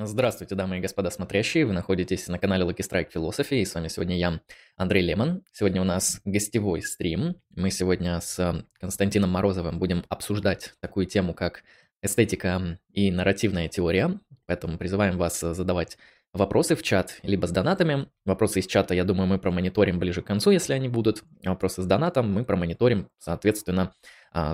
Здравствуйте, дамы и господа смотрящие. Вы находитесь на канале Lucky Strike Philosophy, и с вами сегодня я, Андрей Лемон. Сегодня у нас гостевой стрим. Мы сегодня с Константином Морозовым будем обсуждать такую тему, как эстетика и нарративная теория. Поэтому призываем вас задавать вопросы в чат, либо с донатами. Вопросы из чата, я думаю, мы промониторим ближе к концу, если они будут. А вопросы с донатом мы промониторим, соответственно,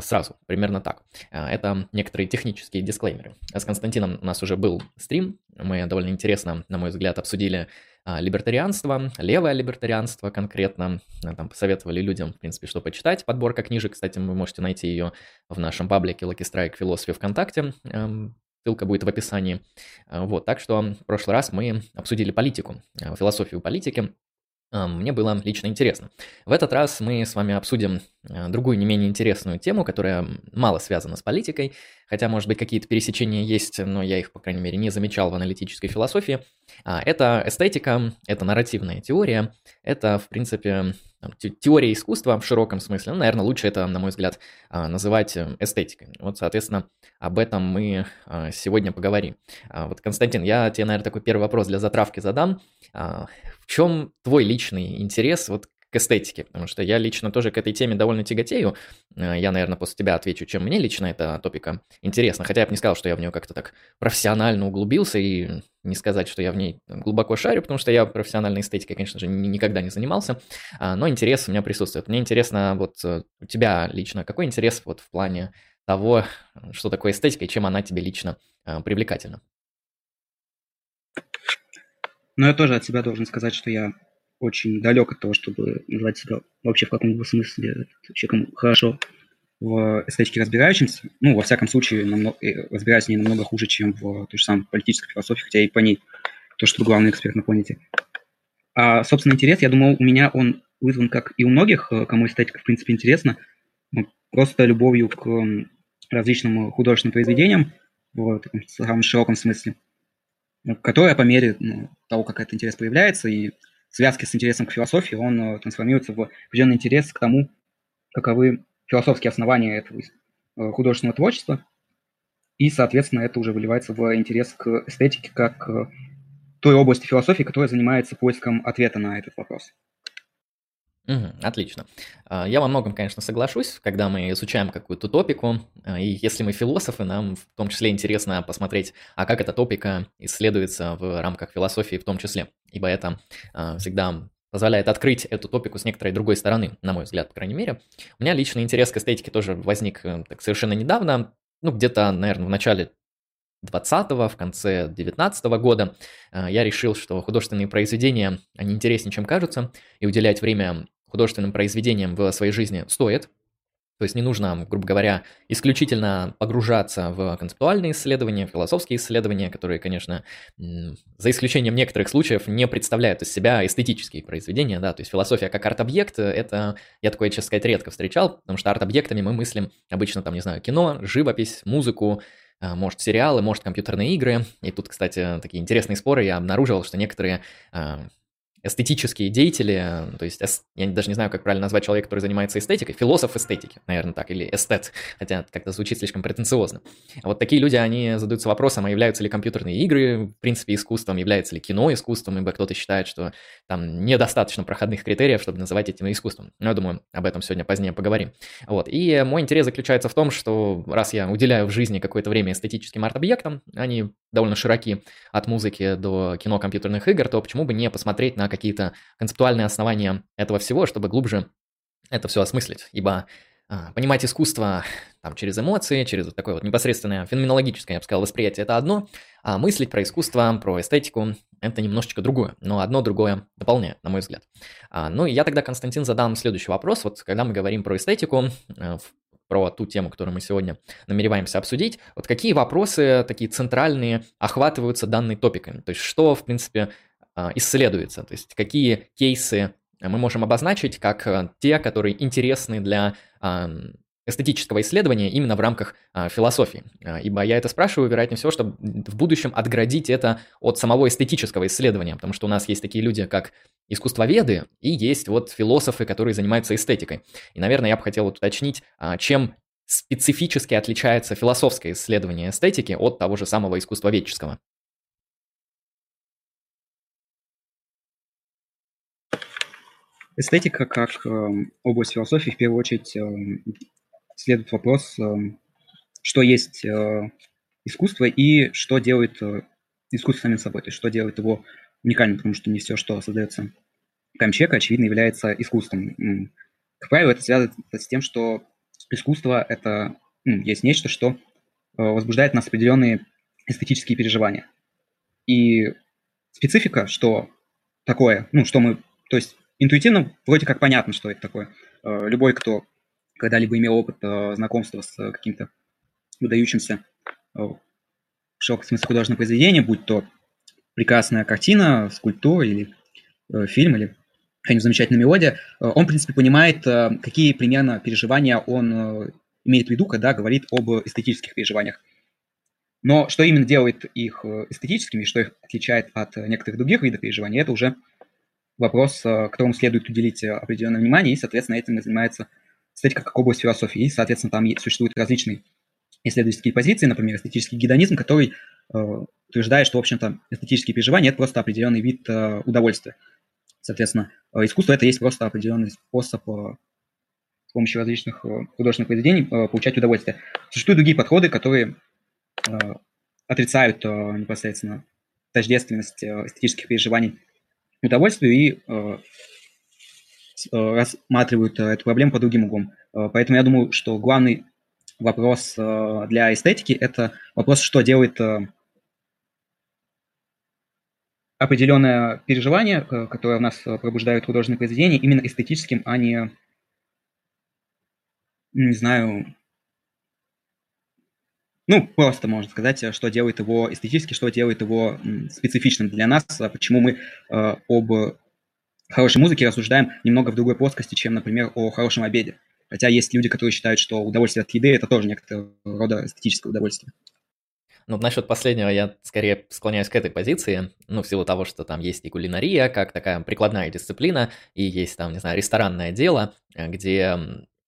сразу, примерно так. А, это некоторые технические дисклеймеры. С Константином у нас уже был стрим, мы довольно интересно, на мой взгляд, обсудили либертарианство, левое либертарианство конкретно, там посоветовали людям, в принципе, что почитать. Подборка книжек, кстати, вы можете найти ее в нашем паблике Lucky Strike Philosophy ВКонтакте. Эм, ссылка будет в описании. Вот, так что в прошлый раз мы обсудили политику, философию политики. Мне было лично интересно. В этот раз мы с вами обсудим Э, другую не менее интересную тему, которая мало связана с политикой, хотя, может быть, какие-то пересечения есть, но я их, по крайней мере, не замечал в аналитической философии. А, это эстетика, это нарративная теория, это, в принципе, теория искусства в широком смысле. Ну, наверное, лучше это, на мой взгляд, а, называть э, эстетикой. Вот, соответственно, об этом мы а, сегодня поговорим. Вот, Константин, я тебе, наверное, такой первый вопрос для затравки задам. В чем твой личный интерес вот к эстетике, потому что я лично тоже к этой теме довольно тяготею. Э, я, наверное, после тебя отвечу, чем мне лично эта топика интересна. Хотя я бы не сказал, что я в нее как-то так профессионально углубился, и не сказать, что я в ней глубоко шарю, потому что я профессиональной эстетикой, конечно же, никогда не занимался, а, но интерес у меня присутствует. Мне интересно, вот э, у тебя лично какой интерес вот в плане того, что такое эстетика и чем она тебе лично э, привлекательна? Ну, я тоже от себя должен сказать, что я очень далек от того, чтобы называть себя вообще в каком-либо смысле человеком хорошо в эстетике разбирающимся. Ну, во всяком случае, намного, э, разбираюсь не намного хуже, чем в той же самой политической философии, хотя и по ней то, что главный эксперт на планете. А, собственно, интерес, я думал, у меня он вызван, как и у многих, э, кому эстетика, в принципе, интересна, просто любовью к различным художественным произведениям в таком самом широком смысле, которая по мере ну, того, как этот интерес появляется и связке с интересом к философии, он э, трансформируется в определенный интерес к тому, каковы философские основания этого э, художественного творчества, и, соответственно, это уже выливается в интерес к эстетике как к той области философии, которая занимается поиском ответа на этот вопрос. Угу, отлично. А, я во многом, конечно, соглашусь, когда мы изучаем какую-то топику, а, и если мы философы, нам в том числе интересно посмотреть, а как эта топика исследуется в рамках философии в том числе, ибо это а, всегда позволяет открыть эту топику с некоторой другой стороны, на мой взгляд, по крайней мере. У меня личный интерес к эстетике тоже возник э, так совершенно недавно, ну, где-то, наверное, в начале 20-го, в конце 19 -го года я решил, что художественные произведения, они интереснее, чем кажутся, и уделять время художественным произведениям в своей жизни стоит. То есть не нужно, грубо говоря, исключительно погружаться в концептуальные исследования, философские исследования, которые, конечно, за исключением некоторых случаев, не представляют из себя эстетические произведения, да, то есть философия как арт-объект, это, я такое, честно сказать, редко встречал, потому что арт-объектами мы мыслим обычно, там, не знаю, кино, живопись, музыку, а, может, сериалы, может, компьютерные игры. И тут, кстати, такие интересные споры я обнаружил, что некоторые а, эстетические деятели, то есть я даже не знаю, как правильно назвать человека, который занимается эстетикой, философ эстетики, наверное, так, или эстет, хотя как-то звучит слишком претенциозно. Вот такие люди, они задаются вопросом, а являются ли компьютерные игры, в принципе, искусством, является ли кино искусством, ибо кто-то считает, что там недостаточно проходных критериев, чтобы называть этим искусством. Но я думаю, об этом сегодня позднее поговорим. Вот, и мой интерес заключается в том, что раз я уделяю в жизни какое-то время эстетическим арт-объектам, они довольно широки от музыки до кино компьютерных игр, то почему бы не посмотреть на какие-то концептуальные основания этого всего, чтобы глубже это все осмыслить. Ибо а, понимать искусство там, через эмоции, через вот такое вот непосредственное феноменологическое, я бы сказал, восприятие – это одно, а мыслить про искусство, про эстетику – это немножечко другое, но одно другое дополняет, на мой взгляд. А, ну и я тогда, Константин, задам следующий вопрос. Вот когда мы говорим про эстетику, э, про ту тему, которую мы сегодня намереваемся обсудить, вот какие вопросы такие центральные охватываются данной топикой? То есть что, в принципе, исследуется, то есть какие кейсы мы можем обозначить как а, те, которые интересны для эстетического исследования именно в рамках а, философии. ибо я это спрашиваю, вероятнее всего, чтобы в будущем отградить это от самого эстетического исследования, потому что у нас есть такие люди, как искусствоведы, и есть вот философы, которые занимаются эстетикой. И, наверное, я бы хотел вот уточнить, чем специфически отличается философское исследование эстетики от того же самого искусствоведческого. Эстетика как э, область философии в первую очередь э, следует вопрос, э, что есть э, искусство и что делает э, искусство самим собой, то есть что делает его уникальным, потому что не все, что создается в человека, очевидно, является искусством. Как правило, это связано с тем, что искусство – это ну, есть нечто, что э, возбуждает нас определенные эстетические переживания. И специфика, что такое, ну, что мы, то есть интуитивно вроде как понятно, что это такое. Э, любой, кто когда-либо имел опыт э, знакомства с каким-то выдающимся в широком смысле художественным произведением, будь то прекрасная картина, скульптура или фильм, или какая-нибудь замечательная мелодия, он, в принципе, понимает, какие примерно переживания он имеет в виду, когда говорит об эстетических переживаниях. Но что именно делает их э, эстетическими, что их отличает от некоторых других видов переживаний, это уже вопрос, э, которому следует уделить определенное внимание, и, соответственно, этим занимается эстетика как область философии. И, соответственно, там существуют различные исследовательские позиции, например, эстетический гедонизм, который э, утверждает, что, в общем-то, эстетические переживания – это просто определенный вид э, удовольствия. Соответственно, искусство – это есть просто определенный способ э, помощью различных художественных произведений получать удовольствие. Существуют другие подходы, которые отрицают непосредственно тождественность эстетических переживаний удовольствию и рассматривают эту проблему по другим углом. Поэтому я думаю, что главный вопрос для эстетики – это вопрос, что делает определенное переживание, которое у нас пробуждает художественное произведение, именно эстетическим, а не не знаю, ну, просто можно сказать, что делает его эстетически, что делает его специфичным для нас, а почему мы э, об хорошей музыке рассуждаем немного в другой плоскости, чем, например, о хорошем обеде. Хотя есть люди, которые считают, что удовольствие от еды – это тоже некоторого рода эстетическое удовольствие. Ну, насчет последнего я скорее склоняюсь к этой позиции, ну, в силу того, что там есть и кулинария, как такая прикладная дисциплина, и есть там, не знаю, ресторанное дело, э, где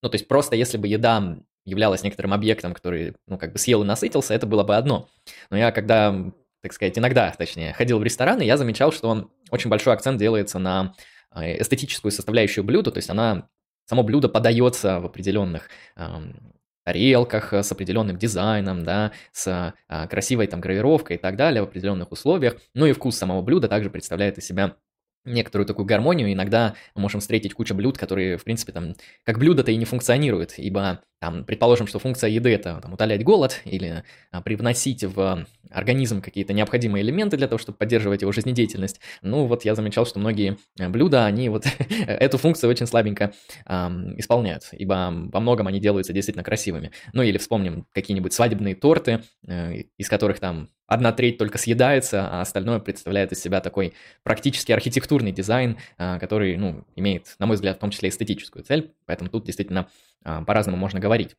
ну, то есть просто если бы еда являлась некоторым объектом, который, ну, как бы съел и насытился, это было бы одно. Но я когда, так сказать, иногда, точнее, ходил в рестораны, я замечал, что он очень большой акцент делается на э, эстетическую составляющую блюда, то есть она, само блюдо подается в определенных эм, тарелках с определенным дизайном, да, с а, красивой там гравировкой и так далее в определенных условиях. Ну и вкус самого блюда также представляет из себя некоторую такую гармонию. Иногда мы можем встретить кучу блюд, которые, в принципе, там, как блюдо-то и не функционируют, ибо, там, предположим, что функция еды – это там, утолять голод или а, привносить в организм какие-то необходимые элементы для того, чтобы поддерживать его жизнедеятельность. Ну, вот я замечал, что многие блюда, они вот эту функцию очень слабенько эм, исполняют, ибо во многом они делаются действительно красивыми. Ну, или вспомним какие-нибудь свадебные торты, э, из которых там одна треть только съедается, а остальное представляет из себя такой практически архитектурный дизайн, э, который, ну, имеет, на мой взгляд, в том числе эстетическую цель, поэтому тут действительно э, по-разному можно говорить.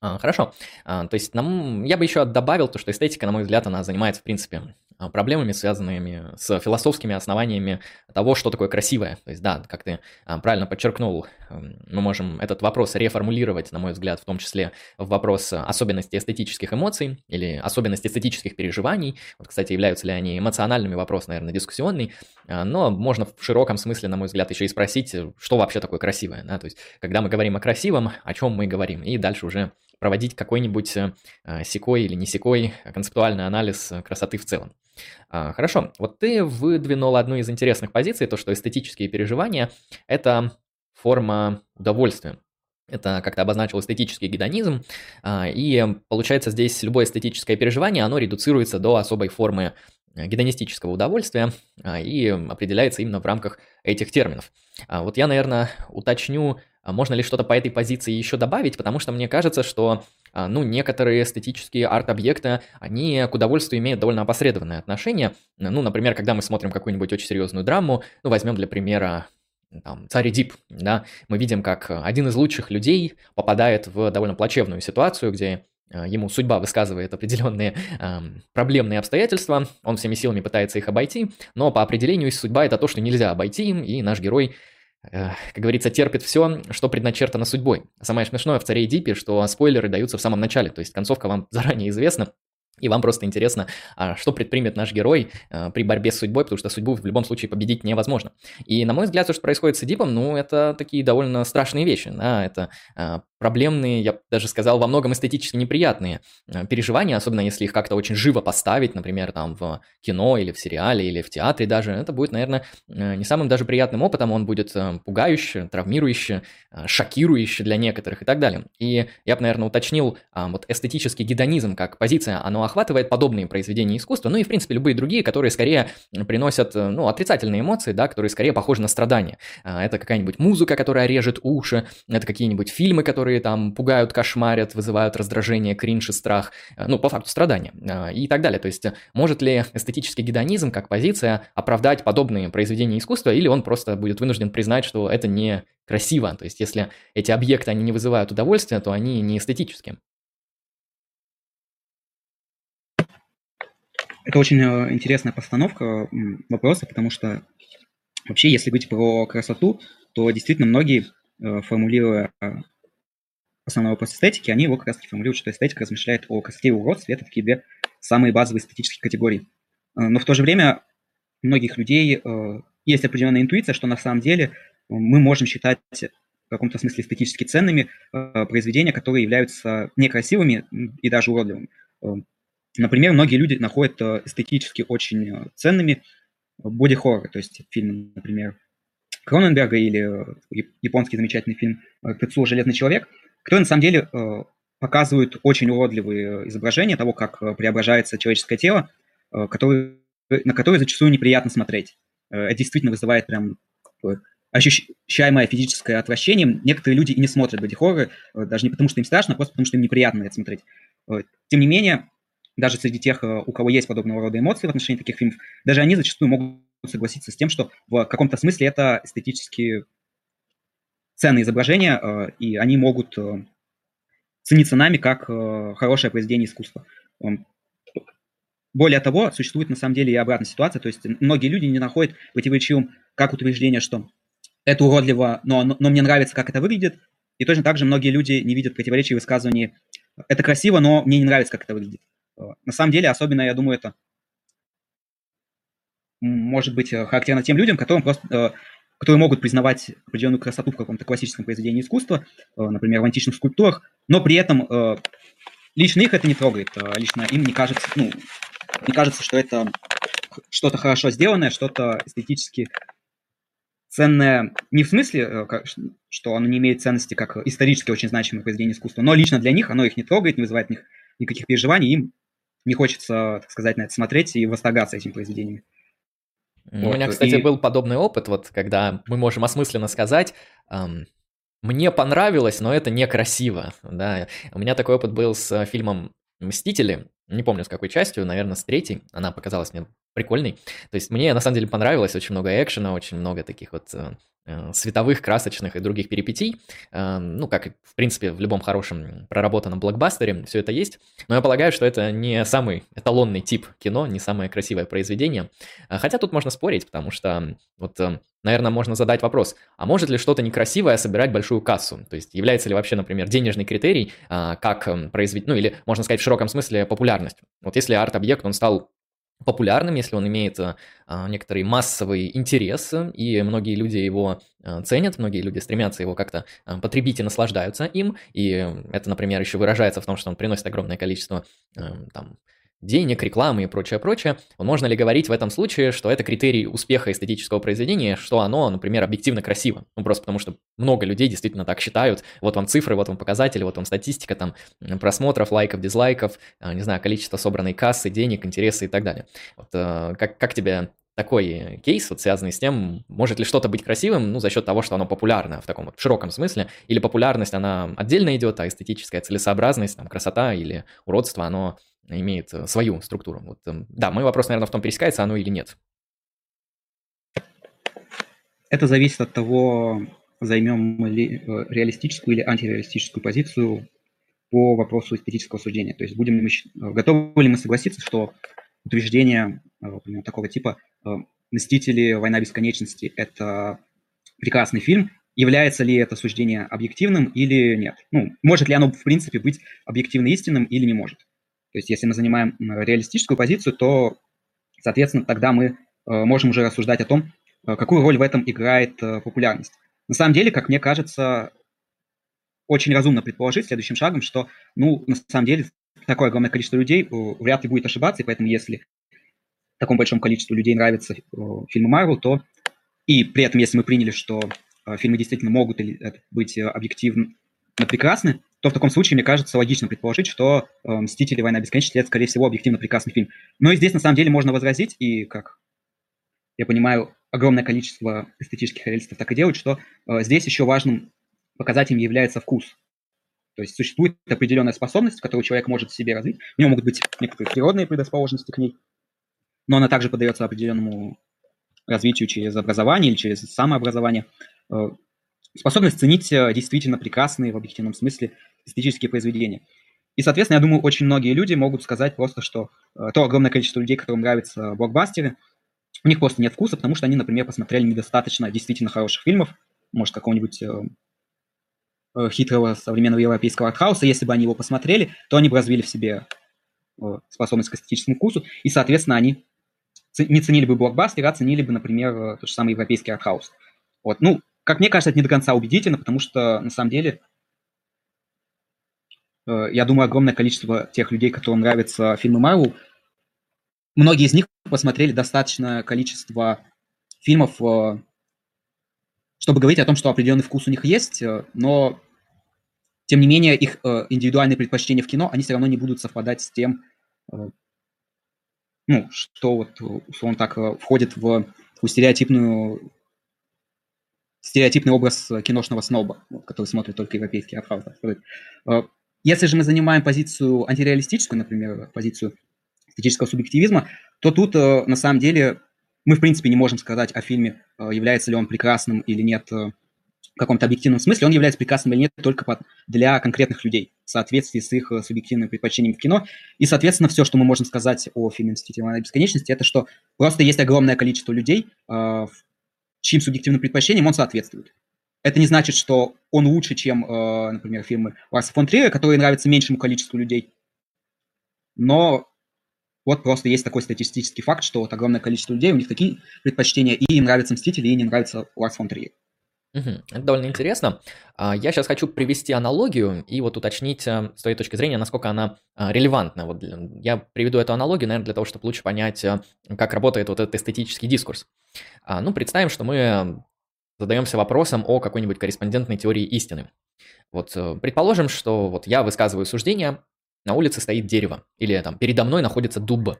А, хорошо. А, то есть нам, я бы еще добавил то, что эстетика, на мой взгляд, она занимается, в принципе, а, проблемами, связанными с философскими основаниями того, что такое красивое. То есть, да, как ты правильно подчеркнул, эм, мы можем этот вопрос реформулировать, на мой взгляд, в том числе в вопрос особенностей эстетических эмоций или особенностей эстетических переживаний. Вот, кстати, являются ли они эмоциональными, вопрос, наверное, дискуссионный, но можно в широком смысле, на мой взгляд, еще и спросить, что вообще такое красивое. Да? То есть, когда мы говорим о красивом, о чем мы говорим, и дальше уже проводить какой-нибудь э, секой или не секой концептуальный анализ э, красоты в целом. А, хорошо, вот ты выдвинул одну из интересных позиций, то, что эстетические переживания – это форма удовольствия. Это как-то обозначил эстетический гедонизм, а, и получается здесь любое эстетическое переживание, оно редуцируется до особой формы э, гедонистического удовольствия а, и определяется именно в рамках этих терминов. Вот я, наверное, уточню а можно ли что-то по этой позиции еще добавить, потому что мне кажется, что а, ну, некоторые эстетические арт-объекты, они к удовольствию имеют довольно опосредованное отношение. Ну, например, когда мы смотрим какую-нибудь очень серьезную драму, ну, возьмем для примера там, царь Эдип, да, мы видим, как один из лучших людей попадает в довольно плачевную ситуацию, где а, ему судьба высказывает определенные э, проблемные обстоятельства, он всеми силами пытается их обойти, но по определению судьба это то, что нельзя обойти им, и наш герой как говорится, терпит все, что предначертано судьбой. Самое смешное в «Царе Эдипе», что спойлеры даются в самом начале, то есть концовка вам заранее известна, и вам просто интересно, а что предпримет наш герой а, при борьбе с судьбой, потому что судьбу в любом случае победить невозможно. И, на мой взгляд, то, что происходит с Эдипом, ну, это такие довольно страшные вещи, да, это а, проблемные, я даже сказал, во многом эстетически неприятные переживания, особенно если их как-то очень живо поставить, например, там в кино или в сериале или в театре даже, это будет, наверное, не самым даже приятным опытом, он будет пугающий, травмирующий, шокирующий для некоторых и так далее. И я бы, наверное, уточнил, вот эстетический гедонизм как позиция, оно охватывает подобные произведения искусства, ну и, в принципе, любые другие, которые скорее приносят, э, ну, отрицательные эмоции, да, которые скорее похожи на страдания. А, это какая-нибудь музыка, которая режет уши, это какие-нибудь фильмы, которые там пугают, кошмарят, вызывают раздражение, кринж и страх, э, ну, по факту страдания а, и так далее. То есть, может ли эстетический гедонизм как позиция оправдать подобные произведения искусства, или он просто будет вынужден признать, что это не красиво. То есть, если эти объекты, они не вызывают удовольствия, то они не эстетические. Это очень э, интересная постановка вопроса, потому что вообще, если говорить про красоту, то действительно многие, э, формулируя э, основной вопрос эстетики, они его как раз формулируют, что эстетика размышляет о красоте и уродстве. Это такие две самые базовые эстетические категории. Но в то же время многих людей есть определенная интуиция, что на самом деле мы можем считать в каком-то смысле эстетически ценными произведения, которые являются некрасивыми и даже уродливыми. Например, многие люди находят э, эстетически очень э, ценными боди-хорроры, то есть фильмы, например, Кроненберга или э, японский замечательный фильм «Тецуо. Железный человек», которые на самом деле показывают очень уродливые изображения того, как преображается человеческое тело, который, на которое зачастую неприятно смотреть. Это действительно вызывает прям ощущаемое физическое отвращение. Некоторые люди и не смотрят боди-хорроры, даже не потому, что им страшно, а просто потому, что им неприятно это смотреть. Тем не менее, даже среди тех, э, у кого есть подобного рода эмоции в отношении таких фильмов, даже они зачастую могут согласиться с тем, что в каком-то смысле это эстетически ценные изображения, э, и они могут э, цениться нами как хорошее произведение искусства. Более того, существует на самом деле и обратная ситуация, то есть многие люди не находят противоречивым как утверждение, что это уродливо, но, но мне нравится, как это выглядит, и точно так же многие люди не видят противоречия в высказывании «это красиво, но мне не нравится, как это выглядит». На самом деле, особенно, я думаю, это может быть э, характерно тем людям, которым просто, э, которые могут признавать определенную красоту в каком-то классическом произведении искусства, э, например, в античных скульптурах, но при этом лично их это не трогает, лично им не кажется, ну, не кажется, что это что-то хорошо сделанное, что-то эстетически ценное не в смысле, что оно не имеет ценности как исторически очень значимое произведение искусства, но лично для них оно их не трогает, не вызывает в них никаких переживаний, им не хочется, так сказать, на это смотреть и восторгаться этими произведениями. Вот. У меня, кстати, и... был подобный опыт, вот когда мы можем осмысленно сказать, эм, мне понравилось, но это некрасиво, да. У меня такой опыт был с фильмом «Мстители», не помню с какой частью, наверное, с третьей, она показалась мне прикольной. То есть мне на самом деле понравилось очень много экшена, очень много таких вот э, Э, световых, красочных и других перипетий. Э, ну, как, в принципе, в любом хорошем проработанном блокбастере все это есть. Но я полагаю, что это не самый эталонный тип кино, не самое красивое произведение. Э, хотя тут можно спорить, потому что, вот, наверное, можно задать вопрос, а может ли что-то некрасивое собирать большую кассу? То есть является ли вообще, например, денежный критерий как произведение, ну, или, можно сказать, в широком смысле популярность? Вот если арт-объект, он стал популярным, если он имеет а, некоторый массовый интерес, и многие люди его а, ценят, многие люди стремятся его как-то а, потребить и наслаждаются им, и это, например, еще выражается в том, что он приносит огромное количество там, денег, рекламы и прочее, прочее, можно ли говорить в этом случае, что это критерий успеха эстетического произведения, что оно, например, объективно красиво? Ну, просто потому что много людей действительно так считают. Вот вам цифры, вот вам показатели, вот вам статистика там просмотров, лайков, дизлайков, а, не знаю, количество собранной кассы, денег, интересы и так далее. Вот, э, как, как тебе такой кейс, вот связанный с тем, может ли что-то быть красивым, ну, за счет того, что оно популярно в таком вот широком смысле, или популярность, она отдельно идет, а эстетическая целесообразность, там, красота или уродство, оно имеет э, свою структуру. Вот, эм, да, мой вопрос, наверное, в том, пересекается оно или нет. Это зависит от того, займем ли э, реалистическую или антиреалистическую позицию по вопросу эстетического суждения. То есть будем ли мы, э, готовы ли мы согласиться, что утверждение например, такого типа «Мстители. Война бесконечности» — это прекрасный фильм, является ли это суждение объективным или нет? Ну, может ли оно, в принципе, быть объективно истинным или не может? То есть если мы занимаем реалистическую позицию, то, соответственно, тогда мы можем уже рассуждать о том, какую роль в этом играет популярность. На самом деле, как мне кажется, очень разумно предположить следующим шагом, что, ну, на самом деле, такое огромное количество людей вряд ли будет ошибаться, и поэтому если такому большому количеству людей нравятся фильмы Марвел, то и при этом, если мы приняли, что фильмы действительно могут быть объективно прекрасны, то в таком случае, мне кажется, логично предположить, что э, «Мстители. Война бесконечности» — это, скорее всего, объективно прекрасный фильм. Но и здесь, на самом деле, можно возразить, и, как я понимаю, огромное количество эстетических реалистов так и делают, что э, здесь еще важным показателем является вкус. То есть существует определенная способность, которую человек может в себе развить. У него могут быть некоторые природные предрасположенности к ней, но она также поддается определенному развитию через образование или через самообразование. Э, способность ценить э, действительно прекрасные в объективном смысле эстетические произведения. И, соответственно, я думаю, очень многие люди могут сказать просто, что э, то огромное количество людей, которым нравятся блокбастеры, у них просто нет вкуса, потому что они, например, посмотрели недостаточно действительно хороших фильмов, может, какого-нибудь э, э, хитрого современного европейского артхауса. Если бы они его посмотрели, то они бы развили в себе способность к эстетическому вкусу, и, соответственно, они не ценили бы блокбастер, а ценили бы, например, тот же самый европейский артхаус. Вот. Ну, как мне кажется, это не до конца убедительно, потому что, на самом деле, я думаю, огромное количество тех людей, которым нравятся фильмы Марвел, многие из них посмотрели достаточное количество фильмов, э, чтобы говорить о том, что определенный вкус у них есть, э, но тем не менее их э, индивидуальные предпочтения в кино, они все равно не будут совпадать с тем, ну, что вот, условно так, входит в такую стереотипную стереотипный образ киношного сноба, который смотрит только европейский артхаус. Если же мы занимаем позицию антиреалистическую, например, позицию эстетического субъективизма, то тут э, на самом деле мы, в принципе, не можем сказать о фильме, э, является ли он прекрасным или нет э, в каком-то объективном смысле. Он является прекрасным или нет только для конкретных людей, в соответствии с их субъективными предпочтениями в кино. И, соответственно, все, что мы можем сказать о фильме «Мстители. Война бесконечности», это что просто есть огромное количество людей, чьим субъективным предпочтениям он соответствует. Это не значит, что он лучше, чем, например, фильмы Ларса фон Триера, которые нравятся меньшему количеству людей. Но вот просто есть такой статистический факт, что вот огромное количество людей, у них такие предпочтения, и им нравятся Мстители, и не нравится Ларс фон Триер. Угу. Это довольно интересно. А, я сейчас хочу привести аналогию и вот уточнить э, с твоей точки зрения, насколько она а, релевантна. Вот я приведу эту аналогию, наверное, для того, чтобы лучше понять, э, как работает вот этот эстетический дискурс. А, ну, представим, что мы задаемся вопросом о какой-нибудь корреспондентной теории истины. Вот э, предположим, что вот я высказываю суждение, на улице стоит дерево, или там передо мной находится дуб.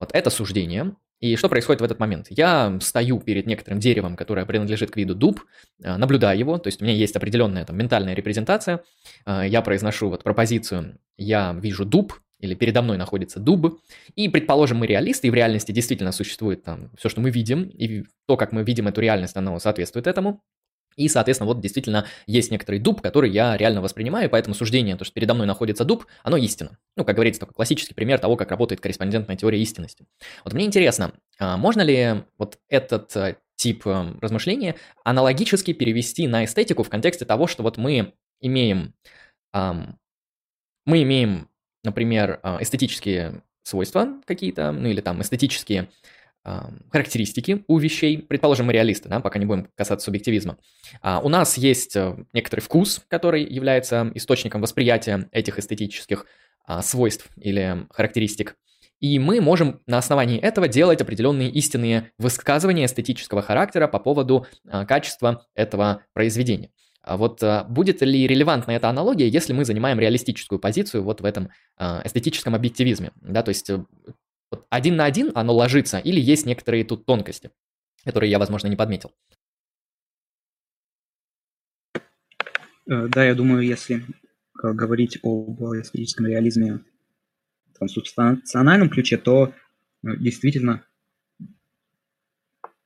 Вот это суждение. И что происходит в этот момент? Я стою перед некоторым деревом, которое принадлежит к виду дуб, э, наблюдаю его, то есть у меня есть определенная там ментальная репрезентация, э, я произношу вот пропозицию «я вижу дуб», или передо мной находится дуб, и, предположим, мы реалисты, и в реальности действительно существует там все, что мы видим, и то, как мы видим эту реальность, оно соответствует этому, и, соответственно, вот действительно есть некоторый дуб, который я реально воспринимаю, поэтому суждение, то, что передо мной находится дуб, оно истина. Ну, как говорится, такой классический пример того, как работает корреспондентная теория истинности. Вот мне интересно, а можно ли вот этот э, тип э, размышления аналогически перевести на эстетику в контексте того, что вот мы имеем, мы имеем, например, э, эстетические свойства какие-то, ну или там эстетические характеристики у вещей, предположим, мы реалисты, да, пока не будем касаться субъективизма. А, у нас есть э, некоторый вкус, который является источником восприятия этих эстетических а, свойств или характеристик. И мы можем на основании этого делать определенные истинные высказывания эстетического характера по поводу а, качества этого произведения. А вот а, будет ли релевантна эта аналогия, если мы занимаем реалистическую позицию вот в этом а, эстетическом объективизме? Да, то есть э, один на один оно ложится, или есть некоторые тут тонкости, которые я, возможно, не подметил? Э, да, я думаю, если э, говорить об эстетическом реализме в трансубстанциональном ключе, то э, действительно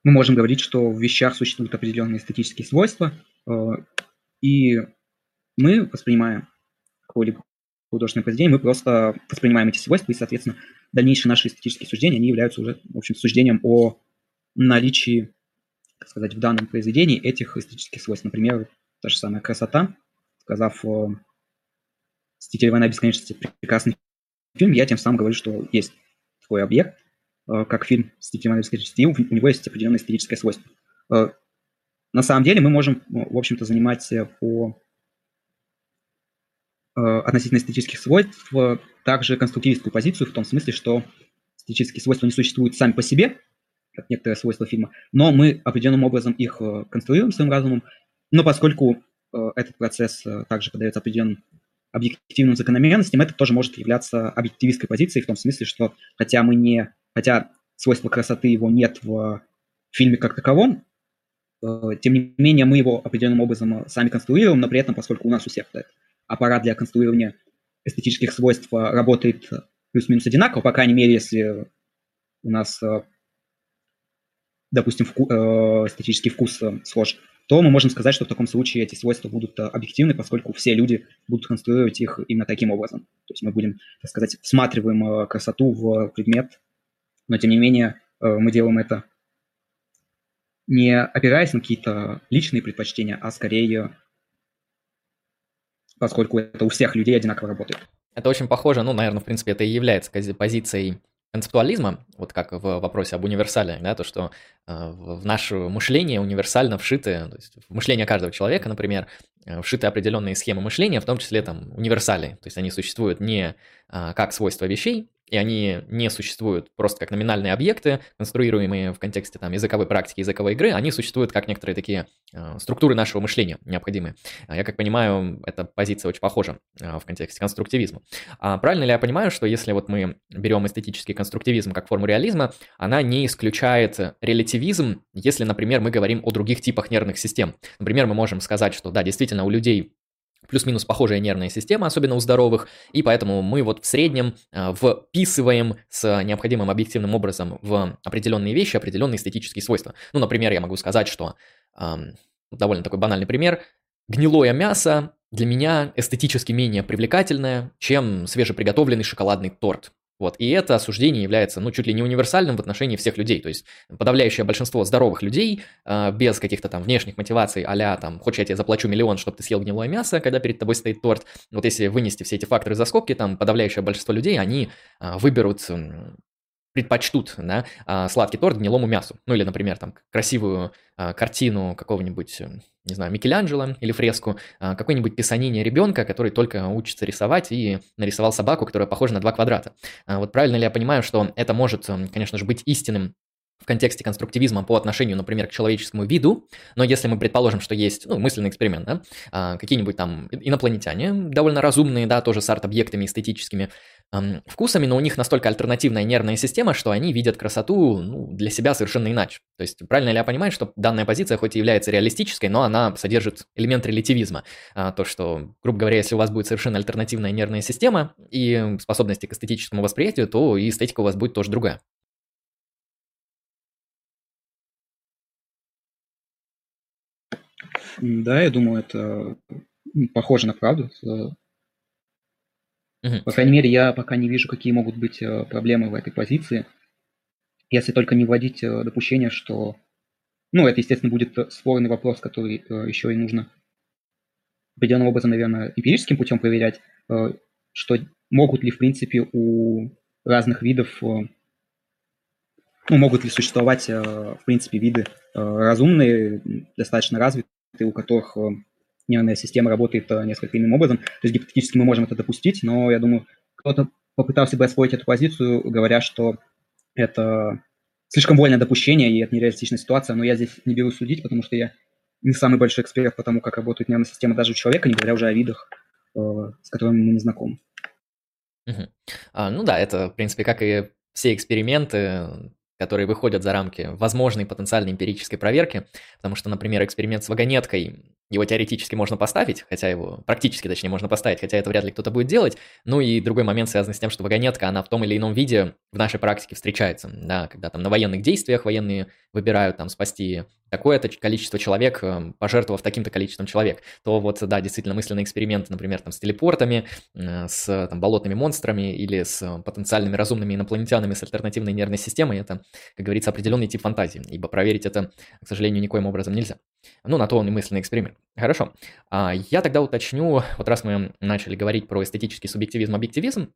мы можем говорить, что в вещах существуют определенные эстетические свойства, и мы воспринимаем какое-либо художественное произведение, мы просто воспринимаем эти свойства, и, соответственно, дальнейшие наши эстетические суждения, они являются уже, в общем, суждением о наличии, так сказать, в данном произведении этих эстетических свойств. Например, та же самая красота, сказав «Мстители война бесконечности» прекрасный фильм, я тем самым говорю, что есть такой объект, э, как фильм с и у него есть определенное эстетическое свойство. Э, на самом деле мы можем, в общем-то, занимать по относительно эстетических свойств также конструктивистскую позицию в том смысле, что эстетические свойства не существуют сами по себе, как некоторые свойства фильма, но мы определенным образом их конструируем своим разумом, но поскольку этот процесс также подается определенным объективным закономерностям, это тоже может являться объективистской позицией в том смысле, что хотя мы не, хотя свойства красоты его нет в фильме как таковом, э, тем не менее мы его определенным образом сами конструируем, но при этом, поскольку у нас у всех аппарат для конструирования эстетических свойств работает плюс-минус одинаково, по крайней мере, если у нас, э, допустим, вку- э, эстетический вкус схож, то мы можем сказать, что в таком случае эти свойства будут э, объективны, поскольку все люди будут конструировать их именно таким образом. То есть мы будем, так сказать, всматриваем э, красоту в предмет, но тем не менее э, мы делаем это не опираясь на какие-то личные предпочтения, а скорее поскольку это у всех людей одинаково работает. Это очень похоже, ну, наверное, в принципе, это и является позицией концептуализма, вот как в вопросе об универсале, да, то, что э, в наше мышление универсально вшиты, то есть в мышление каждого человека, например, э, вшиты определенные схемы мышления, в том числе там универсали, то есть они существуют не э, как свойства вещей, и они не существуют просто как номинальные объекты, конструируемые в контексте там, языковой практики, языковой игры, они существуют как некоторые такие э, структуры нашего мышления необходимые. А я как понимаю, эта позиция очень похожа э, в контексте конструктивизма. А правильно ли я понимаю, что если вот мы берем эстетический конструктивизм как форму реализма, она не исключает релятивизм, если, например, мы говорим о других типах нервных систем. Например, мы можем сказать, что да, действительно, у людей плюс-минус похожая нервная система, особенно у здоровых, и поэтому мы вот в среднем э, вписываем с необходимым объективным образом в определенные вещи определенные эстетические свойства. Ну, например, я могу сказать, что эм, довольно такой банальный пример, гнилое мясо для меня эстетически менее привлекательное, чем свежеприготовленный шоколадный торт. Вот, и это осуждение является, ну, чуть ли не универсальным в отношении всех людей. То есть подавляющее большинство здоровых людей э, без каких-то там внешних мотиваций, а там, хочешь я тебе заплачу миллион, чтобы ты съел гнилое мясо, когда перед тобой стоит торт. Вот если вынести все эти факторы за скобки, там подавляющее большинство людей, они э, выберут предпочтут да, а, сладкий торт гнилому мясу. Ну или, например, там красивую а, картину какого-нибудь, э, не знаю, Микеланджело или фреску, а, какой-нибудь писанине ребенка, который только учится рисовать и нарисовал собаку, которая похожа на два квадрата. Вот правильно ли я понимаю, что это может, конечно же, быть истинным в контексте конструктивизма по отношению, например, к человеческому виду, но если мы предположим, что есть, ну, мысленный эксперимент, да, какие-нибудь там инопланетяне, довольно разумные, да, тоже с арт-объектами эстетическими эм, вкусами, но у них настолько альтернативная нервная система, что они видят красоту ну, для себя совершенно иначе. То есть правильно ли я понимаю, что данная позиция хоть и является реалистической, но она содержит элемент релятивизма. А, то, что, грубо говоря, если у вас будет совершенно альтернативная нервная система и способности к эстетическому восприятию, то и эстетика у вас будет тоже другая. Да, я думаю, это похоже на правду. Угу. По крайней мере, я пока не вижу, какие могут быть э, проблемы в этой позиции. Если только не вводить э, допущение, что... Ну, это, естественно, будет спорный вопрос, который э, еще и нужно определенным образом, наверное, эмпирическим путем проверять, что могут ли, в принципе, у разных видов, ну, могут ли существовать, в принципе, виды разумные, достаточно развитые, у которых нервная система работает э, несколько иным образом. То есть гипотетически мы можем это допустить, но я думаю, кто-то попытался бы освоить эту позицию, говоря, что это слишком вольное допущение, и это нереалистичная ситуация, но я здесь не беру судить, потому что я не самый большой эксперт по тому, как работает нервная система даже у человека, не говоря уже о видах, э, с которыми мы не знакомы. Угу. А, ну да, это, в принципе, как и все эксперименты, которые выходят за рамки возможной потенциальной эмпирической проверки, потому что, например, эксперимент с вагонеткой, его теоретически можно поставить, хотя его практически, точнее, можно поставить, хотя это вряд ли кто-то будет делать. Ну и другой момент связан с тем, что вагонетка, она в том или ином виде в нашей практике встречается, да, когда там на военных действиях военные выбирают там спасти такое-то количество человек, э, пожертвовав таким-то количеством человек, то вот, да, действительно, мысленные эксперименты, например, там, с телепортами, э, с там, болотными монстрами или с потенциальными разумными инопланетянами с альтернативной нервной системой, это, как говорится, определенный тип фантазии, ибо проверить это, к сожалению, никоим образом нельзя. Ну, на то он и мысленный эксперимент. Хорошо. А, я тогда уточню, вот раз мы начали говорить про эстетический субъективизм, объективизм,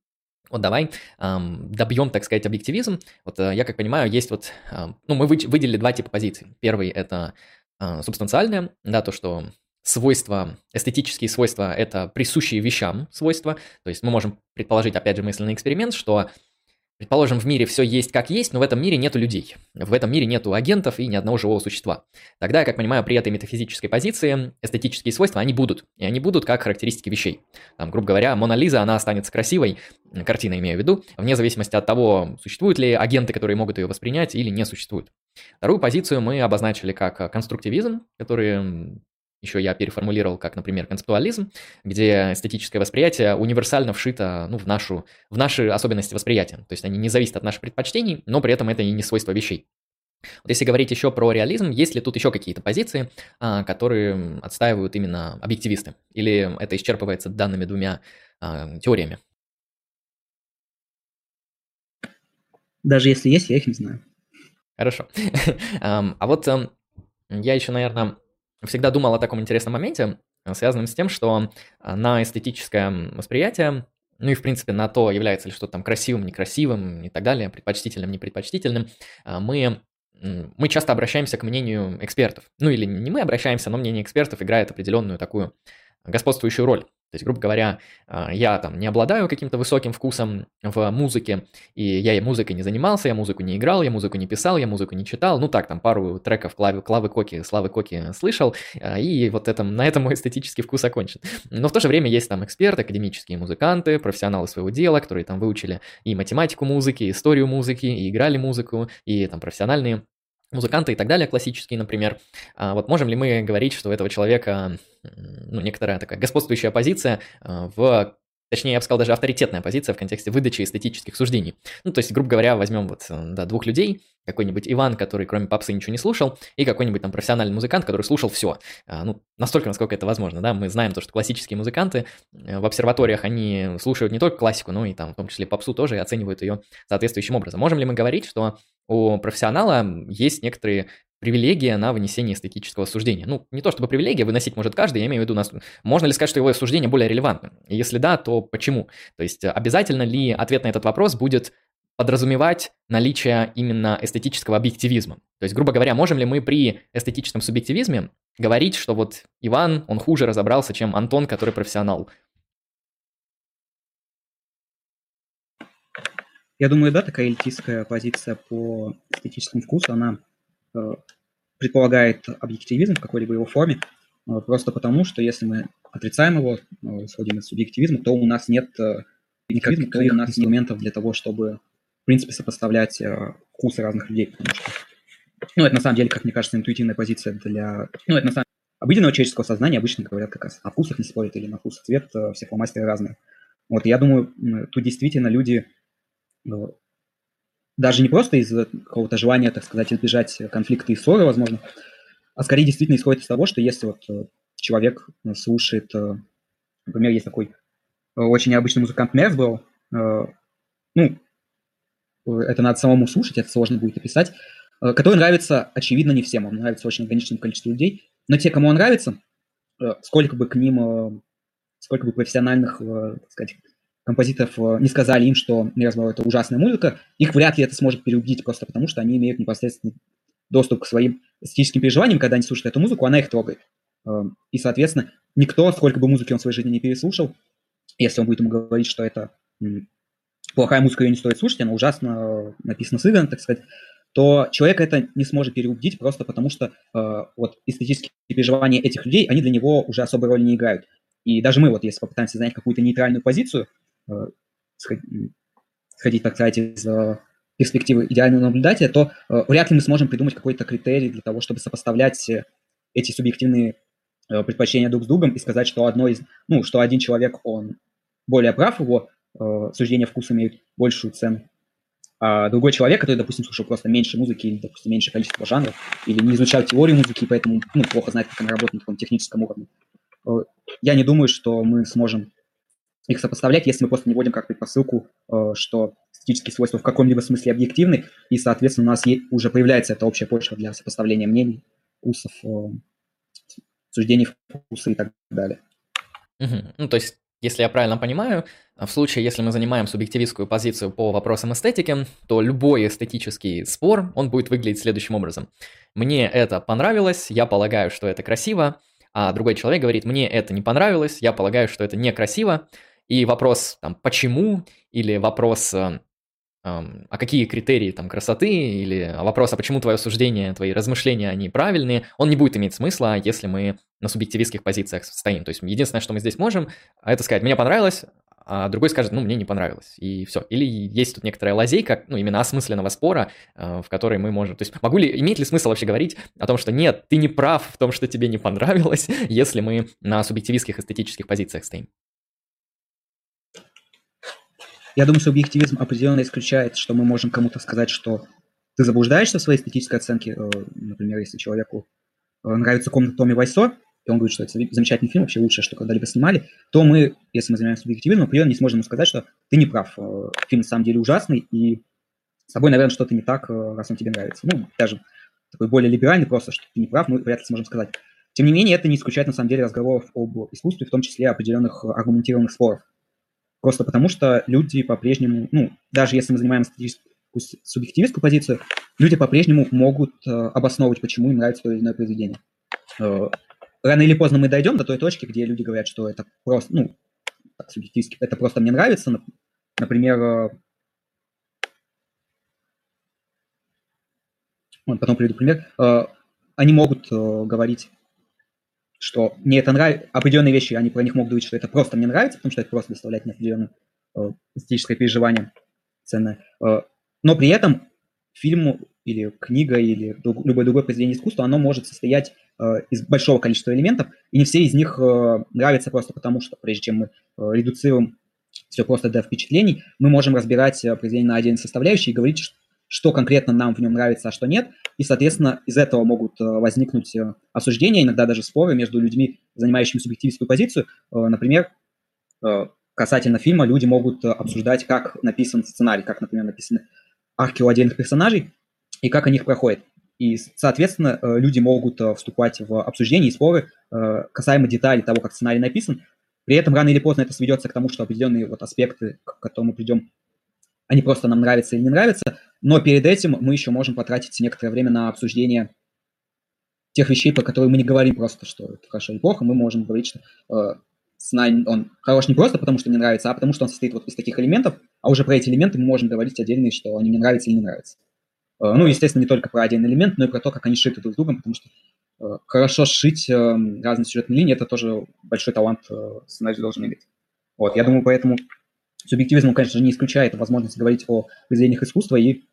вот давай эм, добьем, так сказать, объективизм. Вот э, я как понимаю, есть вот, э, ну, мы выделили два типа позиций. Первый это э, субстанциальное, да, то, что свойства, эстетические свойства – это присущие вещам свойства. То есть мы можем предположить, опять же, мысленный эксперимент, что Предположим, в мире все есть как есть, но в этом мире нету людей. В этом мире нету агентов и ни одного живого существа. Тогда, как понимаю, при этой метафизической позиции эстетические свойства, они будут. И они будут как характеристики вещей. Там, грубо говоря, Мона Лиза, она останется красивой, картина имею в виду, вне зависимости от того, существуют ли агенты, которые могут ее воспринять или не существуют. Вторую позицию мы обозначили как конструктивизм, который еще я переформулировал как, например, концептуализм, где эстетическое восприятие универсально вшито ну, в, нашу, в наши особенности восприятия. То есть они не зависят от наших предпочтений, но при этом это и не свойство вещей. Вот если говорить еще про реализм, есть ли тут еще какие-то позиции, а, которые отстаивают именно объективисты? Или это исчерпывается данными двумя а, теориями? Даже если есть, я их не знаю. Хорошо. А вот я еще, наверное, всегда думал о таком интересном моменте, э, связанном с тем, что э, на эстетическое восприятие, ну и в принципе на то, является ли что-то там красивым, некрасивым и так далее, предпочтительным, непредпочтительным, э, мы мы часто обращаемся к мнению экспертов. Ну или не мы обращаемся, но мнение экспертов играет определенную такую господствующую роль. То есть, грубо говоря, а, я там не обладаю каким-то высоким вкусом в музыке, и я и музыкой не занимался, я музыку не играл, я музыку не писал, я музыку не читал. Ну так, там пару треков Клавы, Клавы Коки, Славы Коки слышал, а, и вот этом, на этом мой эстетический вкус окончен. Но в то же время есть там эксперты, академические музыканты, профессионалы своего дела, которые там выучили и математику музыки, и историю музыки, и играли музыку, и там профессиональные музыканты и так далее, классические, например. А вот можем ли мы говорить, что у этого человека ну, некоторая такая господствующая позиция а, в Точнее, я бы сказал, даже авторитетная позиция в контексте выдачи эстетических суждений. Ну, то есть, грубо говоря, возьмем вот, э, да, двух людей, какой-нибудь Иван, который кроме попсы ничего не слушал, и какой-нибудь там профессиональный музыкант, который слушал все. А, ну, настолько, насколько это возможно, да, мы знаем то, что классические музыканты э, в обсерваториях, они слушают не только классику, но и там, в том числе попсу тоже, и оценивают ее соответствующим образом. Можем ли мы говорить, что у профессионала есть некоторые привилегия на вынесение эстетического суждения. Ну, не то чтобы привилегия, выносить может каждый, я имею в виду, нас, можно ли сказать, что его суждение более релевантно? Если да, то почему? То есть обязательно ли ответ на этот вопрос будет подразумевать наличие именно эстетического объективизма? То есть, грубо говоря, можем ли мы при эстетическом субъективизме говорить, что вот Иван, он хуже разобрался, чем Антон, который профессионал? Я думаю, да, такая элитистская позиция по эстетическому вкусу, она Э, предполагает объективизм в какой-либо его форме, э, просто потому, что если мы отрицаем его, э, исходим из субъективизма, то у нас нет никаких то у нас инструментов для того, чтобы, в принципе, сопоставлять вкусы разных людей, потому что, ну, это на самом деле, как мне кажется, интуитивная позиция для, ну, это на самом обыденного человеческого сознания обычно говорят как раз о вкусах не спорят или на вкус цвет, все фломастеры разные. Вот, я думаю, тут действительно люди даже не просто из какого-то желания, так сказать, избежать конфликта и ссоры, возможно, а скорее действительно исходит из того, что если вот э, человек э, слушает, э, например, есть такой очень необычный музыкант Мерсбелл, ну, это надо самому слушать, это сложно будет описать, который нравится, очевидно, не всем, он нравится очень ограниченному количеству людей, но те, кому он нравится, сколько бы к ним, сколько бы профессиональных, так сказать, композиторов э, не сказали им, что Мерзбау это ужасная музыка, их вряд ли это сможет переубедить просто потому, что они имеют непосредственный доступ к своим эстетическим переживаниям, когда они слушают эту музыку, она их трогает. Эм, и, соответственно, никто, сколько бы музыки он в своей жизни не переслушал, если он будет ему говорить, что это плохая музыка, ее не стоит слушать, она ужасно э, написана сыграна, так сказать, то человек это не сможет переубедить просто потому, что э, вот эстетические переживания этих людей, они для него уже особой роли не играют. И даже мы, вот если попытаемся занять какую-то нейтральную позицию, сходить, так сказать, из э, перспективы идеального наблюдателя, то э, вряд ли мы сможем придумать какой-то критерий для того, чтобы сопоставлять эти субъективные предпочтения друг с другом и сказать, что одно из, ну, что один человек, он более прав, его э, суждения вкуса имеют большую цену, а другой человек, который, допустим, слушал просто меньше музыки или, допустим, меньше количество жанров, или не изучал теорию музыки, поэтому ну, плохо знает, как она работает на таком техническом уровне, я не думаю, что мы сможем их сопоставлять, если мы просто не вводим как предпосылку, э, что статические свойства в каком-либо смысле объективны, и, соответственно, у нас уже появляется эта общая почва для сопоставления мнений, вкусов, э, суждений вкуса и так далее. Угу. Ну, то есть Если я правильно понимаю, в случае, если мы занимаем субъективистскую позицию по вопросам эстетики, то любой эстетический спор, он будет выглядеть следующим образом. Мне это понравилось, я полагаю, что это красиво, а другой человек говорит, мне это не понравилось, я полагаю, что это некрасиво, и вопрос там почему или вопрос э, а какие критерии там красоты, или вопрос, а почему твое суждение, твои размышления, они правильные, он не будет иметь смысла, если мы на субъективистских позициях стоим. То есть единственное, что мы здесь можем, это сказать, мне понравилось, а другой скажет, ну, мне не понравилось, и все. Или есть тут некоторая лазейка, ну, именно осмысленного спора, э, в которой мы можем... То есть могу ли, имеет ли смысл вообще говорить о том, что нет, ты не прав в том, что тебе не понравилось, если мы на субъективистских эстетических позициях стоим? Я думаю, что объективизм определенно исключает, что мы можем кому-то сказать, что ты заблуждаешься в своей эстетической оценке. Э, например, если человеку э, нравится комната Томми Вайсо, и он говорит, что это замечательный фильм, вообще лучшее, что когда-либо снимали, то мы, если мы занимаемся объективизмом, определенно не сможем сказать, что ты не прав. Э, фильм на самом деле ужасный, и с тобой, наверное, что-то не так, раз он тебе нравится. Ну, даже такой более либеральный просто, что ты не прав, мы вряд ли сможем сказать. Тем не менее, это не исключает, на самом деле, разговоров об искусстве, в том числе определенных аргументированных споров. Просто потому что люди по-прежнему, ну, даже если мы занимаем субъективистскую позицию, люди по-прежнему могут э, обосновывать, почему им нравится то или иное произведение. Э, рано или поздно мы дойдем до той точки, где люди говорят, что это просто, ну, так, субъективистски, это просто мне нравится. Например, э, вот, потом приведу пример. Э, они могут э, говорить что мне это нравится, определенные вещи, они про них могут говорить, что это просто мне нравится, потому что это просто доставляет мне определенное э, эстетическое переживание ценное. Э, но при этом фильм или книга или друг, любое другое произведение искусства, оно может состоять э, из большого количества элементов, и не все из них э, нравятся просто потому, что прежде чем мы э, редуцируем все просто до впечатлений, мы можем разбирать произведение на отдельные составляющие и говорить, что конкретно нам в нем нравится, а что нет. И, соответственно, из этого могут э, возникнуть э, осуждения, иногда даже споры между людьми, занимающими субъективистскую позицию. Э, например, касательно фильма люди могут обсуждать, как написан сценарий, как, например, написаны арки у отдельных персонажей и как они их проходят. И, соответственно, люди могут вступать в обсуждения и споры касаемо деталей того, как сценарий написан. При этом рано или поздно это сведется к тому, что определенные вот аспекты, к которым мы придем они просто нам нравятся или не нравятся, но перед этим мы еще можем потратить некоторое время на обсуждение тех вещей, по которым мы не говорим просто, что это хорошо или плохо, мы можем говорить, что э, сценарий, он хорош не просто потому, что мне нравится, а потому что он состоит вот из таких элементов, а уже про эти элементы мы можем говорить отдельные, что они мне нравятся или не нравятся. Э, ну, естественно, не только про один элемент, но и про то, как они шиты друг с другом, потому что э, хорошо сшить э, разные сюжетные линии, это тоже большой талант э, сценарий должен иметь. Вот, я думаю, поэтому Субъективизм, конечно же, не исключает возможность говорить о произведениях искусства и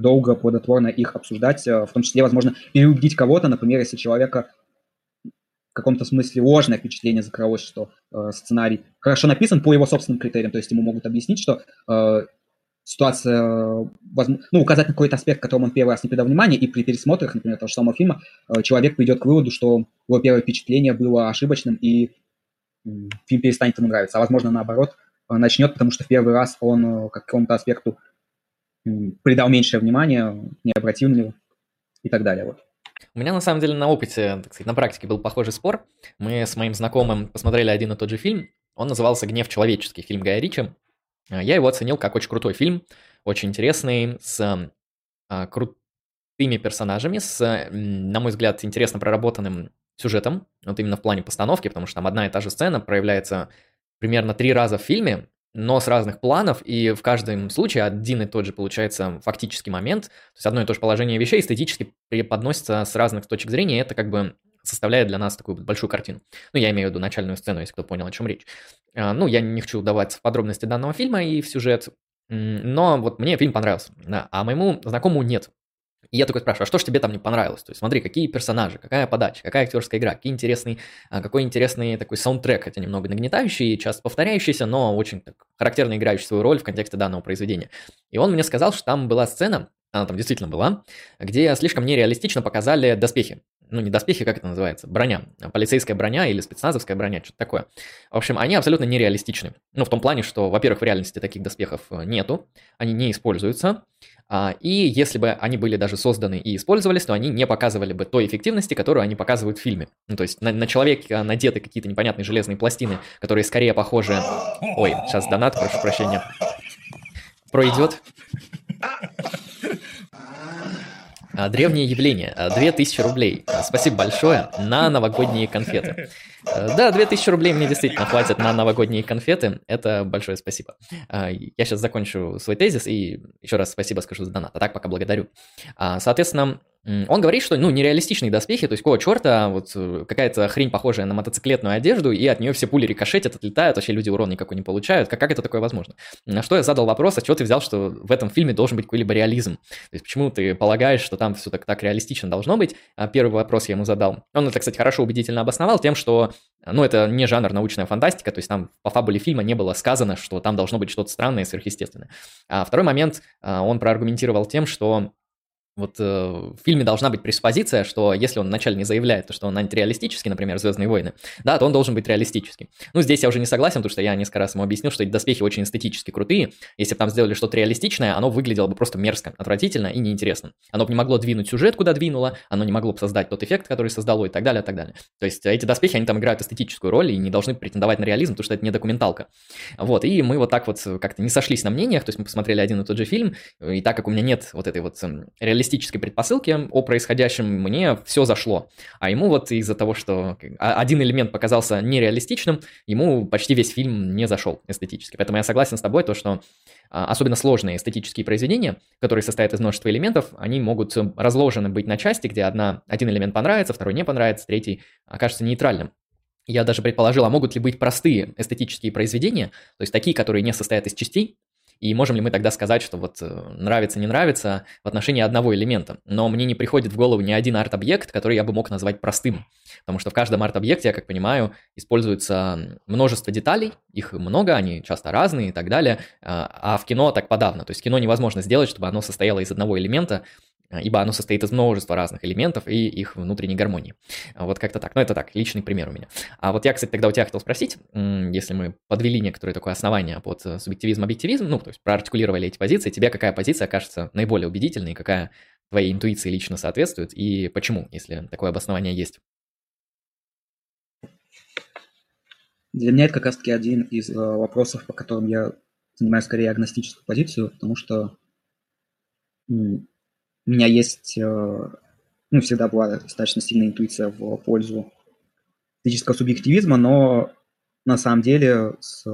долго, плодотворно их обсуждать, э, в том числе, возможно, переубедить кого-то, например, если человека в каком-то смысле ложное впечатление закрылось, что э, сценарий хорошо написан по его собственным критериям, то есть ему могут объяснить, что э, ситуация, э, возможно, ну, указать на какой-то аспект, которому он первый раз не придал внимания, и при пересмотрах, например, того же самого фильма, э, человек придет к выводу, что его первое впечатление было ошибочным, и фильм перестанет ему нравиться, а возможно, наоборот – начнет, потому что в первый раз он к какому-то аспекту придал меньшее внимание, не обратил на него и так далее. Вот. У меня на самом деле на опыте, так сказать, на практике был похожий спор. Мы с моим знакомым посмотрели один и тот же фильм. Он назывался «Гнев человеческий», фильм Гая Ричи. Э, я его оценил как очень крутой фильм, очень интересный, с а, крутыми персонажами, с, на мой взгляд, интересно проработанным сюжетом, вот именно в плане постановки, потому что там одна и та же сцена проявляется примерно три раза в фильме, но с разных планов, и в каждом случае один и тот же получается фактический момент, то есть одно и то же положение вещей эстетически преподносится с разных точек зрения, это как бы составляет для нас такую большую картину. Ну, я имею в виду начальную сцену, если кто понял, о чем речь. А, ну, я не хочу давать подробности данного фильма и в сюжет, но вот мне фильм понравился, да, а моему знакомому нет. И я такой спрашиваю, а что же тебе там не понравилось? То есть смотри, какие персонажи, какая подача, какая актерская игра, какие интересный, а, какой интересный такой саундтрек, хотя немного нагнетающий, часто повторяющийся, но очень так, характерно играющий свою роль в контексте данного произведения. И он мне сказал, что там была сцена, она там действительно была, где слишком нереалистично показали доспехи. ну не доспехи, как это называется, броня, полицейская броня или спецназовская броня, что-то такое. В общем, они абсолютно нереалистичны. Ну, в том плане, что, во-первых, в реальности таких доспехов э, нету, они не используются, и если бы они были даже созданы и использовались, то они не показывали бы той эффективности, которую они показывают в фильме. Ну, то есть на, на человеке надеты какие-то непонятные железные пластины, которые скорее похожи... Ой, сейчас донат, прошу прощения. Пройдет. А, древнее явление. 2000 а, рублей. А, спасибо большое на новогодние конфеты. Да, 2000 рублей мне действительно хватит на новогодние конфеты. Это большое спасибо. Я сейчас закончу свой тезис и еще раз спасибо скажу за донат. А так пока благодарю. Соответственно, он говорит, что, ну, нереалистичные доспехи, то есть какого черта, вот э, какая-то хрень, похожая на мотоциклетную одежду, и от нее все пули рикошетят, отлетают, вообще люди урон никакой не получают. Как, как это такое возможно? На что я задал вопрос, а чего ты взял, что в этом фильме должен быть какой-либо реализм? То есть почему ты полагаешь, что там все так, так реалистично должно быть? А первый вопрос я ему задал. Он это, кстати, хорошо убедительно обосновал тем, что, ну, это не жанр научная фантастика, то есть там по фабуле фильма не было сказано, что там должно быть что-то странное и сверхъестественное. А второй момент а, он проаргументировал тем, что вот э, в фильме должна быть преспозиция, что если он вначале не заявляет, то, что он антиреалистический, например, «Звездные войны», да, то он должен быть реалистический. Ну, здесь я уже не согласен, потому что я несколько раз ему объяснил, что эти доспехи очень эстетически крутые. Если бы там сделали что-то реалистичное, оно выглядело бы просто мерзко, отвратительно и неинтересно. Оно бы не могло двинуть сюжет, куда двинуло, оно не могло бы создать тот эффект, который создало и так далее, и так далее. То есть эти доспехи, они там играют эстетическую роль и не должны претендовать на реализм, потому что это не документалка. Вот, и мы вот так вот как-то не сошлись на мнениях, то есть мы посмотрели один и тот же фильм, и так как у меня нет вот этой вот эм, реалистической предпосылки, рассылке о происходящем мне все зашло. А ему вот из-за того, что один элемент показался нереалистичным, ему почти весь фильм не зашел эстетически. Поэтому я согласен с тобой, то, что а, особенно сложные эстетические произведения, которые состоят из множества элементов, они могут разложены быть на части, где одна, один элемент понравится, второй не понравится, третий окажется нейтральным. Я даже предположил, а могут ли быть простые эстетические произведения, то есть такие, которые не состоят из частей, и можем ли мы тогда сказать, что вот э, нравится, не нравится в отношении одного элемента? Но мне не приходит в голову ни один арт-объект, который я бы мог назвать простым. Потому что в каждом арт-объекте, я как понимаю, используется множество деталей, их много, они часто разные и так далее. А, а в кино так подавно. То есть кино невозможно сделать, чтобы оно состояло из одного элемента, ибо оно состоит из множества разных элементов и их внутренней гармонии. А вот как-то так. Ну, это так, личный пример у меня. А вот я, кстати, тогда у тебя хотел спросить, если мы подвели некоторое такое основание под э, субъективизм-объективизм, ну, то есть проартикулировали эти позиции, тебе какая позиция кажется наиболее убедительной, какая твоей интуиции лично соответствует, и почему, если такое обоснование есть? Для меня это как раз-таки один из э, вопросов, по которым я занимаю скорее агностическую позицию, потому что у меня есть, э, ну, всегда была достаточно сильная интуиция в пользу физического субъективизма, но на самом деле с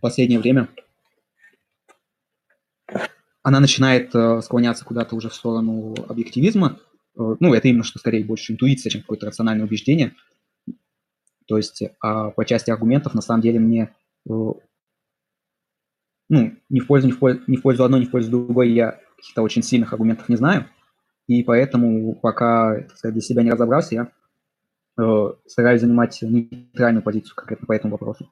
последнее время она начинает э, склоняться куда-то уже в сторону объективизма. Э, ну, это именно что скорее больше интуиция, чем какое-то рациональное убеждение. То есть а по части аргументов, на самом деле, мне ну, не в пользу, не в пользу, не в пользу одной, не в пользу другой я каких-то очень сильных аргументов не знаю. И поэтому, пока сказать, для себя не разобрался, я э, стараюсь занимать нейтральную позицию конкретно по этому вопросу.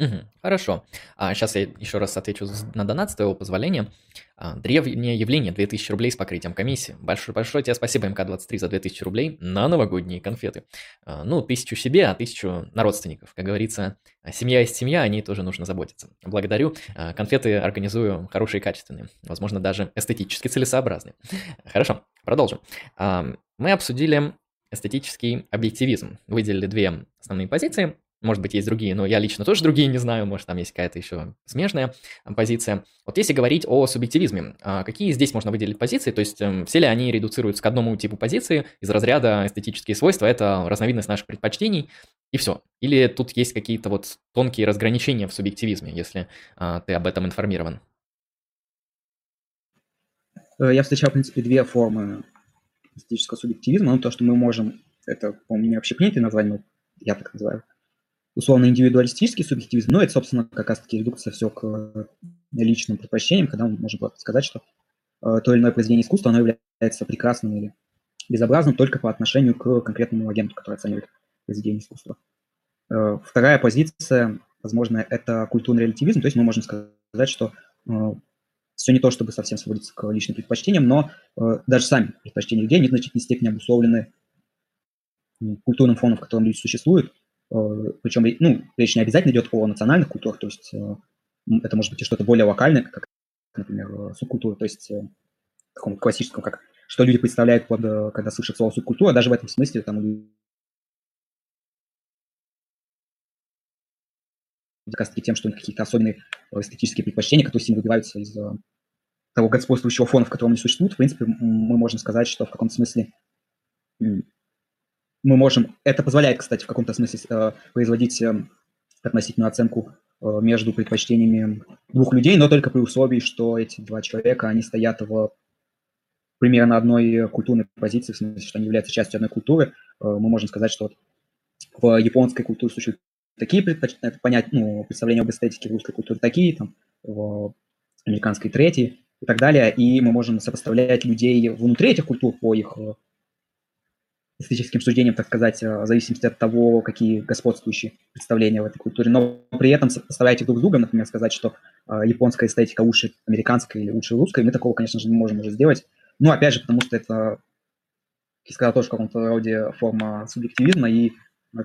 Угу, хорошо. А сейчас я еще раз отвечу на донат, с твоего позволения. А, древнее явление, 2000 рублей с покрытием комиссии. Большое, большое тебе спасибо, МК-23, за 2000 рублей на новогодние конфеты. А, ну, тысячу себе, а тысячу на родственников. Как говорится, семья есть семья, о ней тоже нужно заботиться. Благодарю. А, конфеты организую хорошие качественные. Возможно, даже эстетически целесообразные. Хорошо, продолжим. Мы обсудили эстетический объективизм. Выделили две основные позиции может быть, есть другие, но я лично тоже другие не знаю, может, там есть какая-то еще смежная позиция. Вот если говорить о субъективизме, а какие здесь можно выделить позиции? То есть эм, все ли они редуцируются к одному типу позиции из разряда эстетические свойства, это разновидность наших предпочтений, и все? Или тут есть какие-то вот тонкие разграничения в субъективизме, если а, ты об этом информирован? Э, я встречал, в принципе, две формы эстетического субъективизма. Ну, то, что мы можем, это, по-моему, не общепринятое название, но я так называю, условно индивидуалистический субъективизм, но это, собственно, как раз-таки редукция все к э, личным предпочтениям, когда мы можем сказать, что э, то или иное произведение искусства, оно является прекрасным или безобразным только по отношению к конкретному агенту, который оценивает произведение искусства. Э, вторая позиция, возможно, это культурный релятивизм, то есть мы можем сказать, что все не то, чтобы совсем сводиться к личным предпочтениям, но даже сами предпочтения людей, они в значительной степени обусловлены культурным фоном, в котором люди существуют. Причем, ну, речь не обязательно идет о национальных культурах, то есть это может быть и что-то более локальное, как, например, субкультура, то есть таком классическом, как что люди представляют, под, когда слышат слово субкультура, даже в этом смысле там как раз таки тем, что у них какие-то особенные эстетические предпочтения, которые сильно выбиваются из того господствующего фона, в котором они существуют. В принципе, мы можем сказать, что в каком-то смысле мы можем... Это позволяет, кстати, в каком-то смысле э, производить э, относительную оценку э, между предпочтениями двух людей, но только при условии, что эти два человека, они стоят в примерно одной культурной позиции, в смысле, что они являются частью одной культуры. Мы можем сказать, что вот в японской культуре существуют такие предпоч... понять, ну, представления об эстетике в русской культуре такие, там, в американской третьи и так далее. И мы можем сопоставлять людей внутри этих культур по их э, эстетическим суждениям, так сказать, э, в зависимости от того, какие господствующие представления в этой культуре. Но при этом сопоставлять их друг с другом, например, сказать, что э, японская эстетика лучше американской или лучше русской, мы такого, конечно же, не можем уже сделать. Ну, опять же, потому что это, я сказал, тоже в каком-то роде форма субъективизма, и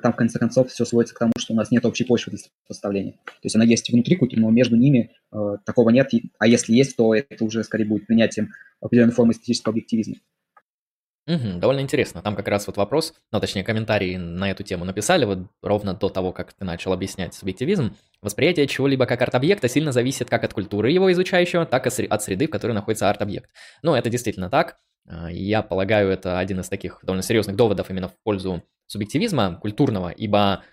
там, в конце концов, все сводится к тому, что у нас нет общей почвы для сопоставления. То есть она есть внутри культуры, но между ними э, такого нет. А если есть, то это уже скорее будет принятием определенной формы эстетического объективизма. Угу, довольно интересно. Там как раз вот вопрос, ну, точнее, комментарии на эту тему написали вот ровно до того, как ты начал объяснять субъективизм. Восприятие чего-либо как арт-объекта сильно зависит как от культуры его изучающего, так и от среды, в которой находится арт-объект. Ну, это действительно так. А, я полагаю, это один из таких довольно серьезных доводов именно в пользу субъективизма культурного, ибо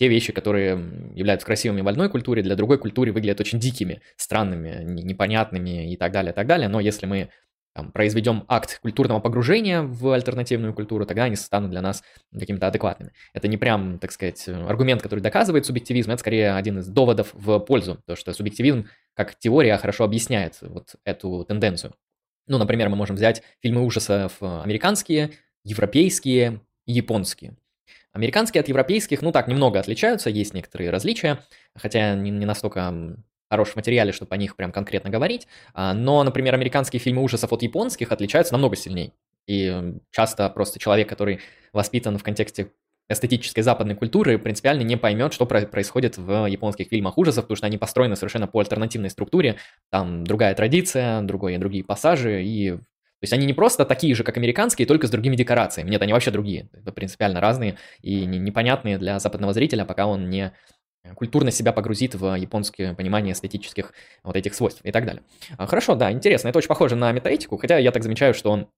те вещи, которые являются красивыми в одной культуре, для другой культуры выглядят очень дикими, странными, непонятными и так далее, и так далее. Но если мы там, произведем акт культурного погружения в альтернативную культуру, тогда они станут для нас какими-то адекватными. Это не прям, так сказать, аргумент, который доказывает субъективизм, это скорее один из доводов в пользу, то, что субъективизм как теория хорошо объясняет вот эту тенденцию. Ну, например, мы можем взять фильмы ужасов американские, европейские, японские. Американские от европейских, ну так, немного отличаются, есть некоторые различия, хотя не, не настолько хорошем материале, чтобы о них прям конкретно говорить. А, но, например, американские фильмы ужасов от японских отличаются намного сильнее. И часто просто человек, который воспитан в контексте эстетической западной культуры, принципиально не поймет, что происходит в японских фильмах ужасов, потому что они построены совершенно по альтернативной структуре. Там другая традиция, другой, другие пассажи, и то есть они не просто такие же, как американские, только с другими декорациями. Нет, они вообще другие. Принципиально разные и непонятные для западного зрителя, пока он не культурно себя погрузит в японское понимание эстетических вот этих свойств и так далее. А, хорошо, да, интересно. Это очень похоже на метаэтику, хотя я так замечаю, что он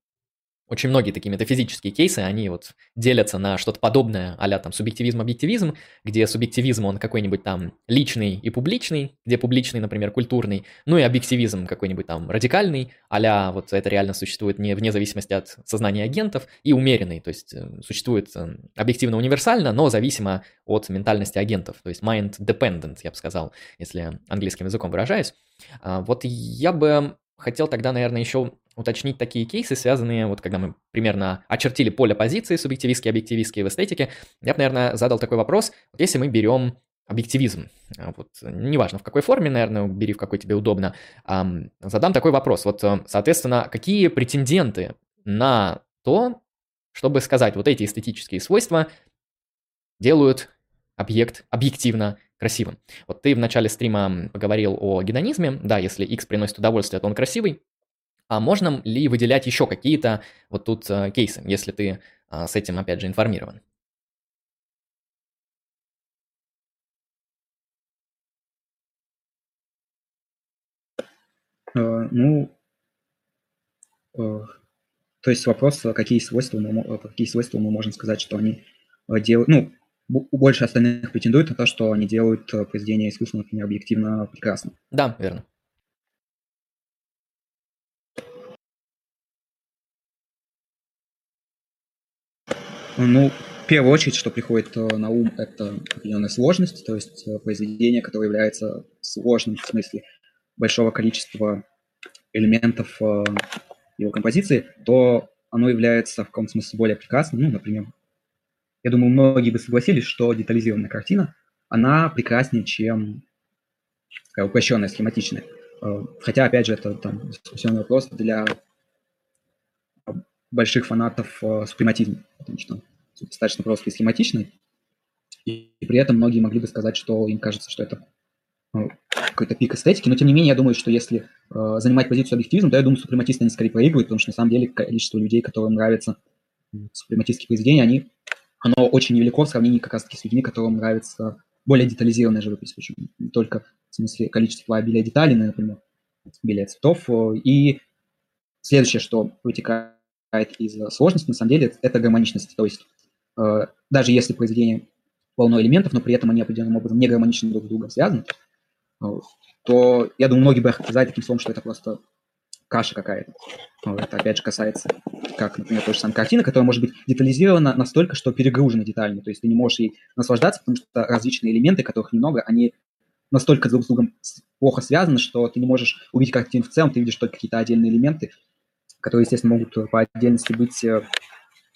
очень многие такие метафизические кейсы, они вот делятся на что-то подобное, а там субъективизм, объективизм, где субъективизм, он какой-нибудь там личный и публичный, где публичный, например, культурный, ну и объективизм какой-нибудь там радикальный, а вот это реально существует не вне зависимости от сознания агентов, и умеренный, то есть э, существует э, объективно универсально, но зависимо от ментальности агентов, то есть mind dependent, я бы сказал, если английским языком выражаюсь. А, вот я бы хотел тогда, наверное, еще уточнить такие кейсы, связанные, вот когда мы примерно очертили поле позиции субъективистские, объективистские в эстетике, я бы, наверное, задал такой вопрос, вот если мы берем объективизм, а, вот неважно в какой форме, наверное, бери в какой тебе удобно, задам такой вопрос, вот, э, соответственно, какие претенденты на то, чтобы сказать, вот эти эстетические свойства делают объект объективно красивым. Вот ты в начале стрима поговорил о гедонизме, да, если X приносит удовольствие, то он красивый, а можно ли выделять еще какие-то вот тут э, кейсы, если ты э, с этим, опять же, информирован? Э, ну, э, то есть вопрос, какие свойства, мы, какие свойства мы можем сказать, что они делают, ну, больше остальных претендуют на то, что они делают произведение искусства, например, объективно прекрасно. Да, верно. Ну, в первую очередь, что приходит э, на ум, это определенная сложность, то есть э, произведение, которое является сложным в смысле большого количества элементов э, его композиции, то оно является в каком-то смысле более прекрасным. Ну, например, я думаю, многие бы согласились, что детализированная картина, она прекраснее, чем такая упрощенная, схематичная. Хотя, опять же, это там дискуссионный вопрос для больших фанатов э, супрематизма, потому что достаточно простой и схематичный, и при этом многие могли бы сказать, что им кажется, что это ну, какой-то пик эстетики, но тем не менее я думаю, что если э, занимать позицию объективизма, то я думаю, супрематисты они скорее проигрывают, потому что на самом деле количество людей, которым нравятся супрематистские произведения, они, оно очень невелико в сравнении как раз-таки с людьми, которым нравится более детализированная живопись, причем не только в смысле количества обилия деталей, например, обилия цветов. И следующее, что вытекает из сложности, на самом деле, это гармоничность. То есть э, даже если произведение полно элементов, но при этом они определенным образом не гармонично друг с другом связаны, э, то я думаю, многие бы охарактеризовали таким словом, что это просто каша какая-то. Это опять же касается, как, например, той же самой картины, которая может быть детализирована настолько, что перегружена деталями. То есть ты не можешь ей наслаждаться, потому что различные элементы, которых немного, они настолько друг с другом плохо связаны, что ты не можешь увидеть картину в целом, ты видишь только какие-то отдельные элементы, которые, естественно, могут по отдельности быть э,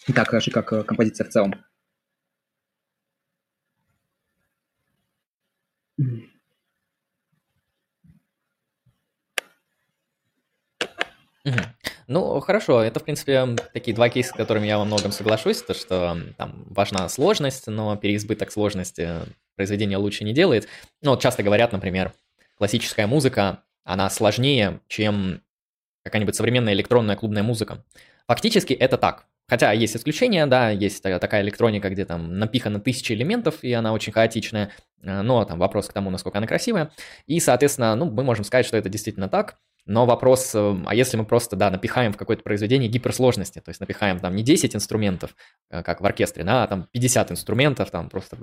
не так хороши, как э, композиция в целом. Ну, хорошо, это, в принципе, такие два кейса, с которыми я во многом соглашусь, то, что там важна сложность, но переизбыток сложности произведение лучше не делает. Ну, вот часто говорят, например, классическая музыка, она сложнее, чем какая-нибудь современная электронная клубная музыка. Фактически это так. Хотя есть исключения, да, есть такая электроника, где там напихано тысячи элементов, и она очень хаотичная, но там вопрос к тому, насколько она красивая. И, соответственно, ну, мы можем сказать, что это действительно так. Но вопрос, эм, а если мы просто, да, напихаем в какое-то произведение гиперсложности, то есть напихаем там не 10 инструментов, э, как в оркестре, да, а там 50 инструментов, там просто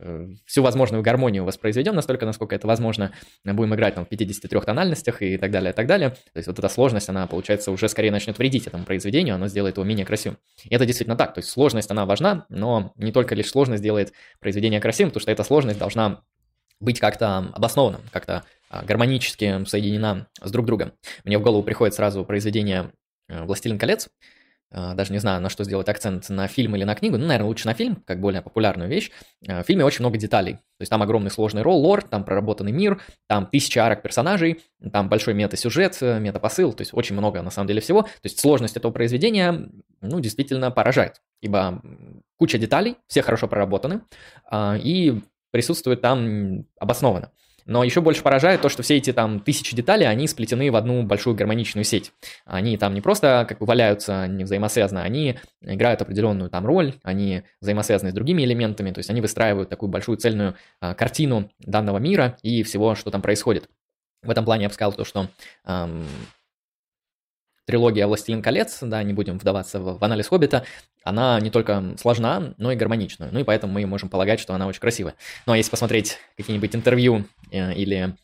э, всю возможную гармонию воспроизведем настолько, насколько это возможно, будем играть там в 53 тональностях и так далее, и так далее. То есть вот эта сложность, она, получается, уже скорее начнет вредить этому произведению, она сделает его менее красивым. И это действительно так, то есть сложность, она важна, но не только лишь сложность делает произведение красивым, потому что эта сложность должна быть как-то обоснованным, как-то гармонически соединена с друг другом. Мне в голову приходит сразу произведение э, «Властелин колец», а, даже не знаю, на что сделать акцент, на фильм или на книгу, ну, наверное, лучше на фильм, как более популярную вещь. А, в фильме очень много деталей, то есть там огромный сложный ролл, лор, там проработанный мир, там тысячи арок персонажей, там большой мета-сюжет, э, мета-посыл, то есть очень много на самом деле всего. То есть сложность этого произведения, ну, действительно поражает, ибо куча деталей, все хорошо проработаны, и присутствует там обоснованно. Но еще больше поражает то, что все эти там тысячи деталей, они сплетены в одну большую гармоничную сеть. Они там не просто как бы валяются не взаимосвязаны, они играют определенную там роль, они взаимосвязаны с другими элементами, то есть они выстраивают такую большую цельную а, картину данного мира и всего, что там происходит. В этом плане я бы сказал то, что эм, трилогия «Властелин колец», да, не будем вдаваться в, в анализ «Хоббита», она не только сложна, но и гармонична. Ну и поэтому мы можем полагать, что она очень красивая. Ну а если посмотреть какие-нибудь интервью э, или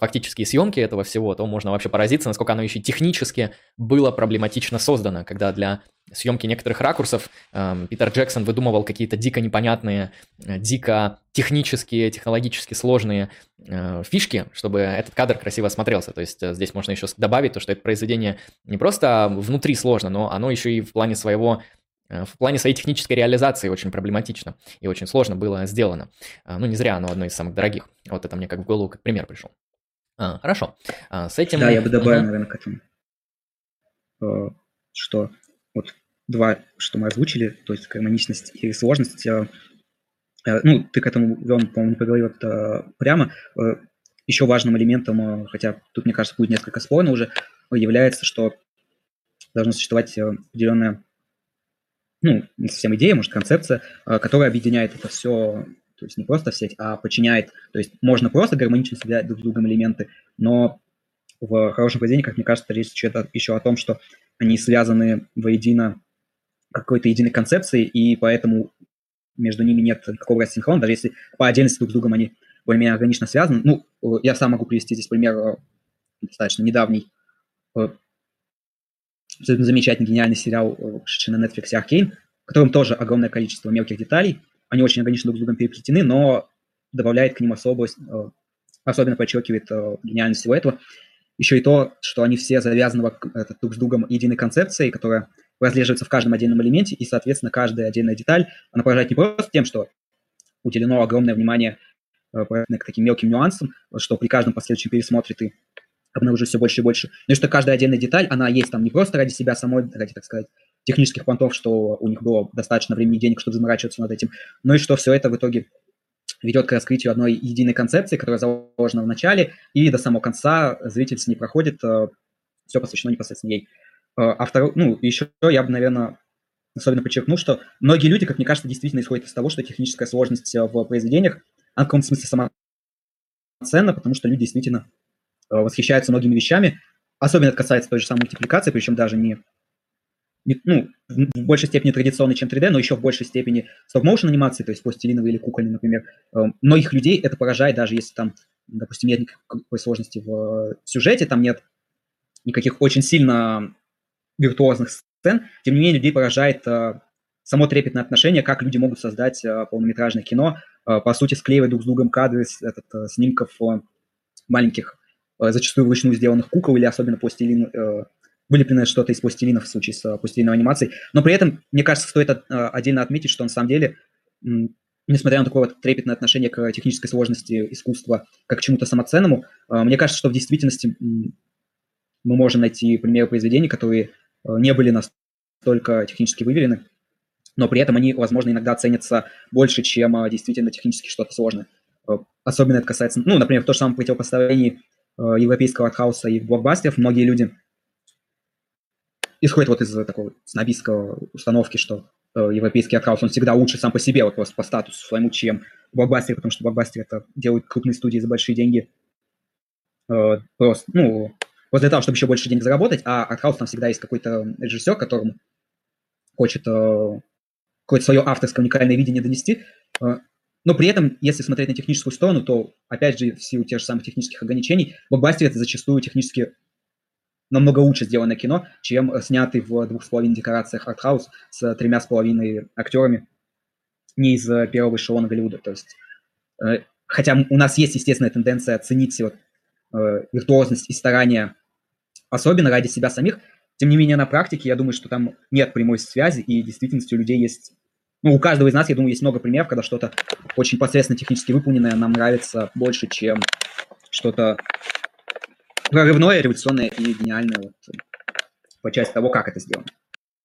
фактические съемки этого всего, то можно вообще поразиться, насколько оно еще технически было проблематично создано, когда для съемки некоторых ракурсов э, Питер Джексон выдумывал какие-то дико непонятные, э, дико технические, технологически сложные э, фишки, чтобы этот кадр красиво смотрелся. То есть э, здесь можно еще добавить то, что это произведение не просто внутри сложно, но оно еще и в плане своего э, в плане своей технической реализации очень проблематично и очень сложно было сделано. Э, ну, не зря оно одно из самых дорогих. Вот это мне как в голову как пример пришел. А, хорошо. А, с этим... Да, я бы добавил, угу. наверное, к этому, что вот два, что мы озвучили, то есть гармоничность и сложность, э, э, ну, ты к этому, Лен, по-моему, не поговорил это прямо, э, еще важным элементом, хотя тут, мне кажется, будет несколько спорно уже, является, что должна существовать определенная, ну, не совсем идея, может, концепция, которая объединяет это все, то есть не просто в сеть, а подчиняет, то есть можно просто гармонично связать друг с другом элементы, но в хорошем произведении, как мне кажется, речь идет еще о том, что они связаны воедино какой-то единой концепции, и поэтому между ними нет никакого рассинхрона, даже если по отдельности друг с другом они более-менее органично связаны. Ну, я сам могу привести здесь пример э, достаточно недавний, э, замечательный, гениальный сериал, э, шедший на Netflix «Аркейн», в котором тоже огромное количество мелких деталей. Они очень органично друг с другом переплетены, но добавляет к ним особость, особенно подчеркивает гениальность всего этого. Еще и то, что они все завязаны друг с другом единой концепцией, которая прослеживается в каждом отдельном элементе, и, соответственно, каждая отдельная деталь, она поражает не просто тем, что уделено огромное внимание э, к таким мелким нюансам, что при каждом последующем пересмотре ты обнаружишь все больше и больше, но и что каждая отдельная деталь, она есть там не просто ради себя самой, ради, так сказать, технических понтов, что у них было достаточно времени и денег, чтобы заморачиваться над этим, ну и что все это в итоге ведет к раскрытию одной единой концепции, которая заложена в начале, и до самого конца зритель с ней проходит, э, все посвящено непосредственно ей. Э, а второй, ну, еще я бы, наверное, особенно подчеркнул, что многие люди, как мне кажется, действительно исходят из того, что техническая сложность в произведениях, она в каком-то смысле сама ценна, потому что люди действительно восхищаются многими вещами, особенно это касается той же самой мультипликации, причем даже не ну, в большей степени традиционный, чем 3D, но еще в большей степени стоп-моушен анимации, то есть пластилиновые или кукольные, например. Эм, многих людей это поражает, даже если там, допустим, нет никакой сложности в сюжете, там нет никаких очень сильно виртуозных сцен, тем не менее людей поражает э, само трепетное отношение, как люди могут создать э, полнометражное кино, э, по сути, склеивая друг с другом кадры с, этот, снимков маленьких, зачастую вручную сделанных кукол или особенно пластилин, вылепленное что-то из пластилина в случае с пластилиновой анимацией. Но при этом, мне кажется, стоит отдельно отметить, что на самом деле, несмотря на такое вот трепетное отношение к технической сложности искусства как к чему-то самоценному, мне кажется, что в действительности мы можем найти примеры произведений, которые не были настолько технически выверены, но при этом они, возможно, иногда ценятся больше, чем действительно технически что-то сложное. Особенно это касается, ну, например, в том же самом противопоставлении европейского артхауса и блокбастеров. Многие люди исходит вот из такой снобистского установки, что э, европейский артхаус, он всегда лучше сам по себе, вот просто по статусу своему, чем блокбастер, потому что блокбастер это делают крупные студии за большие деньги. Э, просто, ну, вот для того, чтобы еще больше денег заработать, а артхаус там всегда есть какой-то режиссер, которому хочет э, какое-то свое авторское уникальное видение донести. Но при этом, если смотреть на техническую сторону, то, опять же, в силу тех же самых технических ограничений, блокбастер это зачастую технически намного лучше сделанное кино, чем снятый в двух с половиной декорациях артхаус с тремя с половиной актерами не из первого эшелона Голливуда. То есть, э, хотя у нас есть естественная тенденция оценить вот, э, виртуозность и старания особенно ради себя самих, тем не менее на практике я думаю, что там нет прямой связи, и в действительности у людей есть ну, у каждого из нас, я думаю, есть много примеров, когда что-то очень посредственно технически выполненное нам нравится больше, чем что-то прорывное, революционное и гениальное вот, по части того, как это сделано.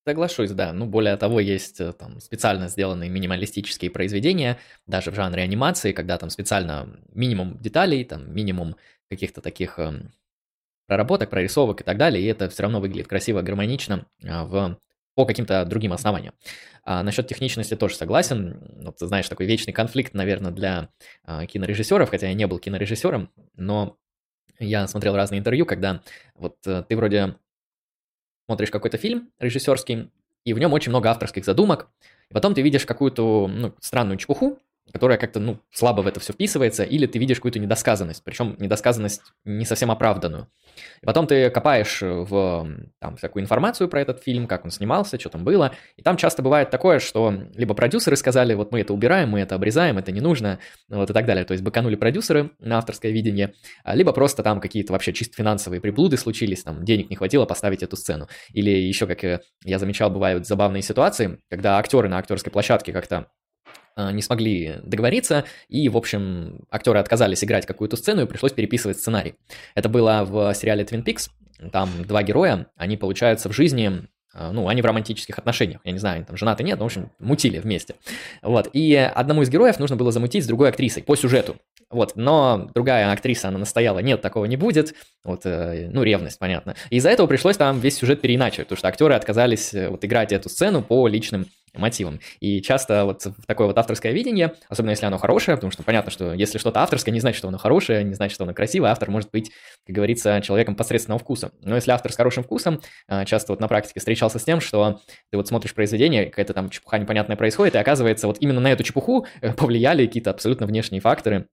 Соглашусь, да. Ну, более того, есть э, там специально сделанные минималистические произведения, даже в жанре анимации, когда там специально минимум деталей, там минимум каких-то таких э, проработок, прорисовок и так далее, и это все равно выглядит красиво, гармонично э, в, по каким-то другим основаниям. А насчет техничности тоже согласен. Вот, знаешь, такой вечный конфликт, наверное, для э, кинорежиссеров, хотя я не был кинорежиссером, но я смотрел разные интервью, когда вот э, ты вроде смотришь какой-то фильм режиссерский, и в нем очень много авторских задумок, и потом ты видишь какую-то ну, странную чепуху, которая как-то ну, слабо в это все вписывается, или ты видишь какую-то недосказанность, причем недосказанность не совсем оправданную. И потом ты копаешь в там, всякую информацию про этот фильм, как он снимался, что там было. И там часто бывает такое, что либо продюсеры сказали, вот мы это убираем, мы это обрезаем, это не нужно, вот и так далее. То есть быканули продюсеры на авторское видение, а либо просто там какие-то вообще чисто финансовые приблуды случились, там денег не хватило поставить эту сцену. Или еще, как я замечал, бывают забавные ситуации, когда актеры на актерской площадке как-то не смогли договориться, и, в общем, актеры отказались играть какую-то сцену, и пришлось переписывать сценарий. Это было в сериале Twin Peaks, там два героя, они, получаются, в жизни а, ну, они в романтических отношениях, я не знаю, они там женаты нет, но, в общем, мутили вместе. Вот, и одному из героев нужно было замутить с другой актрисой по сюжету. Вот, но другая актриса, она настояла, нет, такого не будет, вот, э, ну, ревность, понятно. И из-за этого пришлось там весь сюжет переиначивать, потому что актеры отказались э, вот играть эту сцену по личным мотивам. И часто вот такое вот авторское видение, особенно если оно хорошее, потому что понятно, что если что-то авторское, не значит, что оно хорошее, не значит, что оно красивое, автор может быть, как говорится, человеком посредственного вкуса. Но если автор с хорошим вкусом, а, часто вот на практике встречался с тем, что ты вот смотришь произведение, какая-то там чепуха непонятная происходит, и оказывается, вот именно на эту чепуху э, повлияли какие-то абсолютно внешние факторы,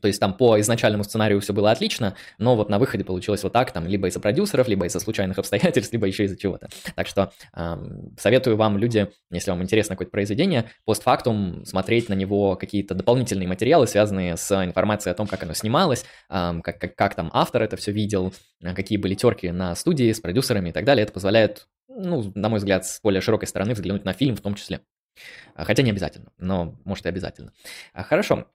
то есть там по изначальному сценарию все было отлично, но вот на выходе получилось вот так, там либо из-за продюсеров, либо из-за случайных обстоятельств, либо еще из-за чего-то. Так что э, советую вам, люди, если вам интересно какое-то произведение, постфактум смотреть на него какие-то дополнительные материалы, связанные с информацией о том, как оно снималось, э, как, как, как там автор это все видел, э, какие были терки на студии с продюсерами и так далее. Это позволяет, ну, на мой взгляд, с более широкой стороны взглянуть на фильм в том числе. Хотя не обязательно, но может и обязательно. Хорошо,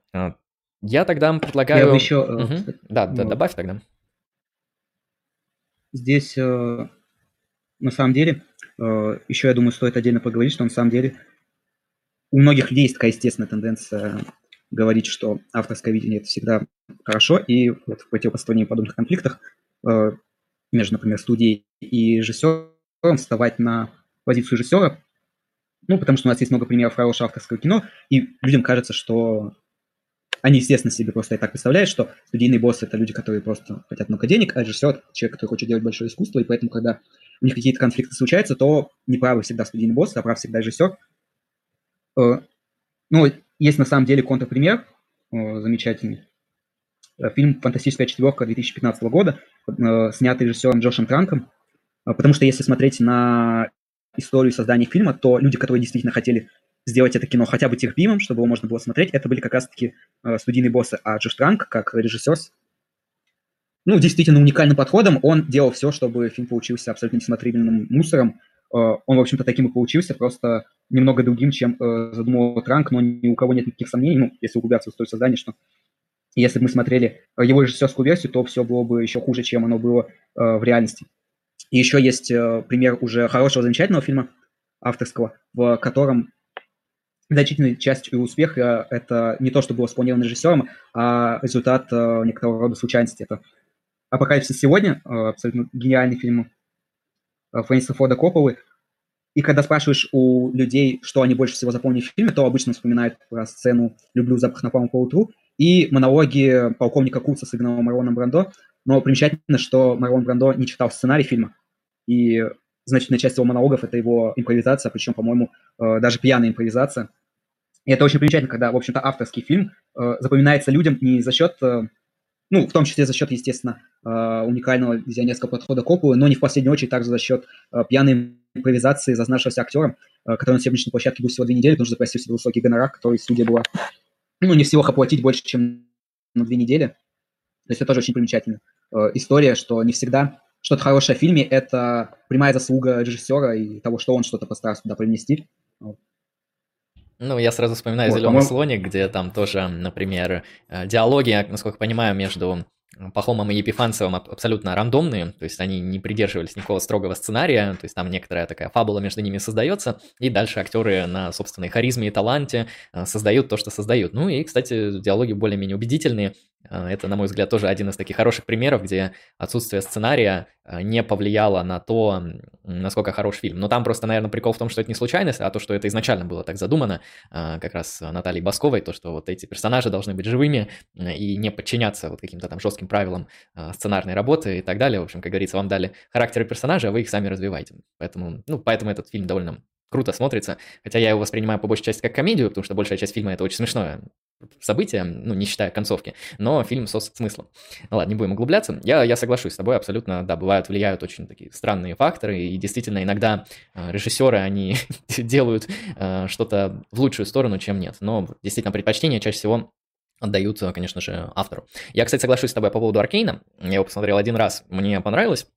я тогда предлагаю... Я бы еще... Угу. Да, да, добавь тогда. Здесь, э, на самом деле, Э, Еще, я думаю, стоит отдельно поговорить, что на самом деле у многих людей есть такая естественная тенденция говорить, что авторское видение – это всегда хорошо, и вот в противопоставлении подобных конфликтах э, между, например, студией и режиссером вставать на позицию режиссера, ну, потому что у нас есть много примеров хорошего авторского кино, и людям кажется, что они, естественно, себе просто и так представляют, что студийные боссы – это люди, которые просто хотят много денег, а режиссер – человек, который хочет делать большое искусство, и поэтому, когда у них какие-то конфликты случаются, то не правы всегда студийный босс, а прав всегда режиссер. Э, ну, есть на самом деле контрпример э, замечательный. Э, фильм «Фантастическая четверка» 2015 года, снятый режиссером Джошем Транком. Потому что если смотреть на историю создания фильма, то люди, которые действительно хотели сделать это кино хотя бы терпимым, чтобы его можно было смотреть, это были как раз-таки студийные боссы. А Джош Транк, как режиссер, ну, действительно уникальным подходом, он делал все, чтобы фильм получился абсолютно несмотрибельным мусором. Он, в общем-то, таким и получился, просто немного другим, чем э, задумал Транк, но ни у кого нет никаких сомнений, ну, если углубляться в историю создания, что если бы мы смотрели его режиссерскую версию, то все было бы еще хуже, чем оно было э, в реальности. И еще есть э, пример уже хорошего, замечательного фильма авторского, в котором значительной частью успеха это не то, что было спланировано режиссером, а результат э, некоторого рода случайности. Это «Апокалипсис сегодня», э, абсолютно гениальный фильм э, Фрэнсиса Форда Копполы, и когда спрашиваешь у людей, что они больше всего запомнили в фильме, то обычно вспоминают про сцену «Люблю запах напалма по утру» и монологи полковника Куца, сыгранного Мароном Брандо. Но примечательно, что Марон Брандо не читал сценарий фильма, и значительная часть его монологов – это его импровизация, причем, по-моему, э, даже пьяная импровизация. И это очень примечательно, когда, в общем-то, авторский фильм э, запоминается людям не за счет э, ну, в том числе за счет, естественно, уникального визионерского подхода к опылу, но не в последнюю очередь также за счет пьяной импровизации зазнавшегося актера, который на съемочной площадке был всего две недели, потому что запросил себе высокий гонорар, который студия была, ну, не всего оплатить больше, чем на две недели. То есть это тоже очень примечательно. История, что не всегда что-то хорошее в фильме – это прямая заслуга режиссера и того, что он что-то постарался туда привнести. Ну, я сразу вспоминаю вот, «Зеленый слоник», где там тоже, например, э, диалоги, насколько понимаю, между Пахомом и Епифанцевым абсолютно рандомные, то есть они не придерживались никакого строгого сценария, то есть там некоторая такая фабула между ними создается, и дальше актеры на собственной харизме и таланте э, создают то, что создают. Ну и, кстати, диалоги более-менее убедительные, это, на мой взгляд, тоже один из таких хороших примеров, где отсутствие сценария э, не повлияло на то, насколько хорош фильм. Но там просто, наверное, прикол в том, что это не случайность, а то, что это изначально было так задумано, как раз Натальей Басковой, то, что вот эти персонажи должны быть живыми и не подчиняться вот каким-то там жестким правилам сценарной работы и так далее. В общем, как говорится, вам дали характеры персонажа, а вы их сами развиваете. Поэтому, ну, поэтому этот фильм довольно круто смотрится. Хотя я его воспринимаю по большей части как комедию, потому что большая часть фильма это очень смешное событие, ну, не считая концовки, но фильм со смыслом. Ну ладно, не будем углубляться. Я, я соглашусь с тобой абсолютно, да, бывают, влияют очень такие странные факторы, и действительно иногда э, режиссеры, они делают э, что-то в лучшую сторону, чем нет. Но действительно предпочтение чаще всего отдают, конечно же, автору. Я, кстати, соглашусь с тобой по поводу Аркейна. Я его посмотрел один раз, мне понравилось.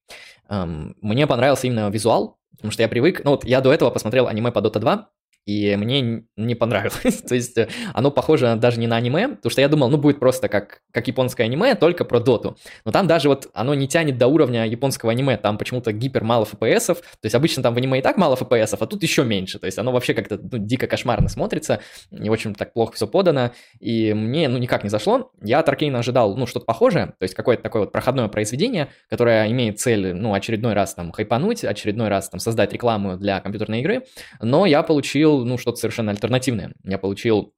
Мне понравился именно визуал, потому что я привык... Ну вот я до этого посмотрел аниме по Dota 2, и мне не понравилось. То есть э, оно похоже даже не на аниме, потому что я думал, ну будет просто как, как японское аниме, только про доту. Но там даже вот оно не тянет до уровня японского аниме, там почему-то гипер мало FPS, то есть обычно там в аниме и так мало FPS, а тут еще меньше, то есть оно вообще как-то ну, дико кошмарно смотрится, не очень так плохо все подано, и мне ну никак не зашло. Я от Аркейна ожидал ну что-то похожее, то есть какое-то такое вот проходное произведение, которое имеет цель ну очередной раз там хайпануть, очередной раз там создать рекламу для компьютерной игры, но я получил ну, что-то совершенно альтернативное. Я получил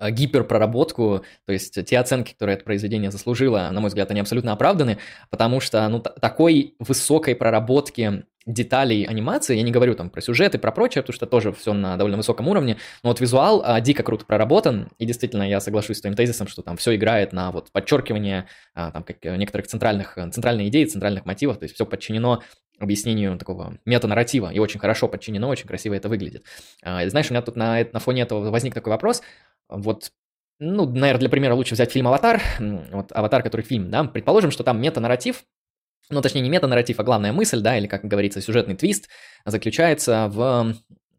гиперпроработку, то есть те оценки, которые это произведение заслужило, на мой взгляд, они абсолютно оправданы, потому что ну, такой высокой проработки деталей анимации, я не говорю там про сюжеты, про прочее, потому что тоже все на довольно высоком уровне, но вот визуал а, дико круто проработан, и действительно я соглашусь с твоим тезисом, что там все играет на вот подчеркивание а, там как, некоторых центральных, центральных идей, центральных мотивов, то есть все подчинено объяснению такого метанарратива, и очень хорошо подчинено, очень красиво это выглядит. А, знаешь, у меня тут на, на фоне этого возник такой вопрос, вот ну, наверное, для примера лучше взять фильм «Аватар», вот «Аватар», который фильм, да, предположим, что там метанарратив, ну, точнее, не метанарратив, а главная мысль, да, или, как говорится, сюжетный твист заключается в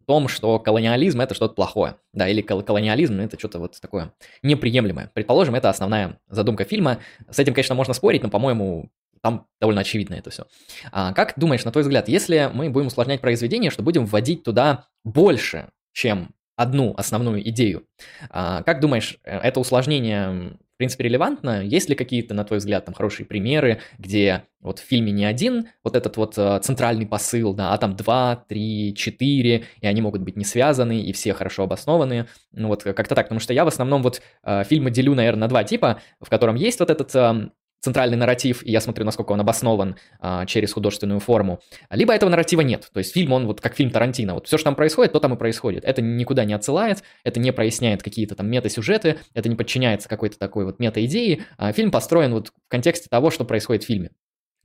том, что колониализм – это что-то плохое, да, или колониализм – это что-то вот такое неприемлемое. Предположим, это основная задумка фильма. С этим, конечно, можно спорить, но, по-моему, там довольно очевидно это все. А, как думаешь, на твой взгляд, если мы будем усложнять произведение, что будем вводить туда больше, чем одну основную идею, а, как думаешь, э, это усложнение принципе, релевантно. Есть ли какие-то, на твой взгляд, там хорошие примеры, где вот в фильме не один вот этот вот э, центральный посыл, да, а там два, три, четыре, и они могут быть не связаны, и все хорошо обоснованы. Ну вот как-то так, потому что я в основном вот э, фильмы делю, наверное, на два типа, в котором есть вот этот эм, центральный нарратив, и я смотрю, насколько он обоснован а, через художественную форму, либо этого нарратива нет. То есть фильм, он вот как фильм Тарантино. Вот все, что там происходит, то там и происходит. Это никуда не отсылает, это не проясняет какие-то там мета-сюжеты, это не подчиняется какой-то такой вот мета-идеи. А фильм построен вот в контексте того, что происходит в фильме.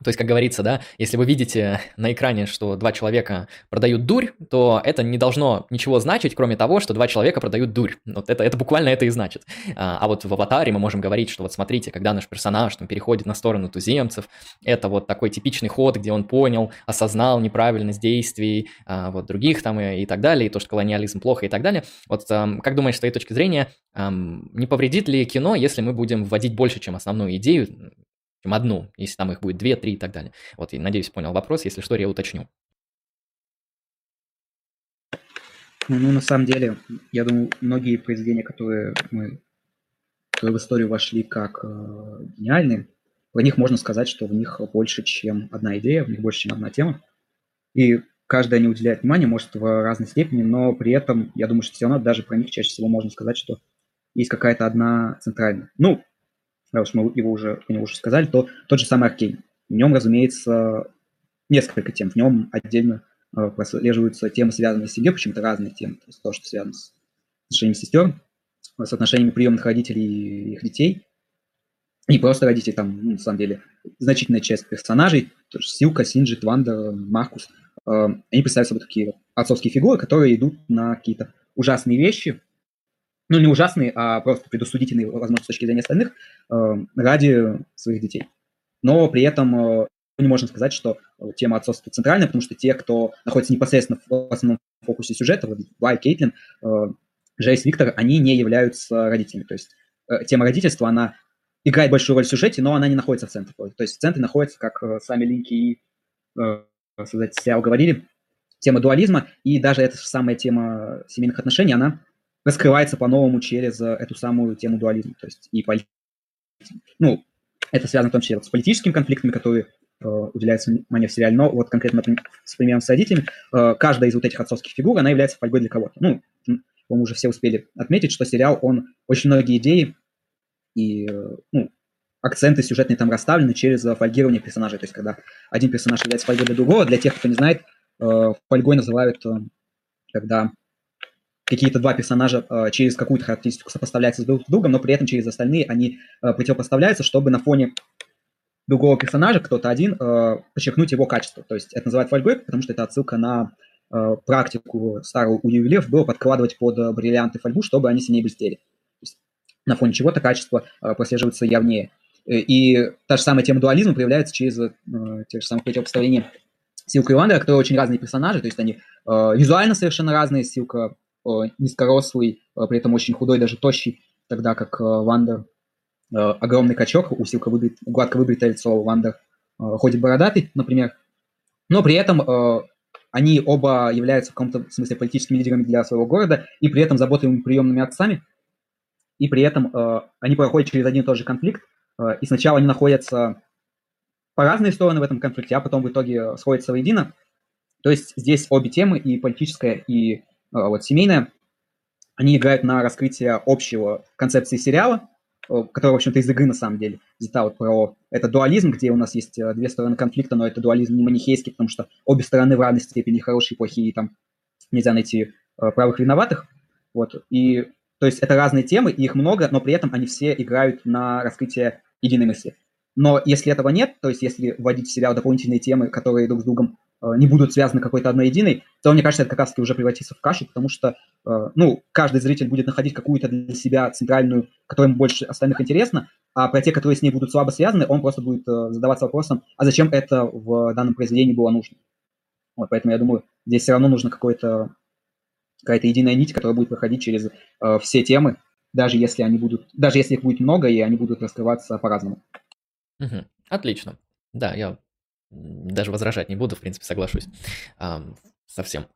То есть, как говорится, да, если вы видите на экране, что два человека продают дурь, то это не должно ничего значить, кроме того, что два человека продают дурь. Вот это, это буквально это и значит. А, а вот в аватаре мы можем говорить, что вот смотрите, когда наш персонаж там, переходит на сторону туземцев, это вот такой типичный ход, где он понял, осознал неправильность действий а, вот других там и, и так далее, и то, что колониализм плохо и так далее. Вот как думаешь, с твоей точки зрения, не повредит ли кино, если мы будем вводить больше, чем основную идею, чем одну, если там их будет две, три и так далее. Вот, и надеюсь, понял вопрос, если что, я уточню. Ну, на самом деле, я думаю, многие произведения, которые мы которые в историю вошли как э, гениальные, про них можно сказать, что в них больше, чем одна идея, в них больше, чем одна тема. И каждая не уделяет внимания, может, в разной степени, но при этом, я думаю, что все равно даже про них чаще всего можно сказать, что есть какая-то одна центральная. Ну, раз мы его уже, мы уже сказали, то тот же самый Аркейн. В нем, разумеется, несколько тем. В нем отдельно э, прослеживаются темы, связанные с семьей, почему-то разные темы. То есть то, что связано с отношениями сестер, с отношениями приемных родителей и их детей. И просто родители там, ну, на самом деле, значительная часть персонажей, то есть Силка, Синджит, Ванда, Маркус, э, они представляют собой такие отцовские фигуры, которые идут на какие-то ужасные вещи, ну, не ужасные, а просто предусудительные, возможно, с точки зрения остальных, э, ради своих детей. Но при этом э, не можем сказать, что тема отцовства центральная, потому что те, кто находится непосредственно в основном фокусе сюжета, вот Вай, Кейтлин, э, Джейс, Виктор, они не являются родителями. То есть тема родительства, она играет большую роль в сюжете, но она не находится в центре. То есть в центре находится, как сами Линки и создатели сериала говорили, тема дуализма, и даже эта самая тема семейных отношений, она раскрывается по-новому через э, эту самую тему дуализма. То есть и полит... ну, это связано в том числе с политическими конфликтами, которые э, внимание в сериале, но вот конкретно с примером с родителями, э, каждая из вот этих отцовских фигур, она является фольгой для кого-то. Ну, мы уже все успели отметить, что сериал, он очень многие идеи и э, ну, акценты сюжетные там расставлены через фольгирование персонажей. То есть, когда один персонаж является фольгой для другого, для тех, кто не знает, э, фольгой называют, когда какие-то два персонажа э, через какую-то характеристику сопоставляются друг с другом, но при этом через остальные они э, противопоставляются, чтобы на фоне другого персонажа, кто-то один, э, подчеркнуть его качество. То есть это называют фольгой, потому что это отсылка на э, практику старую у ювелиров было подкладывать под э, бриллианты фольгу, чтобы они сильнее блестели. То есть на фоне чего-то качество э, прослеживается явнее. Э, и та же самая тема дуализма проявляется через э, те же самые противопоставления Силко и Вандера, которые очень разные персонажи, то есть они э, визуально совершенно разные. Силко низкорослый, э, при этом очень худой, даже тощий, тогда как э, Вандер огромный качок, у Силко выбрит, гладко выбритое лицо, Вандер ходит бородатый, например. Но при этом они оба являются в каком-то смысле политическими лидерами для своего города и при этом заботливыми приемными отцами. И при этом они проходят через один и тот же конфликт, и сначала они находятся по разные стороны в этом конфликте, а потом в итоге сходятся воедино. То есть здесь обе темы, и политическая, и вот семейная, они играют на раскрытие общего концепции сериала, э, который, в общем-то, из игры на самом деле взята вот про это дуализм, где у нас есть э, две стороны конфликта, но это дуализм не манихейский, потому что обе стороны в равной степени хорошие, плохие, и там нельзя найти э, правых виноватых. Вот. И, то есть это разные темы, и их много, но при этом они все играют на раскрытие единой мысли. Но если этого нет, то есть если вводить в сериал дополнительные темы, которые друг с другом Э, не будут связаны какой-то одной единой, то, мне кажется, это как раз-таки уже превратится в кашу, потому что, э, ну, каждый зритель будет находить какую-то для себя центральную, которая ему больше остальных интересна, а про те, которые с ней будут слабо связаны, он просто будет э, задаваться вопросом, а зачем это в данном произведении было нужно. Вот, поэтому я думаю, здесь все равно нужно какое-то какая-то единая нить, которая будет проходить через э, все темы, даже если они будут, даже если их будет много, и они будут раскрываться по-разному. Угу. Отлично. Да, я даже возражать не буду, в принципе, соглашусь а, совсем.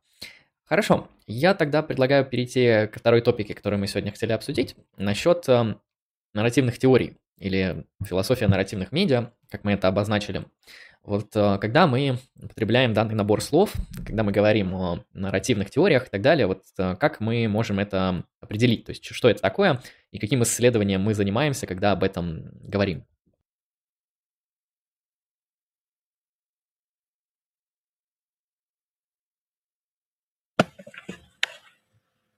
Хорошо, я тогда предлагаю перейти к второй топике, которую мы сегодня хотели обсудить, насчет нарративных теорий или философия нарративных медиа, как мы это обозначили. Вот э, когда мы употребляем данный набор слов, когда мы говорим о нарративных теориях и так далее, вот э, как мы можем это определить, то есть что это такое и каким исследованием мы занимаемся, когда об этом говорим.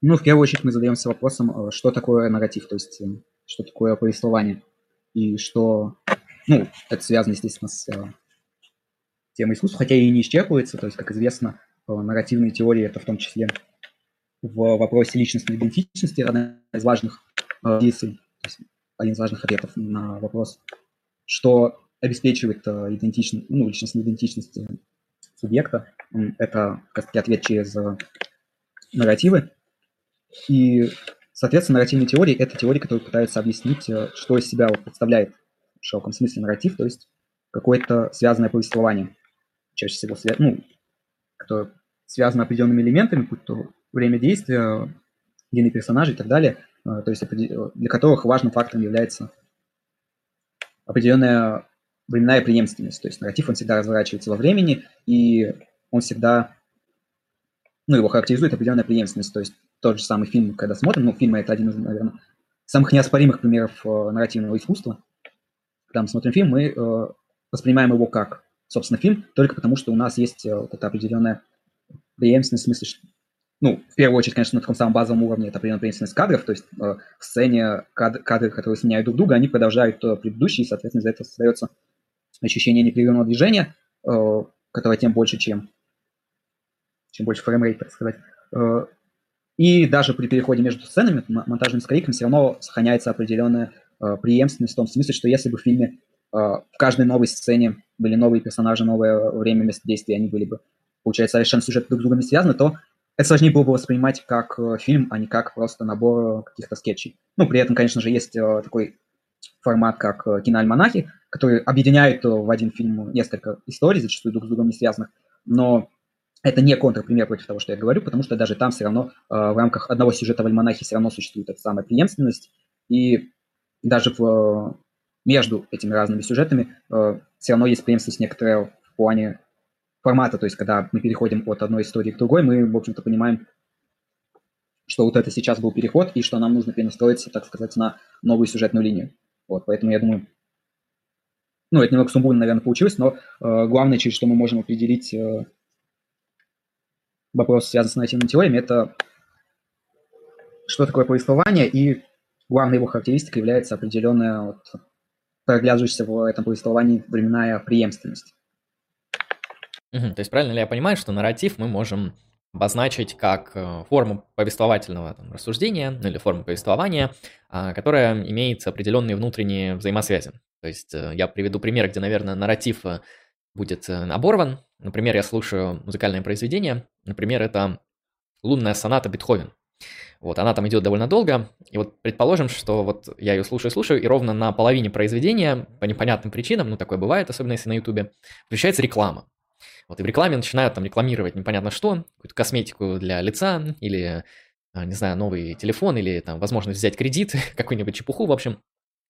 Ну, в первую очередь мы задаемся вопросом, э, что такое нарратив, то есть э, что такое повествование, и что, ну, это связано, естественно, с э, темой искусства, хотя и не исчерпывается, то есть, как известно, нарративные теории это в том числе в вопросе личностной идентичности одна из важных действий, один из важных ответов на вопрос, что обеспечивает идентичность, ну, личностную идентичность субъекта. Это, как таки, ответ через нарративы. И, соответственно, нарративные теории – это теории, которые пытаются объяснить, э, что из себя представляет в широком смысле нарратив, то есть какое-то связанное повествование, чаще всего ну, которое связано определенными элементами, будь то время действия, длины персонажей и так далее, э, то есть для которых важным фактором является определенная временная преемственность. То есть нарратив, он всегда разворачивается во времени, и он всегда, ну, его характеризует определенная преемственность. То есть тот же самый фильм, когда смотрим, ну, фильм это один из, наверное, самых неоспоримых примеров э, нарративного искусства. Когда мы смотрим фильм, мы э, воспринимаем его как, собственно, фильм, только потому что у нас есть э, вот эта определенная преемственность, в смысле, что, ну, в первую очередь, конечно, на таком самом базовом уровне это определенная преемственность кадров, то есть э, в сцене кад- кадры, которые сменяют друг друга, они продолжают э, предыдущие, и, соответственно, из-за этого создается ощущение непрерывного движения, э, которое тем больше, чем, чем больше фреймрейт, так сказать. Э, и даже при переходе между сценами, монтажным скрипком, все равно сохраняется определенная э, преемственность в том смысле, что если бы в фильме э, в каждой новой сцене были новые персонажи, новое время, место действия, они были бы, получается, совершенно сюжет друг с другом не связаны, то это сложнее было бы воспринимать как э, фильм, а не как просто набор каких-то скетчей. Ну, при этом, конечно же, есть э, такой формат, как э, киноальманахи, который объединяет в один фильм несколько историй, зачастую друг с другом не связанных, но это не контрпример против того, что я говорю, потому что даже там все равно э, в рамках одного сюжета в альманахе все равно существует эта самая преемственность, и даже в, между этими разными сюжетами э, все равно есть преемственность некоторая в плане формата, то есть когда мы переходим от одной истории к другой, мы, в общем-то, понимаем, что вот это сейчас был переход, и что нам нужно перенастроиться, так сказать, на новую сюжетную линию. Вот, поэтому я думаю, ну, это немного сумбурно, наверное, получилось, но э, главное, через что мы можем определить э, вопрос, связанный с нарративными теориями, это что такое повествование, и главной его характеристикой является определенная вот, проглядывающаяся в этом повествовании временная преемственность. Угу, то есть правильно ли я понимаю, что нарратив мы можем обозначить как э, форму повествовательного там, рассуждения ну, или форму повествования, а, которая имеет определенные внутренние взаимосвязи. То есть э, я приведу пример, где, наверное, нарратив э, будет оборван. Например, я слушаю музыкальное произведение, например, это лунная соната Бетховен. Вот, она там идет довольно долго, и вот предположим, что вот я ее слушаю-слушаю, и ровно на половине произведения, по непонятным причинам, ну такое бывает, особенно если на ютубе, включается реклама. Вот и в рекламе начинают там рекламировать непонятно что, какую-то косметику для лица, или, а, не знаю, новый телефон, или там возможность взять кредит, какую-нибудь чепуху, в общем.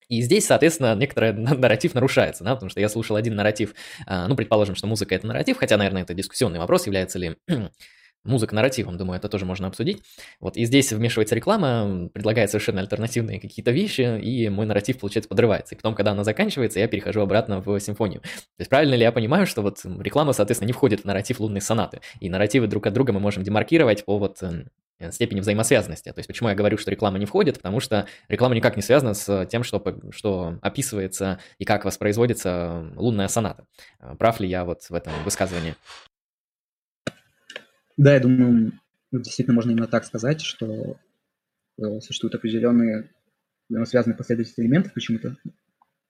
И здесь, соответственно, некоторый нарратив нарушается, да, потому что я слушал один нарратив, а, ну, предположим, что музыка – это нарратив, хотя, наверное, это дискуссионный вопрос, является ли музыка нарративом, думаю, это тоже можно обсудить. Вот, и здесь вмешивается реклама, предлагает совершенно альтернативные какие-то вещи, и мой нарратив, получается, подрывается. И потом, когда она заканчивается, я перехожу обратно в симфонию. То есть правильно ли я понимаю, что вот реклама, соответственно, не входит в нарратив лунной сонаты, и нарративы друг от друга мы можем демаркировать по вот эм, степени взаимосвязанности. То есть почему я говорю, что реклама не входит, потому что реклама никак не связана с тем, что, что описывается и как воспроизводится лунная соната. Прав ли я вот в этом высказывании? Да, я думаю, действительно можно именно так сказать, что э, существуют определенные связанные последовательные элементы, почему-то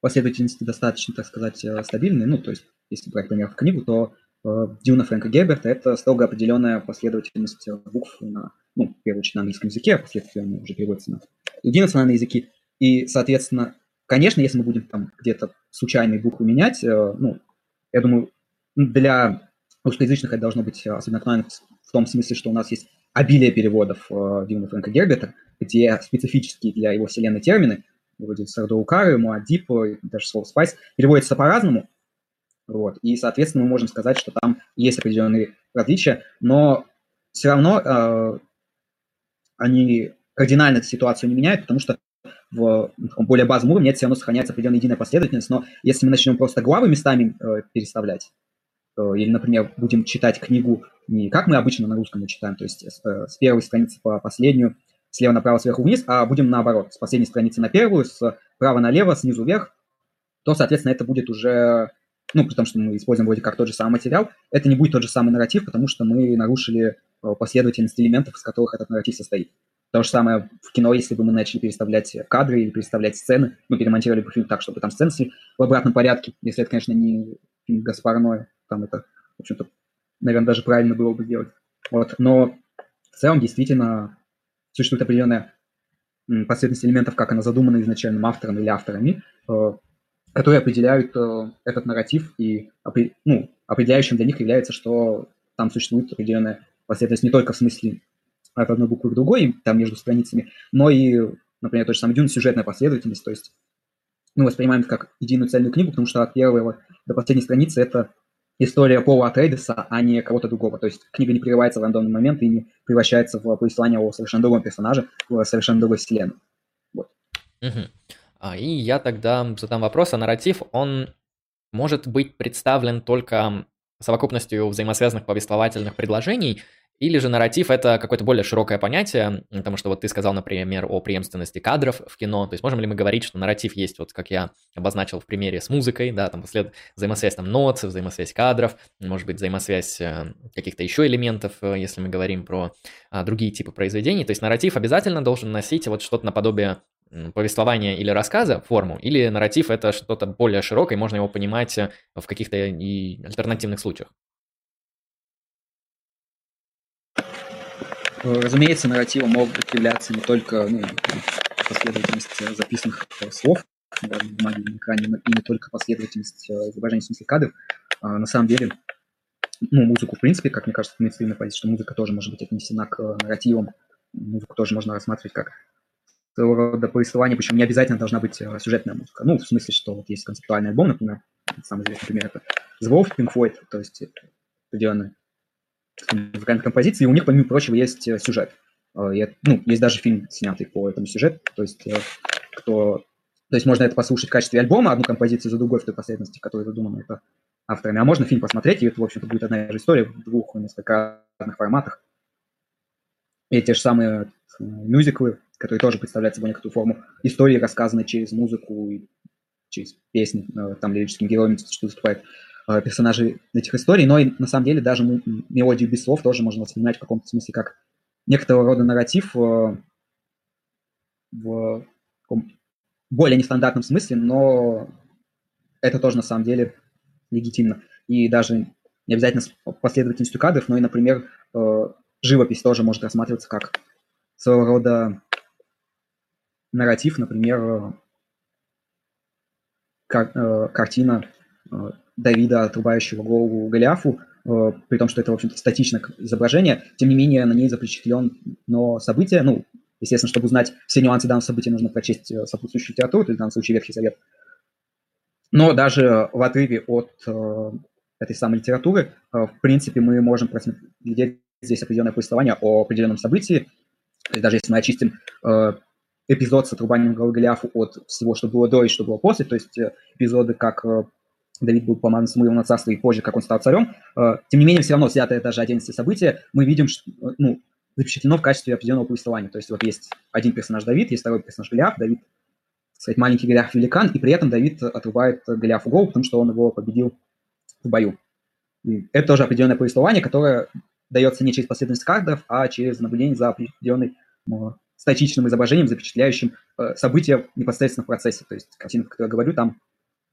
последовательности достаточно, так сказать, э, стабильные. Ну, то есть, если брать пример в книгу, то э, Дюна Фрэнка Герберта – это строго определенная последовательность букв на, ну, в первую очередь на английском языке, а впоследствии она уже переводится на другие национальные языки. И, соответственно, конечно, если мы будем там где-то случайные буквы менять, ну, я думаю, для русскоязычных это должно быть особенно актуально в том смысле, что у нас есть обилие переводов э, Дилана Фрэнка Герберта, где специфические для его вселенной термины, вроде Сардоукары, Муадип, даже слово спайс, переводятся по-разному. Вот. И, соответственно, мы можем сказать, что там есть определенные различия, но все равно э, они кардинально эту ситуацию не меняют, потому что в таком более базовом уровне это все равно сохраняется определенная единая последовательность, но если мы начнем просто главы местами э, переставлять, э, или, например, будем читать книгу не как мы обычно на русском читаем, то есть с, э, с первой страницы по последнюю, слева направо, сверху вниз, а будем наоборот, с последней страницы на первую, с права налево, снизу вверх, то, соответственно, это будет уже, ну, потому что мы используем вроде как тот же самый материал, это не будет тот же самый нарратив, потому что мы нарушили э, последовательность элементов, из которых этот нарратив состоит. То же самое в кино, если бы мы начали переставлять кадры или переставлять сцены, мы перемонтировали бы фильм так, чтобы там сцены шли в обратном порядке, если это, конечно, не фильм Гаспар там это, в общем-то, наверное, даже правильно было бы сделать. Вот. Но в целом действительно существует определенная последовательность элементов, как она задумана изначальным автором или авторами, э, которые определяют э, этот нарратив, и ну, определяющим для них является, что там существует определенная последовательность не только в смысле от одной буквы к другой, там между страницами, но и, например, то же самое Дюн, сюжетная последовательность, то есть мы воспринимаем это как единую цельную книгу, потому что от первого до последней страницы это история Пола Атрейдеса, а не кого-то другого. То есть книга не прерывается в рандомный момент и не превращается в повествование о совершенно другом персонаже, в совершенно другой вселенной. Вот. Угу. А, и я тогда задам вопрос, а нарратив, он может быть представлен только совокупностью взаимосвязанных повествовательных предложений, или же нарратив это какое-то более широкое понятие, потому что вот ты сказал, например, о преемственности кадров в кино, то есть можем ли мы говорить, что нарратив есть, вот как я обозначил в примере с музыкой, да, там послед... взаимосвязь там нот, взаимосвязь кадров, может быть взаимосвязь э, каких-то еще элементов, э, если мы говорим про а, другие типы произведений, то есть нарратив обязательно должен носить вот что-то наподобие повествования или рассказа, форму, или нарратив это что-то более широкое, можно его понимать э, в каких-то и альтернативных случаях. Разумеется, нарративы могут являться не только ну, последовательность записанных слов на бумаге на экране, и не только последовательность э, изображений в смысле кадров. А, на самом деле, ну, музыку, в принципе, как мне кажется, мейнстримная позиция, что музыка тоже может быть отнесена к нарративам. Музыку тоже можно рассматривать как своего рода повествование, причем не обязательно должна быть э, сюжетная музыка. Ну, в смысле, что вот есть концептуальный альбом, например, самый известный пример это The Wolf, Pink Floyd, то есть определенный композиций, и у них, помимо прочего, есть э, сюжет. Э, и, ну, есть даже фильм, снятый по этому сюжету, то есть э, кто... То есть можно это послушать в качестве альбома, одну композицию за другой в той последовательности, которая задумана это авторами, а можно фильм посмотреть, и это, в общем-то, будет одна и же история в двух несколько разных форматах. И те же самые мюзиклы, которые тоже представляют собой некоторую форму истории, рассказанной через музыку, через песни, там лирическим героем что выступает. Э, персонажей этих историй, но и на самом деле даже мелодию без слов тоже можно воспринимать в каком-то смысле как некоторого рода нарратив в, в более нестандартном смысле, но это тоже на самом деле легитимно. И даже не обязательно последовательностью кадров, но и, например, э, живопись тоже может рассматриваться как своего рода нарратив, например, кар э, картина Давида, отрубающего голову Голиафу, э, при том, что это, в общем-то, статичное изображение, тем не менее на ней запечатлен но событие, ну, естественно, чтобы узнать все нюансы данного события, нужно прочесть э, сопутствующую литературу, то есть в данном случае Ветхий Завет. Но даже в отрыве от э, этой самой литературы, э, в принципе, мы можем просмотреть здесь определенное повествование о определенном событии, есть даже если мы очистим э, эпизод с отрубанием головы Голиафу от всего, что было до и что было после, то есть э, эпизоды, как Давид был помазан Самуилом на царство и позже, как он стал царем. Э, тем не менее, все равно взятое даже отдельности события, мы видим, что, ну, запечатлено в качестве определенного повествования. То есть вот есть один персонаж Давид, есть второй персонаж Голиаф. Давид, сказать, маленький Голиаф великан, и при этом Давид отрубает Голиафу голову, потому что он его победил в бою. И это тоже определенное повествование, которое дается не через последовательность кадров, а через наблюдение за определенной статичным изображением, запечатляющим э, события непосредственно в процессе. То есть картина, о которой я говорю, там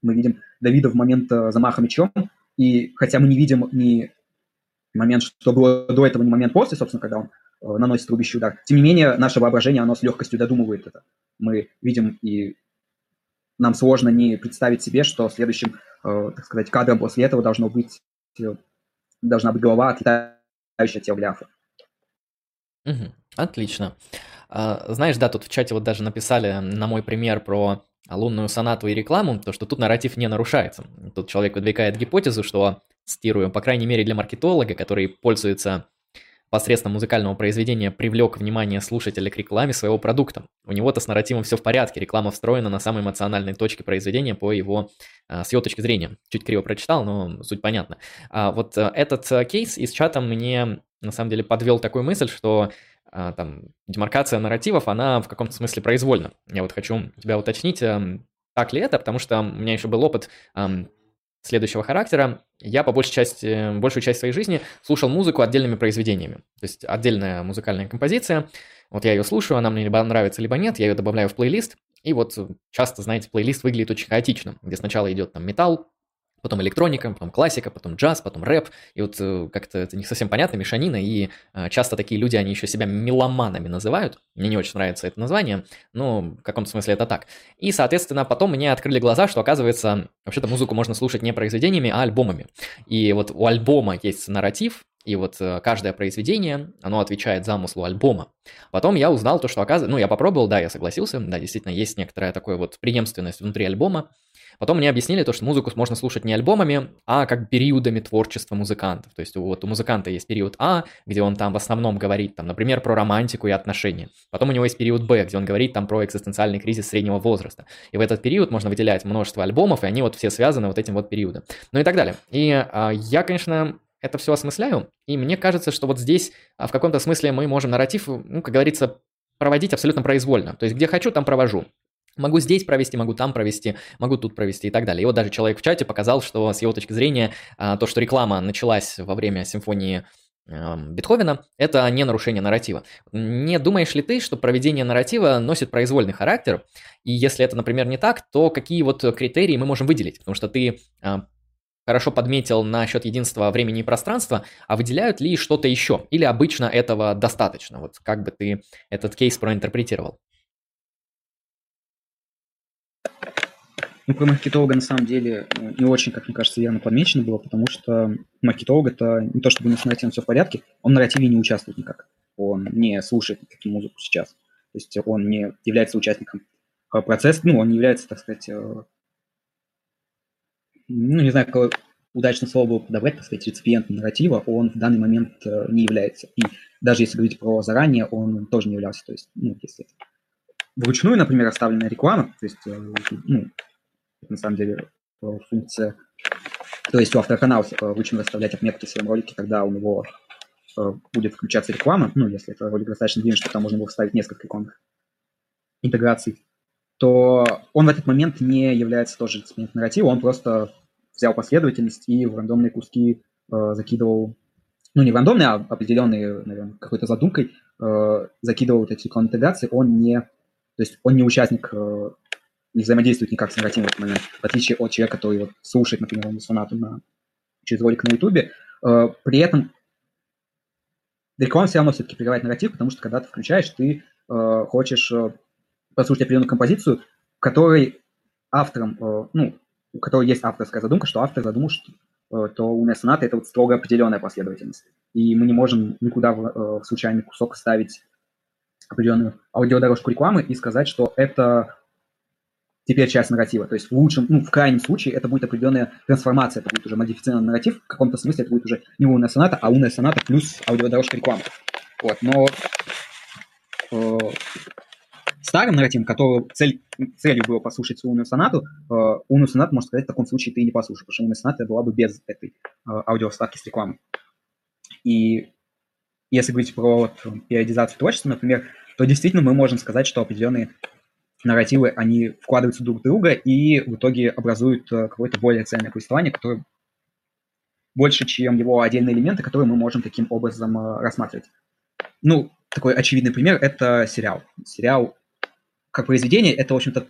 мы видим Давида в момент э, замаха мечом, и хотя мы не видим ни момент, что было до этого, ни момент после, собственно, когда он э, наносит рубящий удар, тем не менее, наше воображение, оно с легкостью додумывает это. Мы видим и нам сложно не представить себе, что следующим, э, так сказать, кадром после этого должно быть, э, должна быть голова, отлетающая от Теогляфа. Угу, отлично. А, знаешь, да, тут в чате вот даже написали на мой пример про лунную сонату и рекламу, то что тут нарратив не нарушается. Тут человек выдвигает гипотезу, что, цитирую, по крайней мере для маркетолога, который пользуется посредством музыкального произведения привлек внимание слушателя к рекламе своего продукта. У него-то с нарративом все в порядке, реклама встроена на самой эмоциональной точке произведения по его, а, с его точки зрения. Чуть криво прочитал, но суть понятна. А вот а, этот а, кейс из чата мне на самом деле подвел такую мысль, что а, там демаркация нарративов, она в каком-то смысле произвольна. Я вот хочу тебя уточнить, эм, так ли это, потому что у меня еще был опыт следующего характера. Я по большей части, большую часть своей жизни слушал музыку отдельными произведениями. То есть отдельная музыкальная композиция. Вот я ее слушаю, она мне либо нравится, либо нет. Я ее добавляю в плейлист. И вот часто, знаете, плейлист выглядит очень хаотично, где сначала идет там металл, потом электроника, потом классика, потом джаз, потом рэп, и вот э, как-то это не совсем понятно, мешанина, и э, часто такие люди, они еще себя меломанами называют, мне не очень нравится это название, но в каком-то смысле это так. И, соответственно, потом мне открыли глаза, что, оказывается, вообще-то музыку можно слушать не произведениями, а альбомами. И вот у альбома есть нарратив, и вот э, каждое произведение, оно отвечает замыслу альбома. Потом я узнал то, что оказывается, ну, я попробовал, да, я согласился, да, действительно, есть некоторая такая вот преемственность внутри альбома, Потом мне объяснили то, что музыку можно слушать не альбомами, а как периодами творчества музыкантов. То есть вот у музыканта есть период А, где он там в основном говорит, там, например, про романтику и отношения. Потом у него есть период Б, где он говорит там про экзистенциальный кризис среднего возраста. И в этот период можно выделять множество альбомов, и они вот все связаны вот этим вот периодом. Ну и так далее. И а, я, конечно, это все осмысляю, и мне кажется, что вот здесь а, в каком-то смысле мы можем нарратив, ну, как говорится, проводить абсолютно произвольно. То есть где хочу, там провожу. Могу здесь провести, могу там провести, могу тут провести и так далее. И вот даже человек в чате показал, что с его точки зрения а, то, что реклама началась во время симфонии Бетховена, это не нарушение нарратива. Не думаешь ли ты, что проведение нарратива носит произвольный характер? И если это, например, не так, то какие вот критерии мы можем выделить? Потому что ты а, хорошо подметил насчет единства времени и пространства, а выделяют ли что-то еще? Или обычно этого достаточно? Вот как бы ты этот кейс проинтерпретировал? Ну, про маркетолога на самом деле э, не очень, как мне кажется, верно подмечено было, потому что маркетолог это не то, чтобы у него с нарративом все в порядке, он в нарративе не участвует никак. Он не слушает никакую музыку сейчас. То есть он не является участником э, процесса, ну, он не является, так сказать, э, ну, не знаю, какое удачное слово было подобрать, так сказать, реципиентом нарратива, он в данный момент не является. И даже если говорить про заранее, он тоже не являлся. То есть, ну, если вручную, например, оставленная реклама, то есть, ну, на самом деле э, функция. То есть у автора канала лучше выставлять отметки в своем ролике, когда у него э, будет включаться реклама, ну, если это ролик достаточно длинный, что там можно было вставить несколько рекламных интеграций, то он в этот момент не является тоже нарратива, он просто взял последовательность и в рандомные куски э, закидывал, ну, не в рандомные, а определенные, наверное, какой-то задумкой э, закидывал вот эти рекламные интеграции, он не, то есть он не участник э, не взаимодействует никак с нарративом в этот момент, в отличие от человека, который вот слушает, например, он сонату на, через ролик на Ютубе. Э, при этом реклама все равно все-таки прерывает нарратив, потому что когда ты включаешь, ты э, хочешь э, послушать определенную композицию, которой автором, э, ну, у которой есть авторская задумка, что автор задумал, что э, то лунная соната – это вот строго определенная последовательность. И мы не можем никуда в, э, в случайный кусок ставить определенную аудиодорожку рекламы и сказать, что это теперь часть нарратива. То есть в лучшем, ну, в крайнем случае это будет определенная трансформация, это будет уже модифицированный нарратив, в каком-то смысле это будет уже не лунная соната, а лунная соната плюс аудиодорожка рекламы. Вот, но э, старым нарративом, которого цель, целью было послушать лунную сонату, э, лунную сонату, можно сказать, в таком случае ты не послушаешь, потому что лунная соната была бы без этой э, аудиоставки с рекламой. И если говорить про вот, периодизацию творчества, например, то действительно мы можем сказать, что определенные нарративы, они вкладываются друг в друга и в итоге образуют э, какое-то более ценное повествование, которое больше, чем его отдельные элементы, которые мы можем таким образом э, рассматривать. Ну, такой очевидный пример – это сериал. Сериал как произведение – это, в общем-то,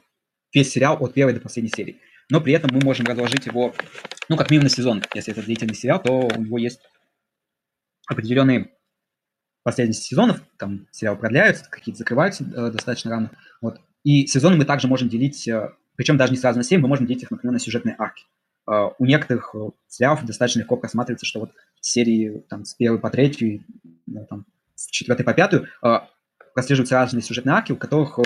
весь сериал от первой до последней серии. Но при этом мы можем разложить его, ну, как минимум на сезон. Если это длительный сериал, то у него есть определенные последовательности сезонов, там сериалы продляются, какие-то закрываются э, достаточно рано. Вот. И сезоны мы также можем делить э, причем даже не сразу на серии, мы можем делить их, например, на сюжетные арки. Uh, у некоторых сериалов достаточно легко просматривается, что вот серии там, с первой по третью, ну, там, с четвертой по пятую прослеживаются разные сюжетные арки, у которых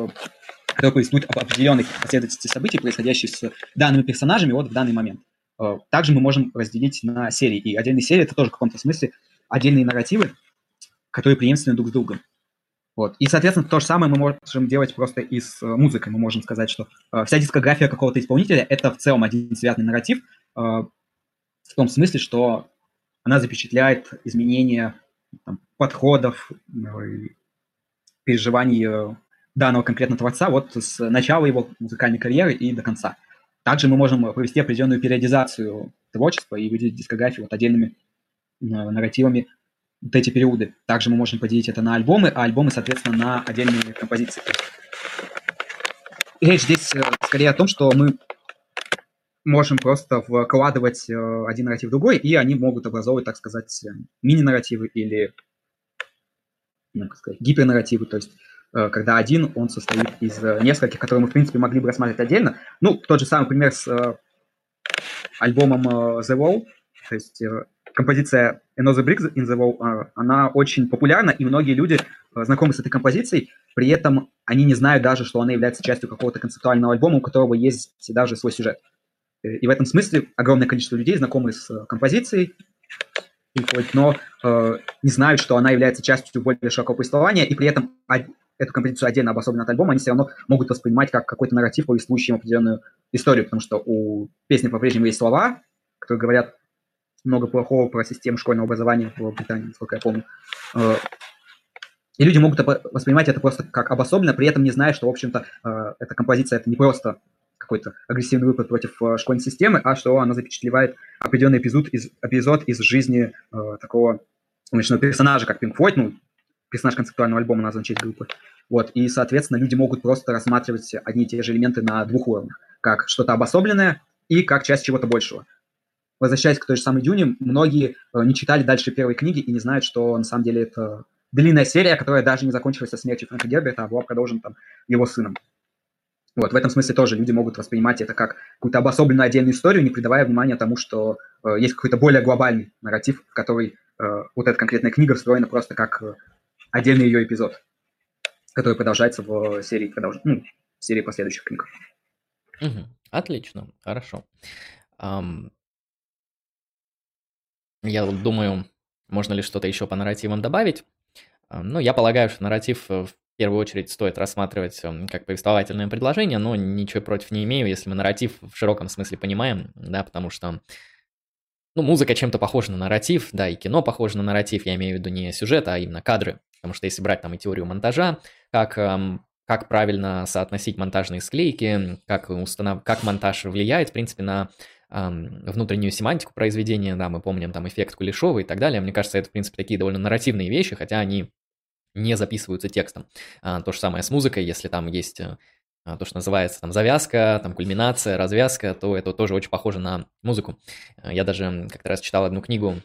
которые повествуют об определенной последовательности событий, происходящих с данными персонажами вот в данный момент. Также мы можем разделить на серии, и отдельные серии это тоже в каком-то смысле отдельные нарративы, которые преемственны друг с другом. Вот. И, соответственно, то же самое мы можем делать просто и с э, музыкой. Мы можем сказать, что э, вся дискография какого-то исполнителя – это в целом один связанный нарратив, э, в том смысле, что она запечатляет изменения там, подходов, э, переживаний э, данного конкретного творца вот с начала его музыкальной карьеры и до конца. Также мы можем провести определенную периодизацию творчества и выделить дискографию вот отдельными э, нарративами вот эти периоды. Также мы можем поделить это на альбомы, а альбомы, соответственно, на отдельные композиции. речь здесь э, скорее о том, что мы можем просто вкладывать э, один нарратив в другой, и они могут образовывать, так сказать, э, мини-нарративы или ну, как сказать, гипернарративы, то есть когда один, он состоит из нескольких, которые мы, в принципе, могли бы рассматривать отдельно. Ну, тот же самый пример с альбомом The Wall, то есть композиция Another Brick in the Wall, а, она очень популярна, и многие люди а, знакомы с этой композицией, при этом они не знают даже, что она является частью какого-то концептуального альбома, у которого есть даже свой сюжет. Э, и в этом смысле огромное количество людей знакомы с э, композицией, но э, не знают, что она является частью более широкого повествования, и при этом эту композицию отдельно обособленно от альбома, они все равно могут воспринимать как какой-то нарратив, повествующий им определенную историю, потому что у песни по-прежнему есть слова, которые говорят много плохого про систему школьного образования в Британии, насколько я помню. Э, и люди могут воспринимать это просто как обособленно, при этом не зная, что, в общем-то, э, эта композиция – это не просто какой-то агрессивный выпад против э, школьной системы, а что она запечатлевает определенный эпизод из, эпизод из жизни такого уличного персонажа, как Pink Floyd, ну, персонаж концептуального альбома назван честь группы. Вот, и, соответственно, люди могут просто рассматривать одни и те же элементы на двух уровнях, как что-то обособленное и как часть чего-то большего возвращаясь к той же самой Дюне, многие э, не читали дальше первой книги и не знают, что на самом деле это длинная серия, которая даже не закончилась со смертью Фрэнка Герберта, а была продолжена там его сыном. Вот, в этом смысле тоже люди могут воспринимать это как какую-то обособленную отдельную историю, не придавая внимания тому, что э, есть какой-то более глобальный нарратив, в который э, вот эта конкретная книга встроена просто как э, отдельный ее эпизод, который продолжается в серии, продолж... ну, в серии последующих книг. Угу. Отлично, хорошо. Um, я думаю, можно ли что-то еще по нарративам добавить. А, ну, я полагаю, что нарратив э, в первую очередь стоит рассматривать эм, как повествовательное предложение, но ничего против не имею, если мы нарратив в широком смысле понимаем, да, потому что ну, музыка чем-то похожа на нарратив, да, и кино похоже на нарратив, я имею в виду не сюжет, а именно кадры, потому что если брать там и теорию монтажа, как, эм, как правильно соотносить монтажные склейки, как, установ... как монтаж влияет, в принципе, на внутреннюю семантику произведения, да, мы помним там эффект Кулешова и так далее. Мне кажется, это, в принципе, такие довольно нарративные вещи, хотя они не записываются текстом. А, то же самое с музыкой, если там есть э, а, то, что называется там завязка, там кульминация, развязка, то это тоже очень похоже на музыку. А, я даже как-то раз читал одну книгу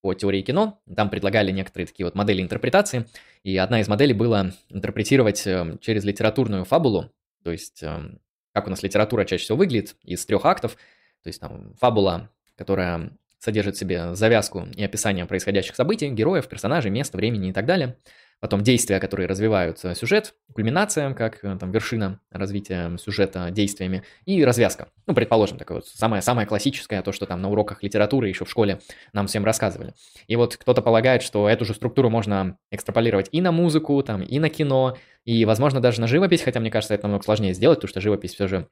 по теории кино, там предлагали некоторые такие вот модели интерпретации, и одна из моделей была интерпретировать э, через литературную фабулу, то есть эм, как у нас литература чаще всего выглядит из трех актов, то есть там фабула, которая содержит в себе завязку и описание происходящих событий, героев, персонажей, места, времени и так далее. Потом действия, которые развивают сюжет, кульминация, как э, там вершина развития сюжета действиями, и развязка. Ну, предположим, такое вот самое, самое классическое, то, что там на уроках литературы еще в школе нам всем рассказывали. И вот кто-то полагает, что эту же структуру можно экстраполировать и на музыку, там, и на кино, и, возможно, даже на живопись, хотя мне кажется, это намного сложнее сделать, потому что живопись все же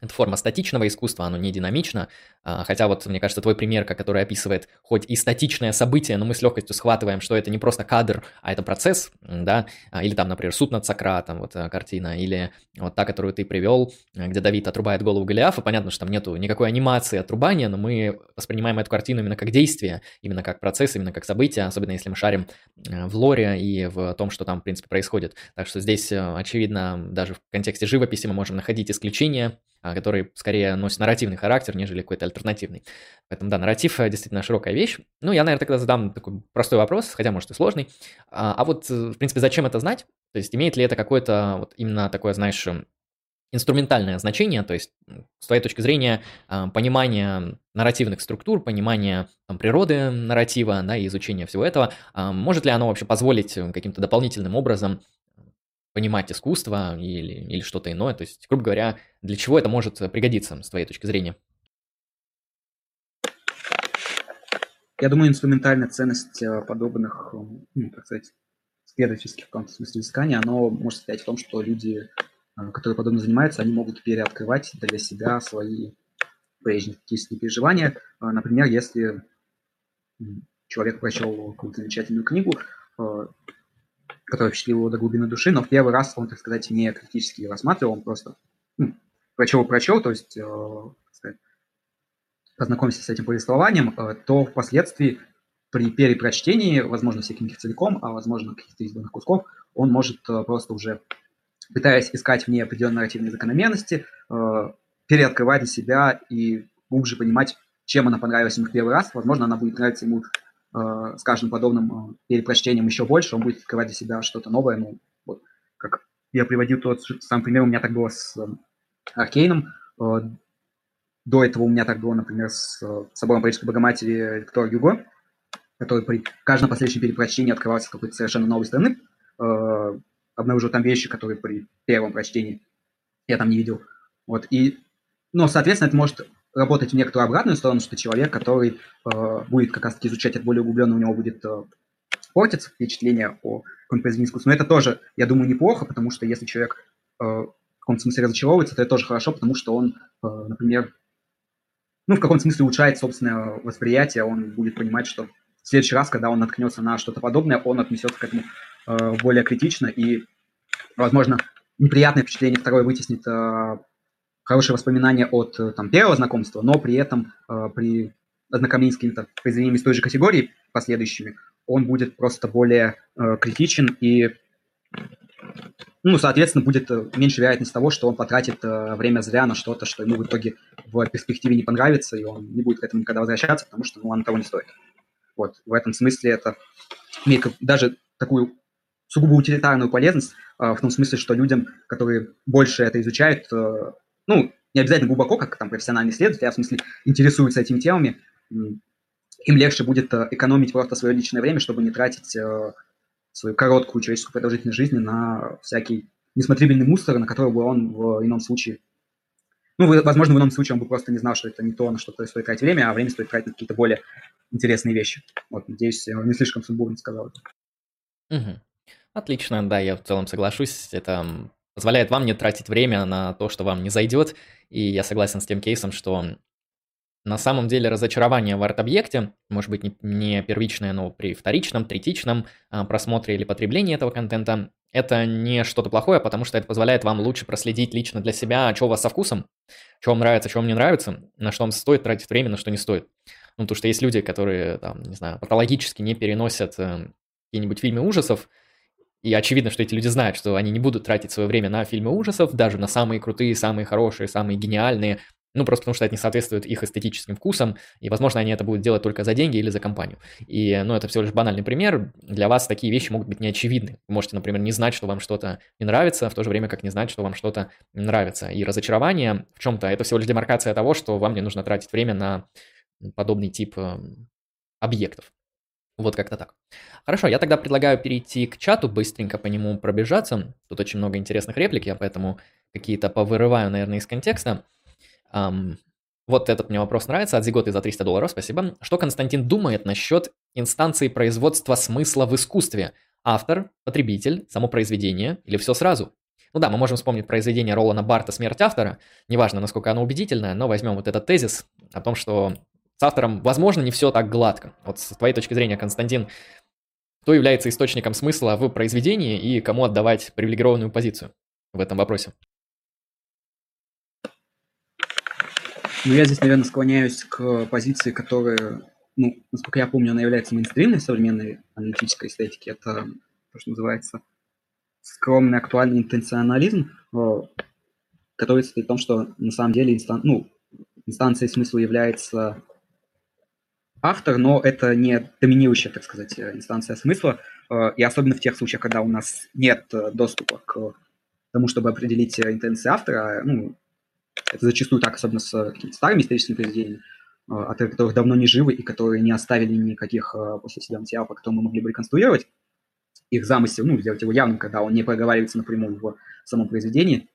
это форма статичного искусства, оно не динамично, а, хотя вот, мне кажется, твой пример, который описывает хоть и статичное событие, но мы с легкостью схватываем, что это не просто кадр, а это процесс, да, а, или там, например, суд над Сократом, вот э, картина, или вот та, которую ты привел, где Давид отрубает голову Голиафа, понятно, что там нету никакой анимации отрубания, но мы воспринимаем эту картину именно как действие, именно как процесс, именно как событие, особенно если мы шарим э, в лоре и в том, что там, в принципе, происходит. Так что здесь, э, очевидно, даже в контексте живописи мы можем находить исключения, который скорее носит нарративный характер, нежели какой-то альтернативный. Поэтому, да, нарратив э, действительно широкая вещь. Ну, я, наверное, тогда задам такой простой вопрос, хотя, может, и сложный. А, а вот, э, в принципе, зачем это знать? То есть, имеет ли это какое-то вот именно такое, знаешь, инструментальное значение, то есть с твоей точки зрения а, понимание нарративных структур, понимание там, природы нарратива, да, и изучение всего этого, а, может ли оно вообще позволить каким-то дополнительным образом понимать искусство или, или что-то иное, то есть, грубо говоря, для чего это может пригодиться с твоей точки зрения? Я думаю, инструментальная ценность э, подобных, ну, так сказать, исследовательских в каком-то смысле искания, оно может состоять в том, что люди Э, которые подобно занимаются, они могут переоткрывать для себя свои прежние фактические переживания. Э, например, если человек прочел какую-то замечательную книгу, э, которая впечатлила его до глубины души, но в первый раз он, так сказать, не критически рассматривал, он просто ну, прочел прочел, то есть так сказать, познакомился с этим повествованием, то впоследствии при перепрочтении, возможно, всей книги целиком, а возможно, каких-то избранных кусков, он может просто уже пытаясь искать в ней определенные нарративные закономерности, э, переоткрывать для себя и глубже понимать, чем она понравилась ему в первый раз. Возможно, она будет нравиться ему э, с каждым подобным э, перепрочтением еще больше, он будет открывать для себя что-то новое. Ну, вот, как я приводил тот сам пример, у меня так было с Аркейном. До этого у меня так было, например, с собором Парижской Богоматери Виктора Гюго, который при каждом последующем перепрочтении открывался с какой-то совершенно новой стороны обнаружил там вещи, которые при первом прочтении я там не видел. Вот, и, ну, соответственно, это может работать в некоторую обратную сторону, что человек, который э, будет как раз-таки изучать это более углубленно, у него будет э, портиться впечатление о каком-то искусстве. Но это тоже, я думаю, неплохо, потому что если человек э, в каком-то смысле разочаровывается, то это тоже хорошо, потому что он, э, например, ну, в каком-то смысле улучшает собственное восприятие, он будет понимать, что в следующий раз, когда он наткнется на что-то подобное, он отнесется к этому Э, более критично, и, возможно, неприятное впечатление второе вытеснит э, хорошие воспоминания от э, там, первого знакомства, но при этом при ознакомлении с какими-то произведениями из той же категории последующими, он будет просто более критичен и, ну, соответственно, будет меньше вероятность того, что он потратит время зря на что-то, что ему в итоге в перспективе не понравится, и он не будет к этому никогда возвращаться, потому что ну, оно того не стоит. Вот, в этом смысле это имеет даже такую сугубо утилитарную полезность, а, в том смысле, что людям, которые больше это изучают, э, ну, не обязательно глубоко, как там профессиональные исследователи, а в смысле интересуются этими темами, им легче будет э, экономить просто свое личное время, чтобы не тратить э, свою короткую человеческую продолжительность жизни на всякий несмотрибельный мусор, на который бы он в ином случае ну, возможно, в ином случае он бы просто не знал, что это не то, на что стоит тратить время, а время стоит тратить на какие-то более интересные вещи. Вот, надеюсь, я не слишком сумбурно сказал это. Угу. Отлично, да, я в целом соглашусь. Это позволяет вам не тратить время на то, что вам не зайдет. И я согласен с тем кейсом, что на самом деле разочарование в арт-объекте, может быть, не первичное, но при вторичном, третичном а, просмотре или потреблении этого контента, это не что-то плохое, потому что это позволяет вам лучше проследить лично для себя, что у вас со вкусом, что вам нравится, что вам не нравится, на что вам стоит тратить время, на что не стоит. Ну, потому что есть люди, которые, там, не знаю, патологически не переносят э, какие-нибудь фильмы ужасов, и очевидно, что эти люди знают, что они не будут тратить свое время на фильмы ужасов, даже на самые крутые, самые хорошие, самые гениальные, ну, просто потому что это не соответствует их эстетическим вкусам, и, возможно, они это будут делать только за деньги или за компанию. И, ну, это всего лишь банальный пример. Для вас такие вещи могут быть неочевидны. Вы можете, например, не знать, что вам что-то не нравится, в то же время как не знать, что вам что-то нравится. И разочарование в чем-то – это всего лишь демаркация того, что вам не нужно тратить время на подобный тип эм, объектов. Вот как-то так. Хорошо, я тогда предлагаю перейти к чату, быстренько по нему пробежаться. Тут очень много интересных реплик, я поэтому какие-то повырываю, наверное, из контекста. Um, вот этот мне вопрос нравится. От Зиготы за 300 долларов, спасибо. Что Константин думает насчет инстанции производства смысла в искусстве? Автор, потребитель, само произведение или все сразу? Ну да, мы можем вспомнить произведение Ролана Барта «Смерть автора». Неважно, насколько оно убедительное, но возьмем вот этот тезис о том, что с автором, возможно, не все так гладко. Вот с твоей точки зрения, Константин, кто является источником смысла в произведении и кому отдавать привилегированную позицию в этом вопросе? Ну, я здесь, наверное, склоняюсь к позиции, которая, ну, насколько я помню, она является мейнстримной современной аналитической эстетики. Это то, что называется скромный актуальный интенционализм, который состоит в том, что на самом деле инстан... ну, инстанцией смысла является автор, но это не доминирующая, так сказать, инстанция смысла. Э, и особенно в тех случаях, когда у нас нет э, доступа к тому, чтобы определить интенции автора. Ну, это зачастую так, особенно с какими-то старыми историческими произведениями, авторы которых давно не живы и которые не оставили никаких после себя материалов, по которым мы могли бы реконструировать их замысел, ну, сделать его явным, когда он не проговаривается напрямую в самом произведении.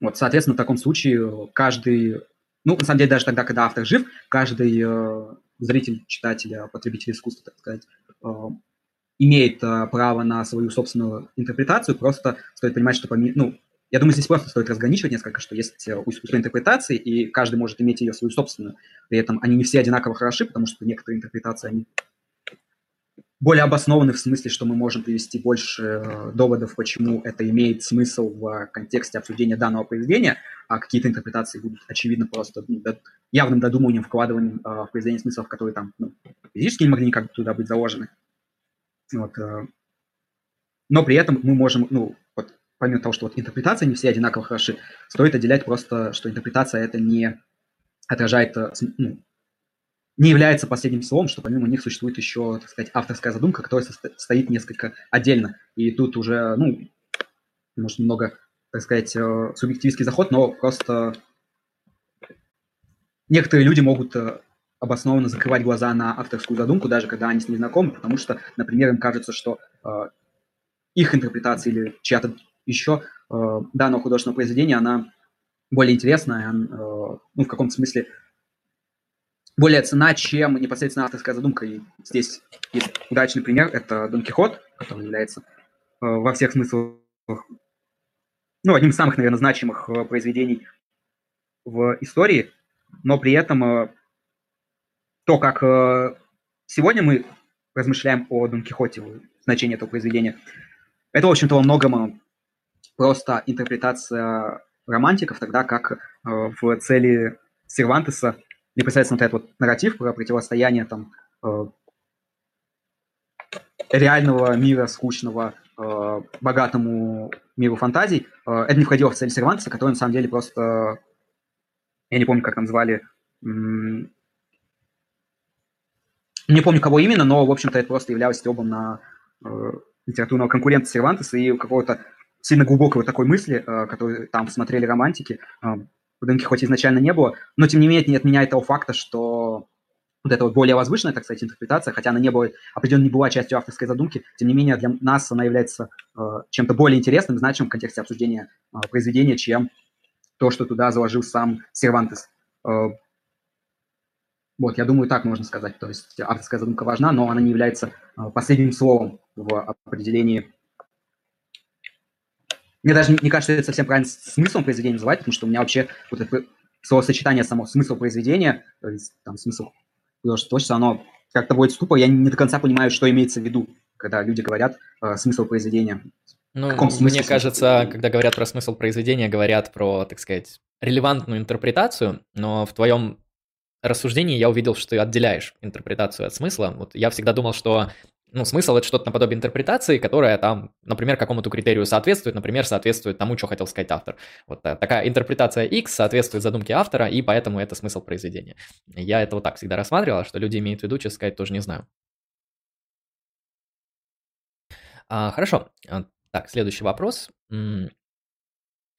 Вот, соответственно, в таком случае каждый, ну, на самом деле, даже тогда, когда автор жив, каждый э, зритель, читатель, а, потребитель искусства, так сказать, э, имеет э, право на свою собственную интерпретацию, просто стоит понимать, что, помимо, ну, я думаю, здесь просто стоит разграничивать несколько, что есть устная интерпретации, и каждый может иметь ее свою собственную. При этом они не все одинаково хороши, потому что некоторые интерпретации, они более обоснованы в смысле, что мы можем привести больше э, доводов, почему это имеет смысл в контексте обсуждения данного произведения, а какие-то интерпретации будут, очевидно, просто ну, явным додумыванием, вкладыванием э, в произведение смыслов, которые там ну, физически не могли никак туда быть заложены. Вот, э. Но при этом мы можем, ну, вот, помимо того, что вот интерпретации не все одинаково хороши, стоит отделять просто, что интерпретация это не отражает ну, не является последним словом, что помимо них существует еще, так сказать, авторская задумка, которая стоит несколько отдельно. И тут уже, ну, может, немного, так сказать, э, субъективистский заход, но просто некоторые люди могут э, обоснованно закрывать глаза на авторскую задумку, даже когда они с ней знакомы, потому что, например, им кажется, что э, их интерпретация или чья-то еще данного художественного произведения, она более интересная, ну, в каком-то смысле более цена, чем непосредственно авторская задумка. И здесь есть удачный пример, это Дон Кихот, который является э, во всех смыслах, ну, одним из самых, наверное, значимых э, произведений в истории, но при этом э, то, как э, сегодня мы размышляем о Дон Кихоте, значение этого произведения, это, в общем-то, во многом э, просто интерпретация романтиков, тогда как э, в цели Сервантеса непосредственно вот этот вот нарратив про противостояние там э, реального мира скучного э, богатому миру фантазий, э, это не входило в цель Сервантеса, который на самом деле просто, я не помню, как там звали, не помню, кого именно, но, в общем-то, это просто являлось стебом на э, литературного конкурента Сервантеса и какого-то сильно глубокого такой мысли, э, который там смотрели романтики, э, в Дон Кихоте изначально не было, но тем не менее это не отменяет того факта, что вот эта вот более возвышенная, так сказать, интерпретация, хотя она не была, определенно не была частью авторской задумки, тем не менее для нас она является э, чем-то более интересным, значимым в контексте обсуждения э, произведения, чем то, что туда заложил сам Сервантес. Э, вот, я думаю, так можно сказать. То есть авторская задумка важна, но она не является э, последним словом в определении мне даже не, кажется, это совсем правильно смыслом произведения называть, потому что у меня вообще вот это словосочетание само смысл произведения, то есть там смысл художественного творчества, оно как-то будет ступор. Я не до конца понимаю, что имеется в виду, когда люди говорят э, смысл произведения. Ну, мне кажется, когда говорят про смысл произведения, говорят про, так сказать, релевантную интерпретацию, но в твоем рассуждении я увидел, что ты отделяешь интерпретацию от смысла. Вот я всегда думал, что ну, смысл это что-то наподобие интерпретации, которая там, например, какому-то критерию соответствует, например, соответствует тому, что хотел сказать автор. Вот э, такая интерпретация X соответствует задумке автора, и поэтому это смысл произведения. Я это вот так всегда рассматривал, что люди имеют в виду, честно сказать, тоже не знаю. А, хорошо. А, так, следующий вопрос.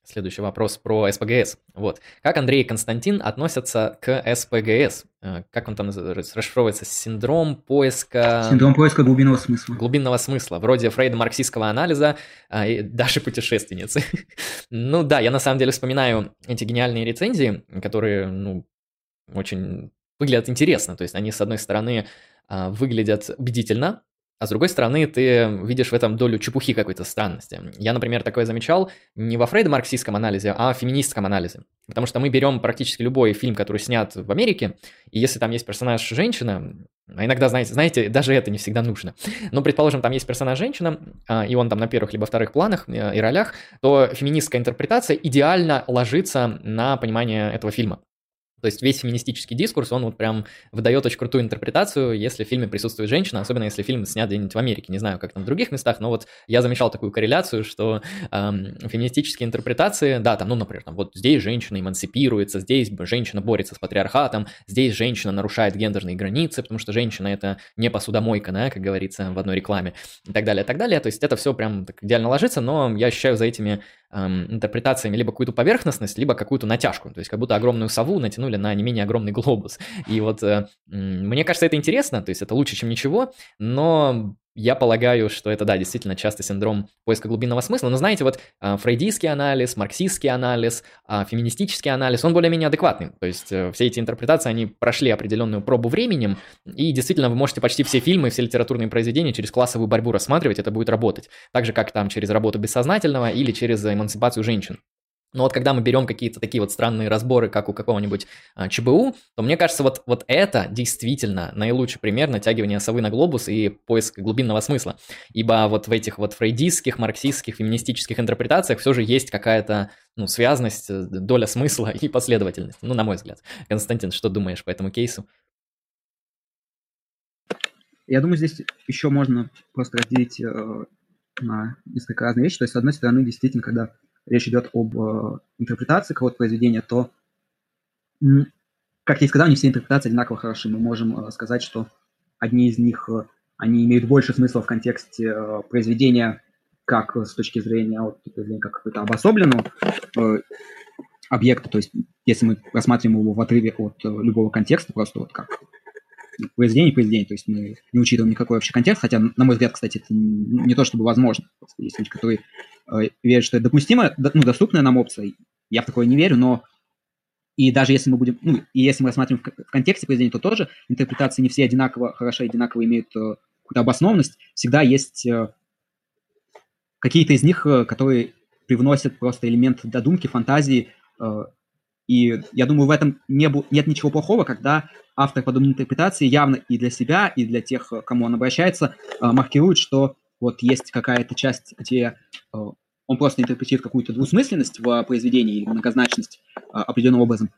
Следующий вопрос про СПГС. Вот. Как Андрей и Константин относятся к СПГС? Э, как он там расшифровывается? Синдром поиска... Синдром поиска глубинного смысла. Глубинного смысла. Вроде Фрейда марксистского анализа а, и даже путешественницы. ну да, я на самом деле вспоминаю эти гениальные рецензии, которые, ну, очень выглядят интересно. То есть они, с одной стороны, а, выглядят убедительно, а с другой стороны, ты видишь в этом долю чепухи какой-то странности. Я, например, такое замечал не во фрейдо-марксистском анализе, а в феминистском анализе. Потому что мы берем практически любой фильм, который снят в Америке, и если там есть персонаж женщина, а иногда, знаете, знаете, даже это не всегда нужно. Но, предположим, там есть персонаж женщина, а, и он там на первых либо вторых планах э, и ролях, то феминистская интерпретация идеально ложится на понимание этого фильма. То есть весь феминистический дискурс, он вот прям выдает очень крутую интерпретацию, если в фильме присутствует женщина, особенно если фильм снят где-нибудь в Америке. Не знаю, как там в других местах, но вот я замечал такую корреляцию, что эм, феминистические интерпретации, да, там, ну, например, там, вот здесь женщина эмансипируется, здесь женщина борется с патриархатом, здесь женщина нарушает гендерные границы, потому что женщина это не посудомойка, да, как говорится в одной рекламе, и так далее, и так далее. То есть это все прям так идеально ложится, но я ощущаю за этими эм, интерпретациями либо какую-то поверхностность, либо какую-то натяжку. То есть как будто огромную сову натянули на не менее огромный глобус. И вот э, мне кажется, это интересно, то есть это лучше, чем ничего, но я полагаю, что это, да, действительно часто синдром поиска глубинного смысла. Но знаете, вот э, фрейдистский анализ, марксистский анализ, э, феминистический анализ, он более-менее адекватный. То есть э, все эти интерпретации, они прошли определенную пробу временем, и действительно вы можете почти все фильмы, все литературные произведения через классовую борьбу рассматривать, это будет работать. Так же, как там через работу бессознательного или через эмансипацию женщин. Но вот когда мы берем какие-то такие вот странные разборы, как у какого-нибудь а, ЧБУ, то мне кажется, вот, вот это действительно наилучший пример натягивания совы на глобус и поиска глубинного смысла. Ибо вот в этих вот фрейдистских, марксистских, феминистических интерпретациях все же есть какая-то ну, связность, э, доля смысла и последовательность. Ну, на мой взгляд. Константин, что думаешь по этому кейсу? Я думаю, здесь еще можно просто разделить э, на несколько разных вещей. То есть, с одной стороны, действительно, когда речь идет об э, интерпретации какого-то произведения, то, как я и сказал, не все интерпретации одинаково хороши. Мы можем э, сказать, что одни из них, э, они имеют больше смысла в контексте произведения, как с точки зрения, вот, как какого-то обособленного объекта, то есть если мы рассматриваем его в отрыве от любого контекста, просто вот как произведение произведение, то есть мы не учитываем никакой вообще контекст, хотя, на мой взгляд, кстати, это не то чтобы возможно. Просто есть люди, которые э, верят, что это допустимо, ну, доступная нам опция. Я в такое не верю, но и даже если мы будем, ну, и если мы рассматриваем в, в контексте произведения, то тоже интерпретации не все одинаково хорошо, одинаково имеют э, какую-то обоснованность. Всегда есть э, какие-то из них, э, которые привносят просто элемент додумки, фантазии, э, и я думаю, в этом не бу- нет ничего плохого, когда автор подобной интерпретации явно и для себя, и для тех, кому он обращается, э, маркирует, что вот есть какая-то часть, где э, он просто интерпретирует какую-то двусмысленность в произведении или многозначность э, определенным образом.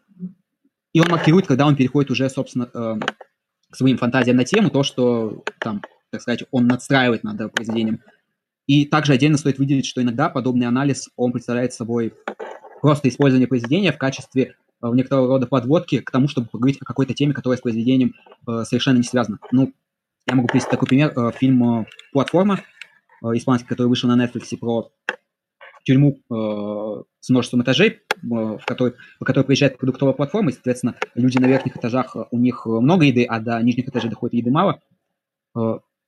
И он маркирует, когда он переходит уже, собственно, к своим фантазиям на тему, то, что там, так сказать, он надстраивает над произведением. И также отдельно стоит выделить, что иногда подобный анализ, он представляет собой просто использование произведения в качестве э, некоторого рода подводки к тому, чтобы поговорить о какой-то теме, которая с произведением э, совершенно не связана. Ну, я могу привести такой пример. Э, фильм «Платформа», испанский, который вышел на Netflix про тюрьму с множеством этажей, в которой, по которой приезжает продуктовая платформа, и, соответственно, люди на верхних этажах, у них много еды, а до нижних этажей доходит еды мало.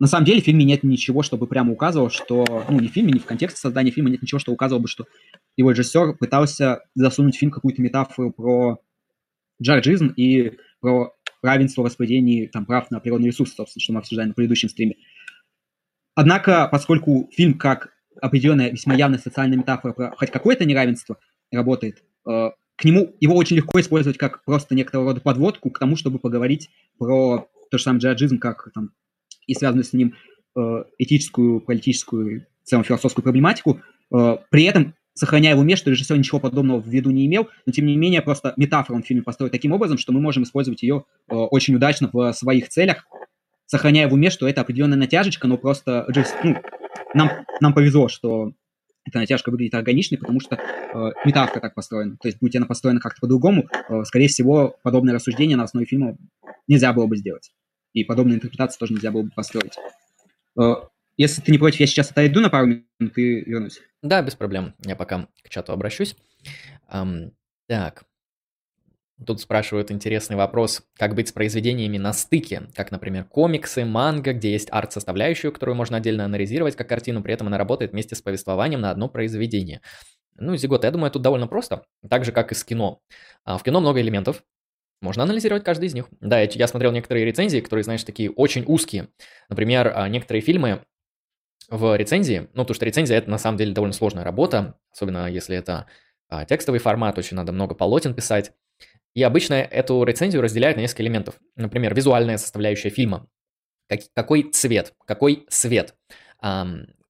На самом деле в фильме нет ничего, чтобы прямо указывало, что... Ну, не в фильме, не в контексте создания фильма нет ничего, что указывало бы, что его режиссер пытался засунуть в фильм какую-то метафору про джарджизм и про равенство в распределении там, прав на природные ресурсы, собственно, что мы обсуждали на предыдущем стриме. Однако, поскольку фильм как определенная весьма явная социальная метафора про хоть какое-то неравенство работает, э, к нему его очень легко использовать как просто некоторого рода подводку к тому, чтобы поговорить про то же самое джаджизм, как там и связанную с ним э, этическую, политическую, целом философскую проблематику, э, при этом сохраняя в уме, что режиссер ничего подобного в виду не имел, но тем не менее просто метафору он в фильме построил таким образом, что мы можем использовать ее э, очень удачно в своих целях, сохраняя в уме, что это определенная натяжечка, но просто ну, нам, нам повезло, что эта натяжка выглядит органичной, потому что э, метафора так построена. То есть, будь она построена как-то по-другому, э, скорее всего, подобное рассуждение на основе фильма нельзя было бы сделать и подобную интерпретацию тоже нельзя было бы построить. Э, если ты не против, я сейчас отойду на пару минут и вернусь. Да, без проблем. Я пока к чату обращусь. Так. Тут спрашивают интересный вопрос, как быть с произведениями на стыке, как, например, комиксы, манга, где есть арт-составляющую, которую можно отдельно анализировать как картину, при этом она работает вместе с повествованием на одно произведение. Ну, Зигот, я думаю, тут довольно просто, так же, как и с кино. А в кино много элементов, можно анализировать каждый из них. Да, я, я смотрел некоторые рецензии, которые, знаешь, такие очень узкие. Например, а, некоторые фильмы в рецензии, ну, потому что рецензия это на самом деле довольно сложная работа, особенно если это а, текстовый формат, очень надо много полотен писать. И обычно эту рецензию разделяют на несколько элементов. Например, визуальная составляющая фильма. Как, какой цвет, какой свет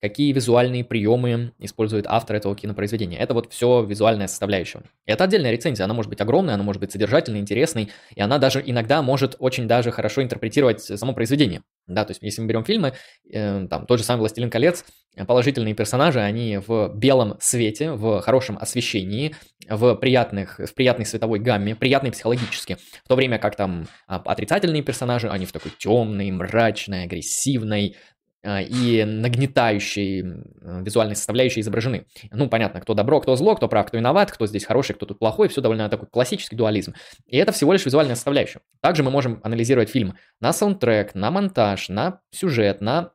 какие визуальные приемы использует автор этого кинопроизведения. Это вот все визуальная составляющая. Это отдельная рецензия, она может быть огромной, она может быть содержательной, интересной, и она даже иногда может очень даже хорошо интерпретировать само произведение. Да, то есть если мы берем фильмы, э, там тот же самый «Властелин колец», положительные персонажи, они в белом свете, в хорошем освещении, в, приятных, в приятной световой гамме, приятной психологически, в то время как там а, отрицательные персонажи, они в такой темной, мрачной, агрессивной, и нагнетающей визуальной составляющей изображены. Ну, понятно, кто добро, кто зло, кто прав, кто виноват, кто здесь хороший, кто тут плохой, все довольно такой классический дуализм. И это всего лишь визуальная составляющая. Также мы можем анализировать фильм на саундтрек, на монтаж, на сюжет, на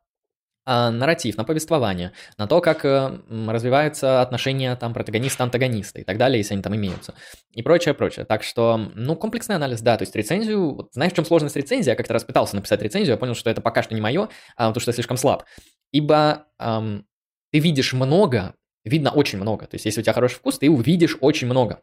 а, нарратив, на повествование, на то, как э, развиваются отношения там протагониста-антагониста и так далее, если они там имеются, и прочее, прочее. Так что, ну, комплексный анализ, да, то есть рецензию, вот, знаешь, в чем сложность рецензии? Я как-то раз пытался написать рецензию, я понял, что это пока что не мое, а, потому что я слишком слаб. Ибо эм, ты видишь много, видно очень много, то есть если у тебя хороший вкус, ты увидишь очень много.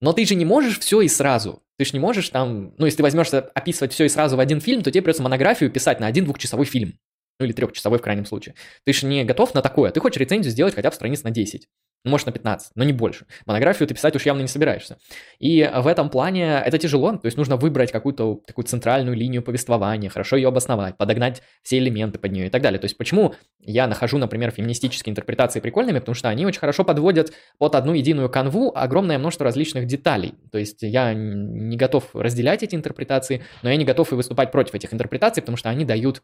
Но ты же не можешь все и сразу. Ты же не можешь там, ну, если ты возьмешься описывать все и сразу в один фильм, то тебе придется монографию писать на один двухчасовой фильм ну или трехчасовой в крайнем случае. Ты же не готов на такое, ты хочешь рецензию сделать хотя бы страниц на 10. Ну, может, на 15, но не больше. Монографию ты писать уж явно не собираешься. И в этом плане это тяжело, то есть нужно выбрать какую-то такую центральную линию повествования, хорошо ее обосновать, подогнать все элементы под нее и так далее. То есть почему я нахожу, например, феминистические интерпретации прикольными, потому что они очень хорошо подводят под одну единую канву огромное множество различных деталей. То есть я не готов разделять эти интерпретации, но я не готов и выступать против этих интерпретаций, потому что они дают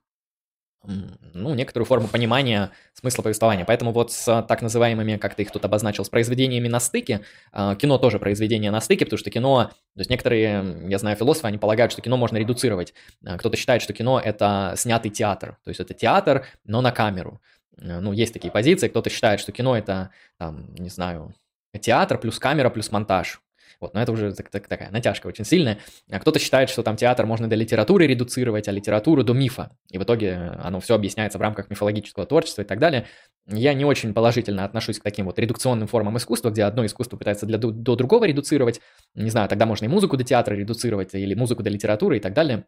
ну, некоторую форму понимания смысла повествования. Поэтому вот с так называемыми, как ты их тут обозначил, с произведениями на стыке, а, кино тоже произведение на стыке, потому что кино, то есть некоторые, я знаю философы, они полагают, что кино можно редуцировать. А, кто-то считает, что кино это снятый театр, то есть это театр, но на камеру. А, ну, есть такие позиции, кто-то считает, что кино это, там, не знаю, театр плюс камера плюс монтаж. Вот, но это уже так, так, такая натяжка очень сильная. А кто-то считает, что там театр можно до литературы редуцировать, а литературу до мифа. И в итоге оно все объясняется в рамках мифологического творчества и так далее. Я не очень положительно отношусь к таким вот редукционным формам искусства, где одно искусство пытается для, до другого редуцировать. Не знаю, тогда можно и музыку до театра редуцировать, или музыку до литературы и так далее.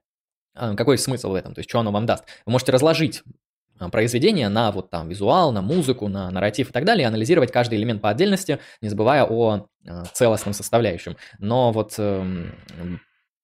А, какой смысл в этом? То есть, что оно вам даст? Вы можете разложить произведение на вот там визуал, на музыку, на нарратив и так далее, и анализировать каждый элемент по отдельности, не забывая о а, целостном составляющем. Но вот эм,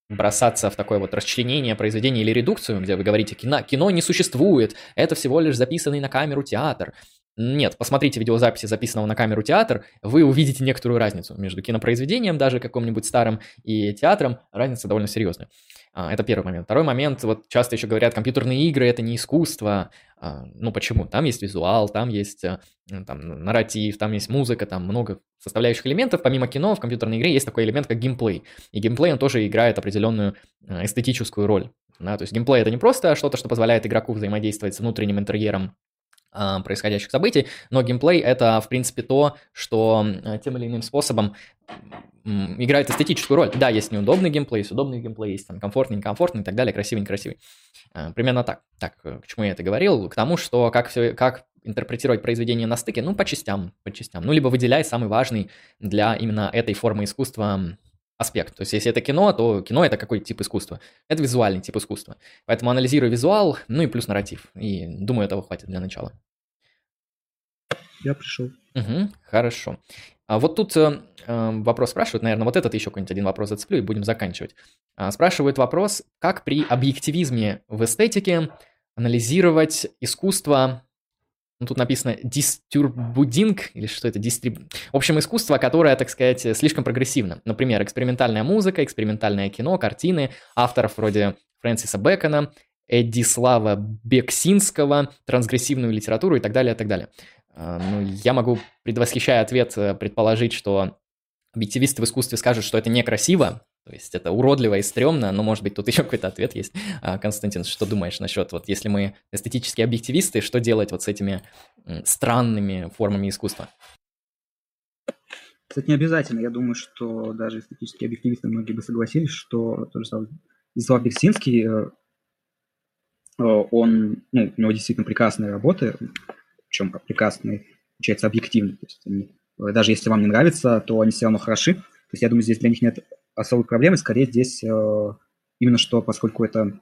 бросаться в такое вот расчленение произведения или редукцию, где вы говорите, кино, кино не существует, это всего лишь записанный на камеру театр. Нет, посмотрите видеозаписи записанного на камеру театр, вы увидите некоторую разницу между кинопроизведением, даже каким-нибудь старым, и театром. Разница довольно серьезная. А, это первый момент. Второй момент, вот часто еще говорят, компьютерные игры это не искусство. А, ну почему? Там есть визуал, там есть э, там, нарратив, там есть музыка, там много составляющих элементов. Помимо кино, в компьютерной игре есть такой элемент, как геймплей. И геймплей, он тоже играет определенную э, эстетическую роль. Да, то есть геймплей это не просто что-то, что позволяет игроку взаимодействовать с внутренним интерьером происходящих событий, но геймплей это, в принципе, то, что тем или иным способом играет эстетическую роль. Да, есть неудобный геймплей, есть удобный геймплей, есть там комфортный, некомфортный и так далее, красивый, некрасивый. А, примерно так. Так, э, к чему я это говорил? К тому, что как, все, как интерпретировать произведение на стыке, ну, по частям, по частям. Ну, либо выделяй самый важный для именно этой формы искусства аспект. То есть, если это кино, то кино это какой тип искусства? Это визуальный тип искусства. Поэтому анализирую визуал, ну и плюс нарратив. И думаю, этого хватит для начала. Я пришел. Угу, хорошо. А вот тут э, э, вопрос спрашивают, наверное, вот этот еще какой-нибудь один вопрос зацеплю и будем заканчивать. А, спрашивают вопрос, как при объективизме в эстетике анализировать искусство, ну, тут написано дистурбудинг, или что это, дистриб... В общем, искусство, которое, так сказать, слишком прогрессивно. Например, экспериментальная музыка, экспериментальное кино, картины авторов вроде Фрэнсиса Бэкона, Эдислава Бексинского, трансгрессивную литературу и так далее, и так далее. А, ну, я могу, предвосхищая ответ, э, предположить, что объективисты в искусстве скажут, что это некрасиво, то есть это уродливо и стрёмно, но, может быть, тут еще какой-то ответ есть. А, Константин, что думаешь насчет, вот если мы эстетические объективисты, что делать вот с этими странными формами искусства? Кстати, не обязательно. Я думаю, что даже эстетические объективисты многие бы согласились, что тот же самый Вячеслав Бексинский, э, э, он, ну, у него действительно прекрасные работы, причем как прекрасный, получается, объективный. То есть они, даже если вам не нравится, то они все равно хороши. То есть я думаю, здесь для них нет особой проблемы. Скорее здесь э, именно что, поскольку это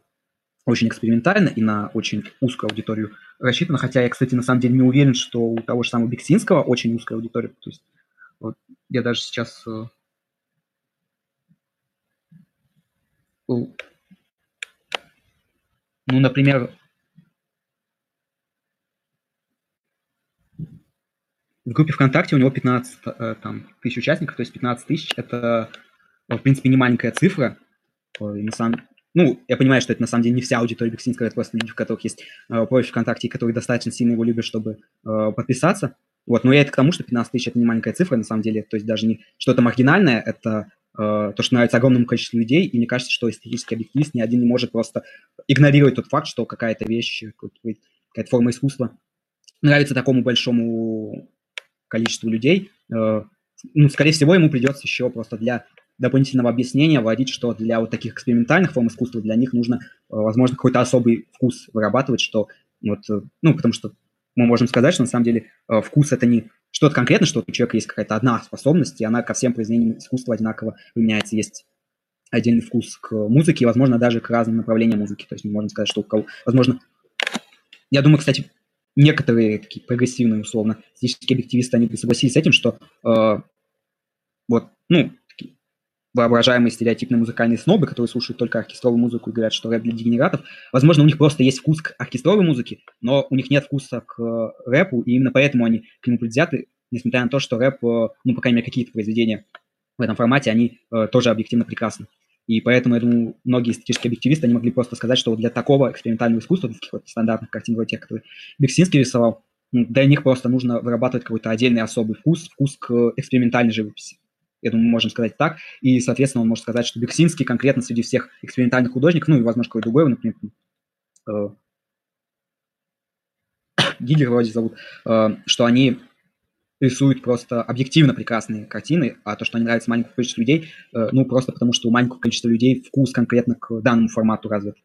очень экспериментально и на очень узкую аудиторию рассчитано. Хотя я, кстати, на самом деле не уверен, что у того же самого Бексинского очень узкая аудитория. То есть вот, я даже сейчас... Э, ну, например, В группе ВКонтакте у него 15 э, там, тысяч участников, то есть 15 тысяч – это, в принципе, не маленькая цифра. И на самом, ну, я понимаю, что это на самом деле не вся аудитория Бексинского, это просто люди, у которых есть э, профиль ВКонтакте, которые достаточно сильно его любят, чтобы э, подписаться. Вот, но я это к тому, что 15 тысяч – это не маленькая цифра, на самом деле, то есть даже не что-то маргинальное, это э, то, что нравится огромному количеству людей, и мне кажется, что эстетический объективист ни один не может просто игнорировать тот факт, что какая-то вещь, какая-то форма искусства нравится такому большому количеству людей. Э, ну, скорее всего, ему придется еще просто для дополнительного объяснения вводить, что для вот таких экспериментальных форм искусства для них нужно, э, возможно, какой-то особый вкус вырабатывать, что вот, э, ну, потому что мы можем сказать, что на самом деле э, вкус это не что-то конкретно, что у человека есть какая-то одна способность, и она ко всем произведениям искусства одинаково применяется. Есть отдельный вкус к музыке, и, возможно, даже к разным направлениям музыки. То есть мы можем сказать, что у кого, возможно, я думаю, кстати, некоторые такие прогрессивные, условно, физические объективисты, они бы согласились с этим, что э, вот, ну, воображаемые стереотипные музыкальные снобы, которые слушают только оркестровую музыку и говорят, что рэп для дегенератов. Возможно, у них просто есть вкус к оркестровой музыке, но у них нет вкуса к э, рэпу, и именно поэтому они к нему предвзяты, несмотря на то, что рэп, э, ну, по крайней мере, какие-то произведения в этом формате, они э, тоже объективно прекрасны. И поэтому, я думаю, многие эстетические объективисты, они могли просто сказать, что вот для такого экспериментального искусства, таких вот стандартных картин, вроде тех, которые Бексинский рисовал, для них просто нужно вырабатывать какой-то отдельный особый вкус, вкус к экспериментальной живописи я думаю, можем сказать так. И, соответственно, он может сказать, что Бексинский конкретно среди всех экспериментальных художников, ну и, возможно, какой-то другой, например, э, Гиллер вроде зовут, э, что они рисуют просто объективно прекрасные картины, а то, что они нравятся маленькому количеству людей, э, ну, просто потому что у маленького количества людей вкус конкретно к данному формату развит.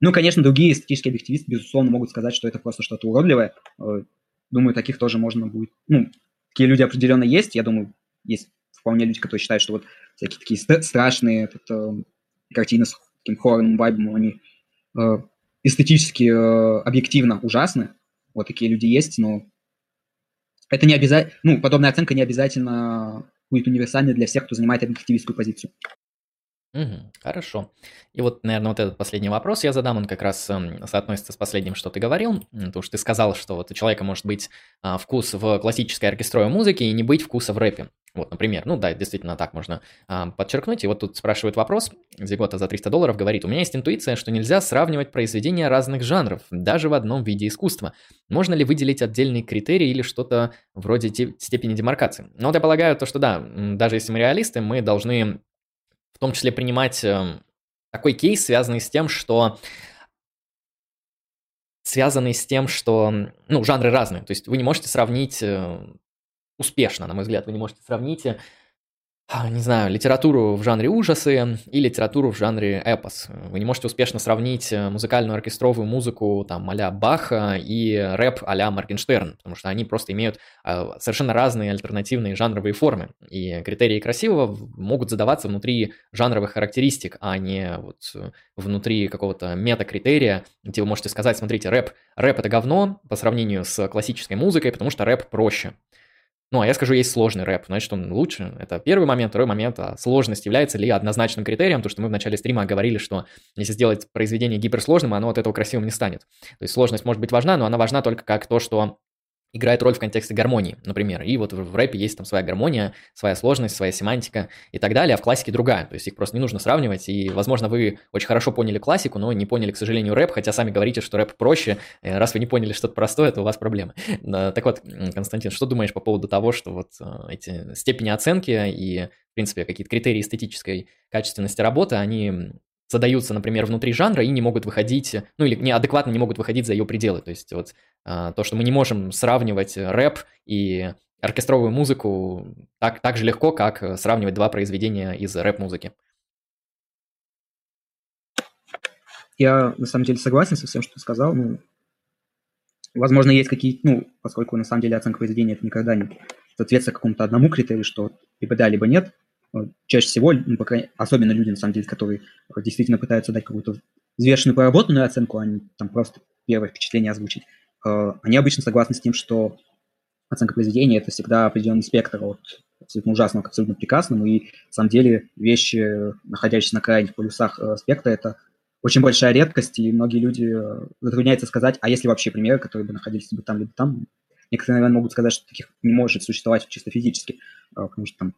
Ну, конечно, другие эстетические объективисты, безусловно, могут сказать, что это просто что-то уродливое. Э, думаю, таких тоже можно будет... Ну, такие люди определенно есть. Я думаю, есть вполне люди, которые считают, что вот всякие такие страшные этот, э, картины с таким хоррорным вайбом, они э, эстетически, э, объективно ужасны. Вот такие люди есть, но это не обязательно, ну, подобная оценка не обязательно будет универсальной для всех, кто занимает объективистскую позицию. Угу, хорошо. И вот, наверное, вот этот последний вопрос я задам, он как раз э, соотносится с последним, что ты говорил, потому что ты сказал, что вот у человека может быть а, вкус в классической оркестровой музыке и не быть вкуса в рэпе. Вот, например, ну да, действительно так можно а, подчеркнуть. И вот тут спрашивает вопрос, Зигота за 300 долларов говорит, у меня есть интуиция, что нельзя сравнивать произведения разных жанров, даже в одном виде искусства. Можно ли выделить отдельный критерий или что-то вроде степени демаркации? Ну вот я полагаю, то, что да, даже если мы реалисты, мы должны в том числе принимать э, такой кейс, связанный с тем, что связанный с тем, что, ну, жанры разные. То есть вы не можете сравнить э, успешно, на мой взгляд, вы не можете сравнить э, не знаю, литературу в жанре ужасы и литературу в жанре эпос. Вы не можете успешно сравнить э, музыкальную оркестровую музыку там а Баха и рэп а-ля Моргенштерн, потому что они просто имеют а, совершенно разные альтернативные жанровые формы. И критерии красивого могут задаваться внутри жанровых характеристик, а не вот внутри какого-то метакритерия, где вы можете сказать, смотрите, рэп, рэп это говно по сравнению с классической музыкой, потому что рэп проще. Ну, а я скажу, есть сложный рэп, значит, он лучше. Это первый момент. Второй момент, а сложность является ли однозначным критерием, то, что мы в начале стрима говорили, что если сделать произведение гиперсложным, оно от этого красивым не станет. То есть сложность может быть важна, но она важна только как то, что играет роль в контексте гармонии, например. И вот в рэпе есть там своя гармония, своя сложность, своя семантика и так далее, а в классике другая. То есть их просто не нужно сравнивать. И, возможно, вы очень хорошо поняли классику, но не поняли, к сожалению, рэп, хотя сами говорите, что рэп проще. Э, раз вы не поняли что-то простое, то у вас проблемы. Так вот, Константин, что думаешь по поводу того, что вот э, эти степени оценки и, в принципе, какие-то критерии эстетической качественности работы, они задаются, например, внутри жанра и не могут выходить, ну или неадекватно не могут выходить за ее пределы. То есть вот а, то, что мы не можем сравнивать рэп и оркестровую музыку так, так же легко, как сравнивать два произведения из рэп-музыки. Я на самом деле согласен со всем, что ты сказал. Ну, возможно, есть какие-то, ну, поскольку на самом деле оценка произведения это никогда не соответствует какому-то одному критерию, что либо да, либо нет. Чаще всего, ну, по крайней, особенно люди, на самом деле, которые действительно пытаются дать какую-то взвешенную проработанную оценку, а не там просто первое впечатление озвучить, э, они обычно согласны с тем, что оценка произведения – это всегда определенный спектр от абсолютно ужасного к абсолютно прекрасному, и на самом деле вещи, находящиеся на крайних полюсах э, спектра, это очень большая редкость, и многие люди э, затрудняются сказать, а есть ли вообще примеры, которые бы находились либо там, либо там. Некоторые, наверное, могут сказать, что таких не может существовать чисто физически, потому что там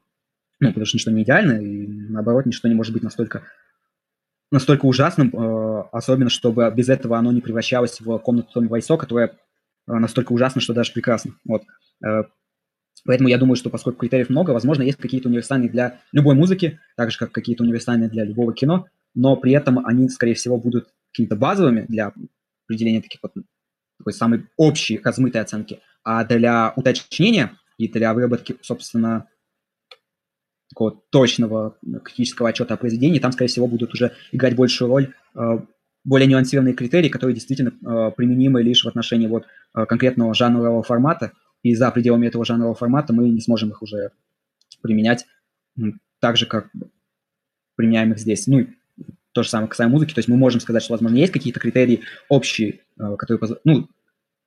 ну, потому что ничто не идеально, и наоборот, ничто не может быть настолько настолько ужасным, э, особенно чтобы без этого оно не превращалось в комнату Томми Вайсо, которая э, настолько ужасна, что даже прекрасно. Вот. Э, поэтому я думаю, что поскольку критериев много, возможно, есть какие-то универсальные для любой музыки, так же, как какие-то универсальные для любого кино, но при этом они, скорее всего, будут какими-то базовыми для определения таких вот такой самой общей размытой оценки, а для уточнения и для выработки, собственно, такого точного критического отчета о произведении, там, скорее всего, будут уже играть большую роль э, более нюансированные критерии, которые действительно э, применимы лишь в отношении вот э, конкретного жанрового формата, и за пределами этого жанрового формата мы не сможем их уже применять так же, как применяем их здесь. Ну, то же самое касаемо музыки, то есть мы можем сказать, что, возможно, есть какие-то критерии общие, которые, ну,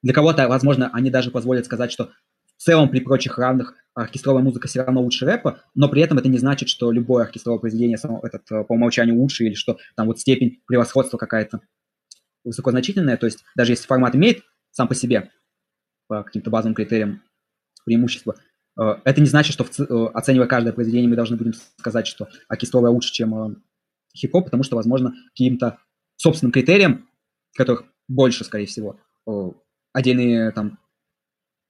для кого-то, возможно, они даже позволят сказать, что в целом при прочих равных оркестровая музыка все равно лучше рэпа, но при этом это не значит, что любое оркестровое произведение само, этот, э, по умолчанию лучше или что там вот степень превосходства какая-то высокозначительная. То есть даже если формат имеет сам по себе по каким-то базовым критериям преимущество, э, это не значит, что э, оценивая каждое произведение мы должны будем сказать, что оркестровое лучше, чем хип-хоп, потому что, возможно, каким-то собственным критериям, которых больше, скорее всего, отдельные там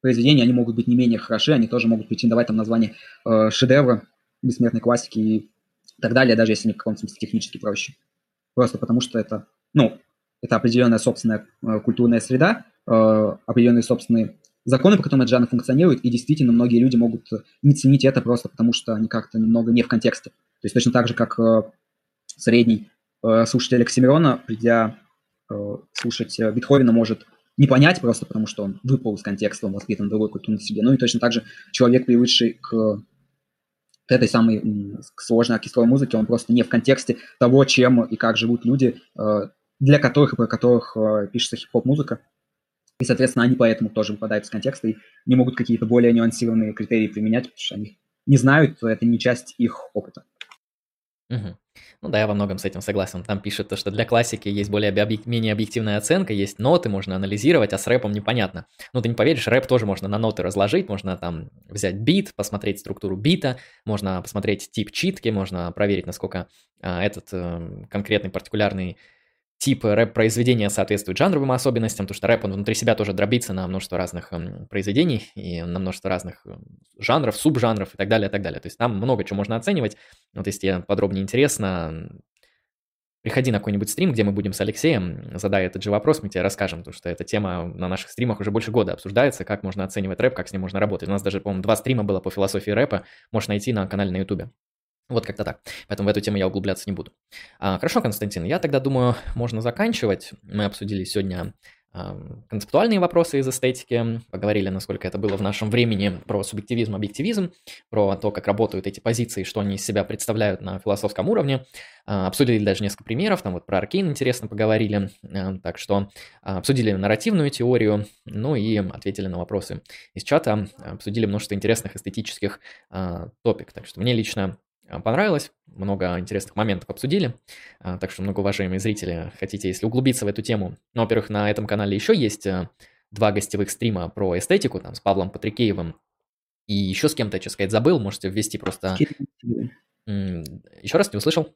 произведения, они могут быть не менее хороши, они тоже могут претендовать там название э, шедевра, бессмертной классики и так далее, даже если они в каком-то смысле технически проще. Просто потому что это, ну, это определенная собственная э, культурная среда, э, определенные собственные законы, по которым этот жанр функционирует, и действительно многие люди могут не ценить это просто потому, что они как-то немного не в контексте. То есть точно так же, как э, средний э, слушатель Оксимирона, придя э, слушать э, Бетховена, может не понять просто потому, что он выпал из контекста, он воспитан другой культурной среде. Ну и точно так же человек, привыкший к к этой самой к сложной оркестровой музыке, он просто не в контексте того, чем и как живут люди, э, для которых и про которых э, пишется хип-хоп-музыка. И, соответственно, они поэтому тоже выпадают из контекста и не могут какие-то более нюансированные критерии применять, потому что они не знают, это не часть их опыта. Угу. Ну да, я во многом с этим согласен. Там пишет то, что для классики есть более объек... менее объективная оценка, есть ноты, можно анализировать, а с рэпом непонятно. Ну ты не поверишь, рэп тоже можно на ноты разложить, можно там взять бит, посмотреть структуру бита, можно посмотреть тип читки, можно проверить, насколько а, этот э, конкретный партикулярный тип рэп-произведения соответствует жанровым особенностям, потому что рэп, он внутри себя тоже дробится на множество разных эм, произведений и на множество разных э, жанров, субжанров и так далее, и так далее. То есть там много чего можно оценивать. Вот если тебе подробнее интересно, приходи на какой-нибудь стрим, где мы будем с Алексеем, задай этот же вопрос, мы тебе расскажем, потому что эта тема на наших стримах уже больше года обсуждается, как можно оценивать рэп, как с ним можно работать. У нас даже, по-моему, два стрима было по философии рэпа, можешь найти на канале на ютубе. Вот как-то так. Поэтому в эту тему я углубляться не буду. А, хорошо, Константин, я тогда думаю, можно заканчивать. Мы обсудили сегодня концептуальные вопросы из эстетики, поговорили, насколько это было в нашем времени, про субъективизм, объективизм, про то, как работают эти позиции, что они из себя представляют на философском уровне. А, обсудили даже несколько примеров, там вот про Аркейн интересно поговорили, а, так что а, обсудили нарративную теорию, ну и ответили на вопросы из чата, обсудили множество интересных эстетических топик. Так что мне лично понравилось, много интересных моментов обсудили, а, так что много уважаемые зрители, хотите, если углубиться в эту тему, ну, во-первых, на этом канале еще есть э, два гостевых стрима про эстетику, там, с Павлом Патрикеевым. И еще с кем-то, что сказать, забыл, можете ввести просто... Еще раз не услышал?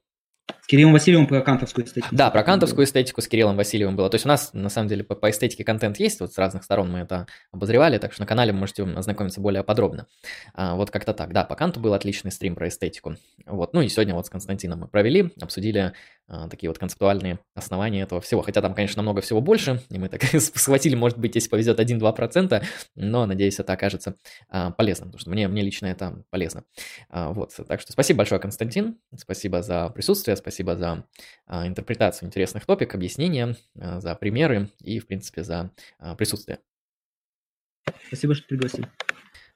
С Кириллом Васильевым про кантовскую эстетику. Да, про кантовскую эстетику с Кириллом Васильевым было. То есть у нас, на самом деле, по, по эстетике контент есть, вот с разных сторон мы это обозревали, так что на канале можете ознакомиться более подробно. А, вот как-то так. Да, по канту был отличный стрим про эстетику. Вот, ну и сегодня вот с Константином мы провели, обсудили такие вот концептуальные основания этого всего. Хотя там, конечно, намного всего больше, и мы так схватили, может быть, если повезет, 1-2%, но, надеюсь, это окажется а, полезным, потому что мне, мне лично это полезно. А, вот, так что спасибо большое, Константин, спасибо за присутствие, спасибо за а, интерпретацию интересных топик, объяснения, а, за примеры и, в принципе, за а, присутствие. Спасибо, что пригласил.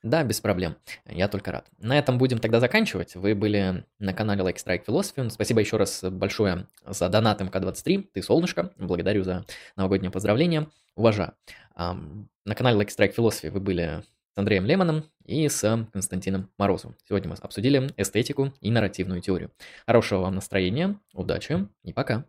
Да, без проблем. Я только рад. На этом будем тогда заканчивать. Вы были на канале Like Strike Philosophy. Спасибо еще раз большое за донат МК23. Ты солнышко. Благодарю за новогоднее поздравление. Уважаю. На канале Like Strike Philosophy вы были с Андреем Лемоном и с Константином Морозовым. Сегодня мы обсудили эстетику и нарративную теорию. Хорошего вам настроения, удачи и пока.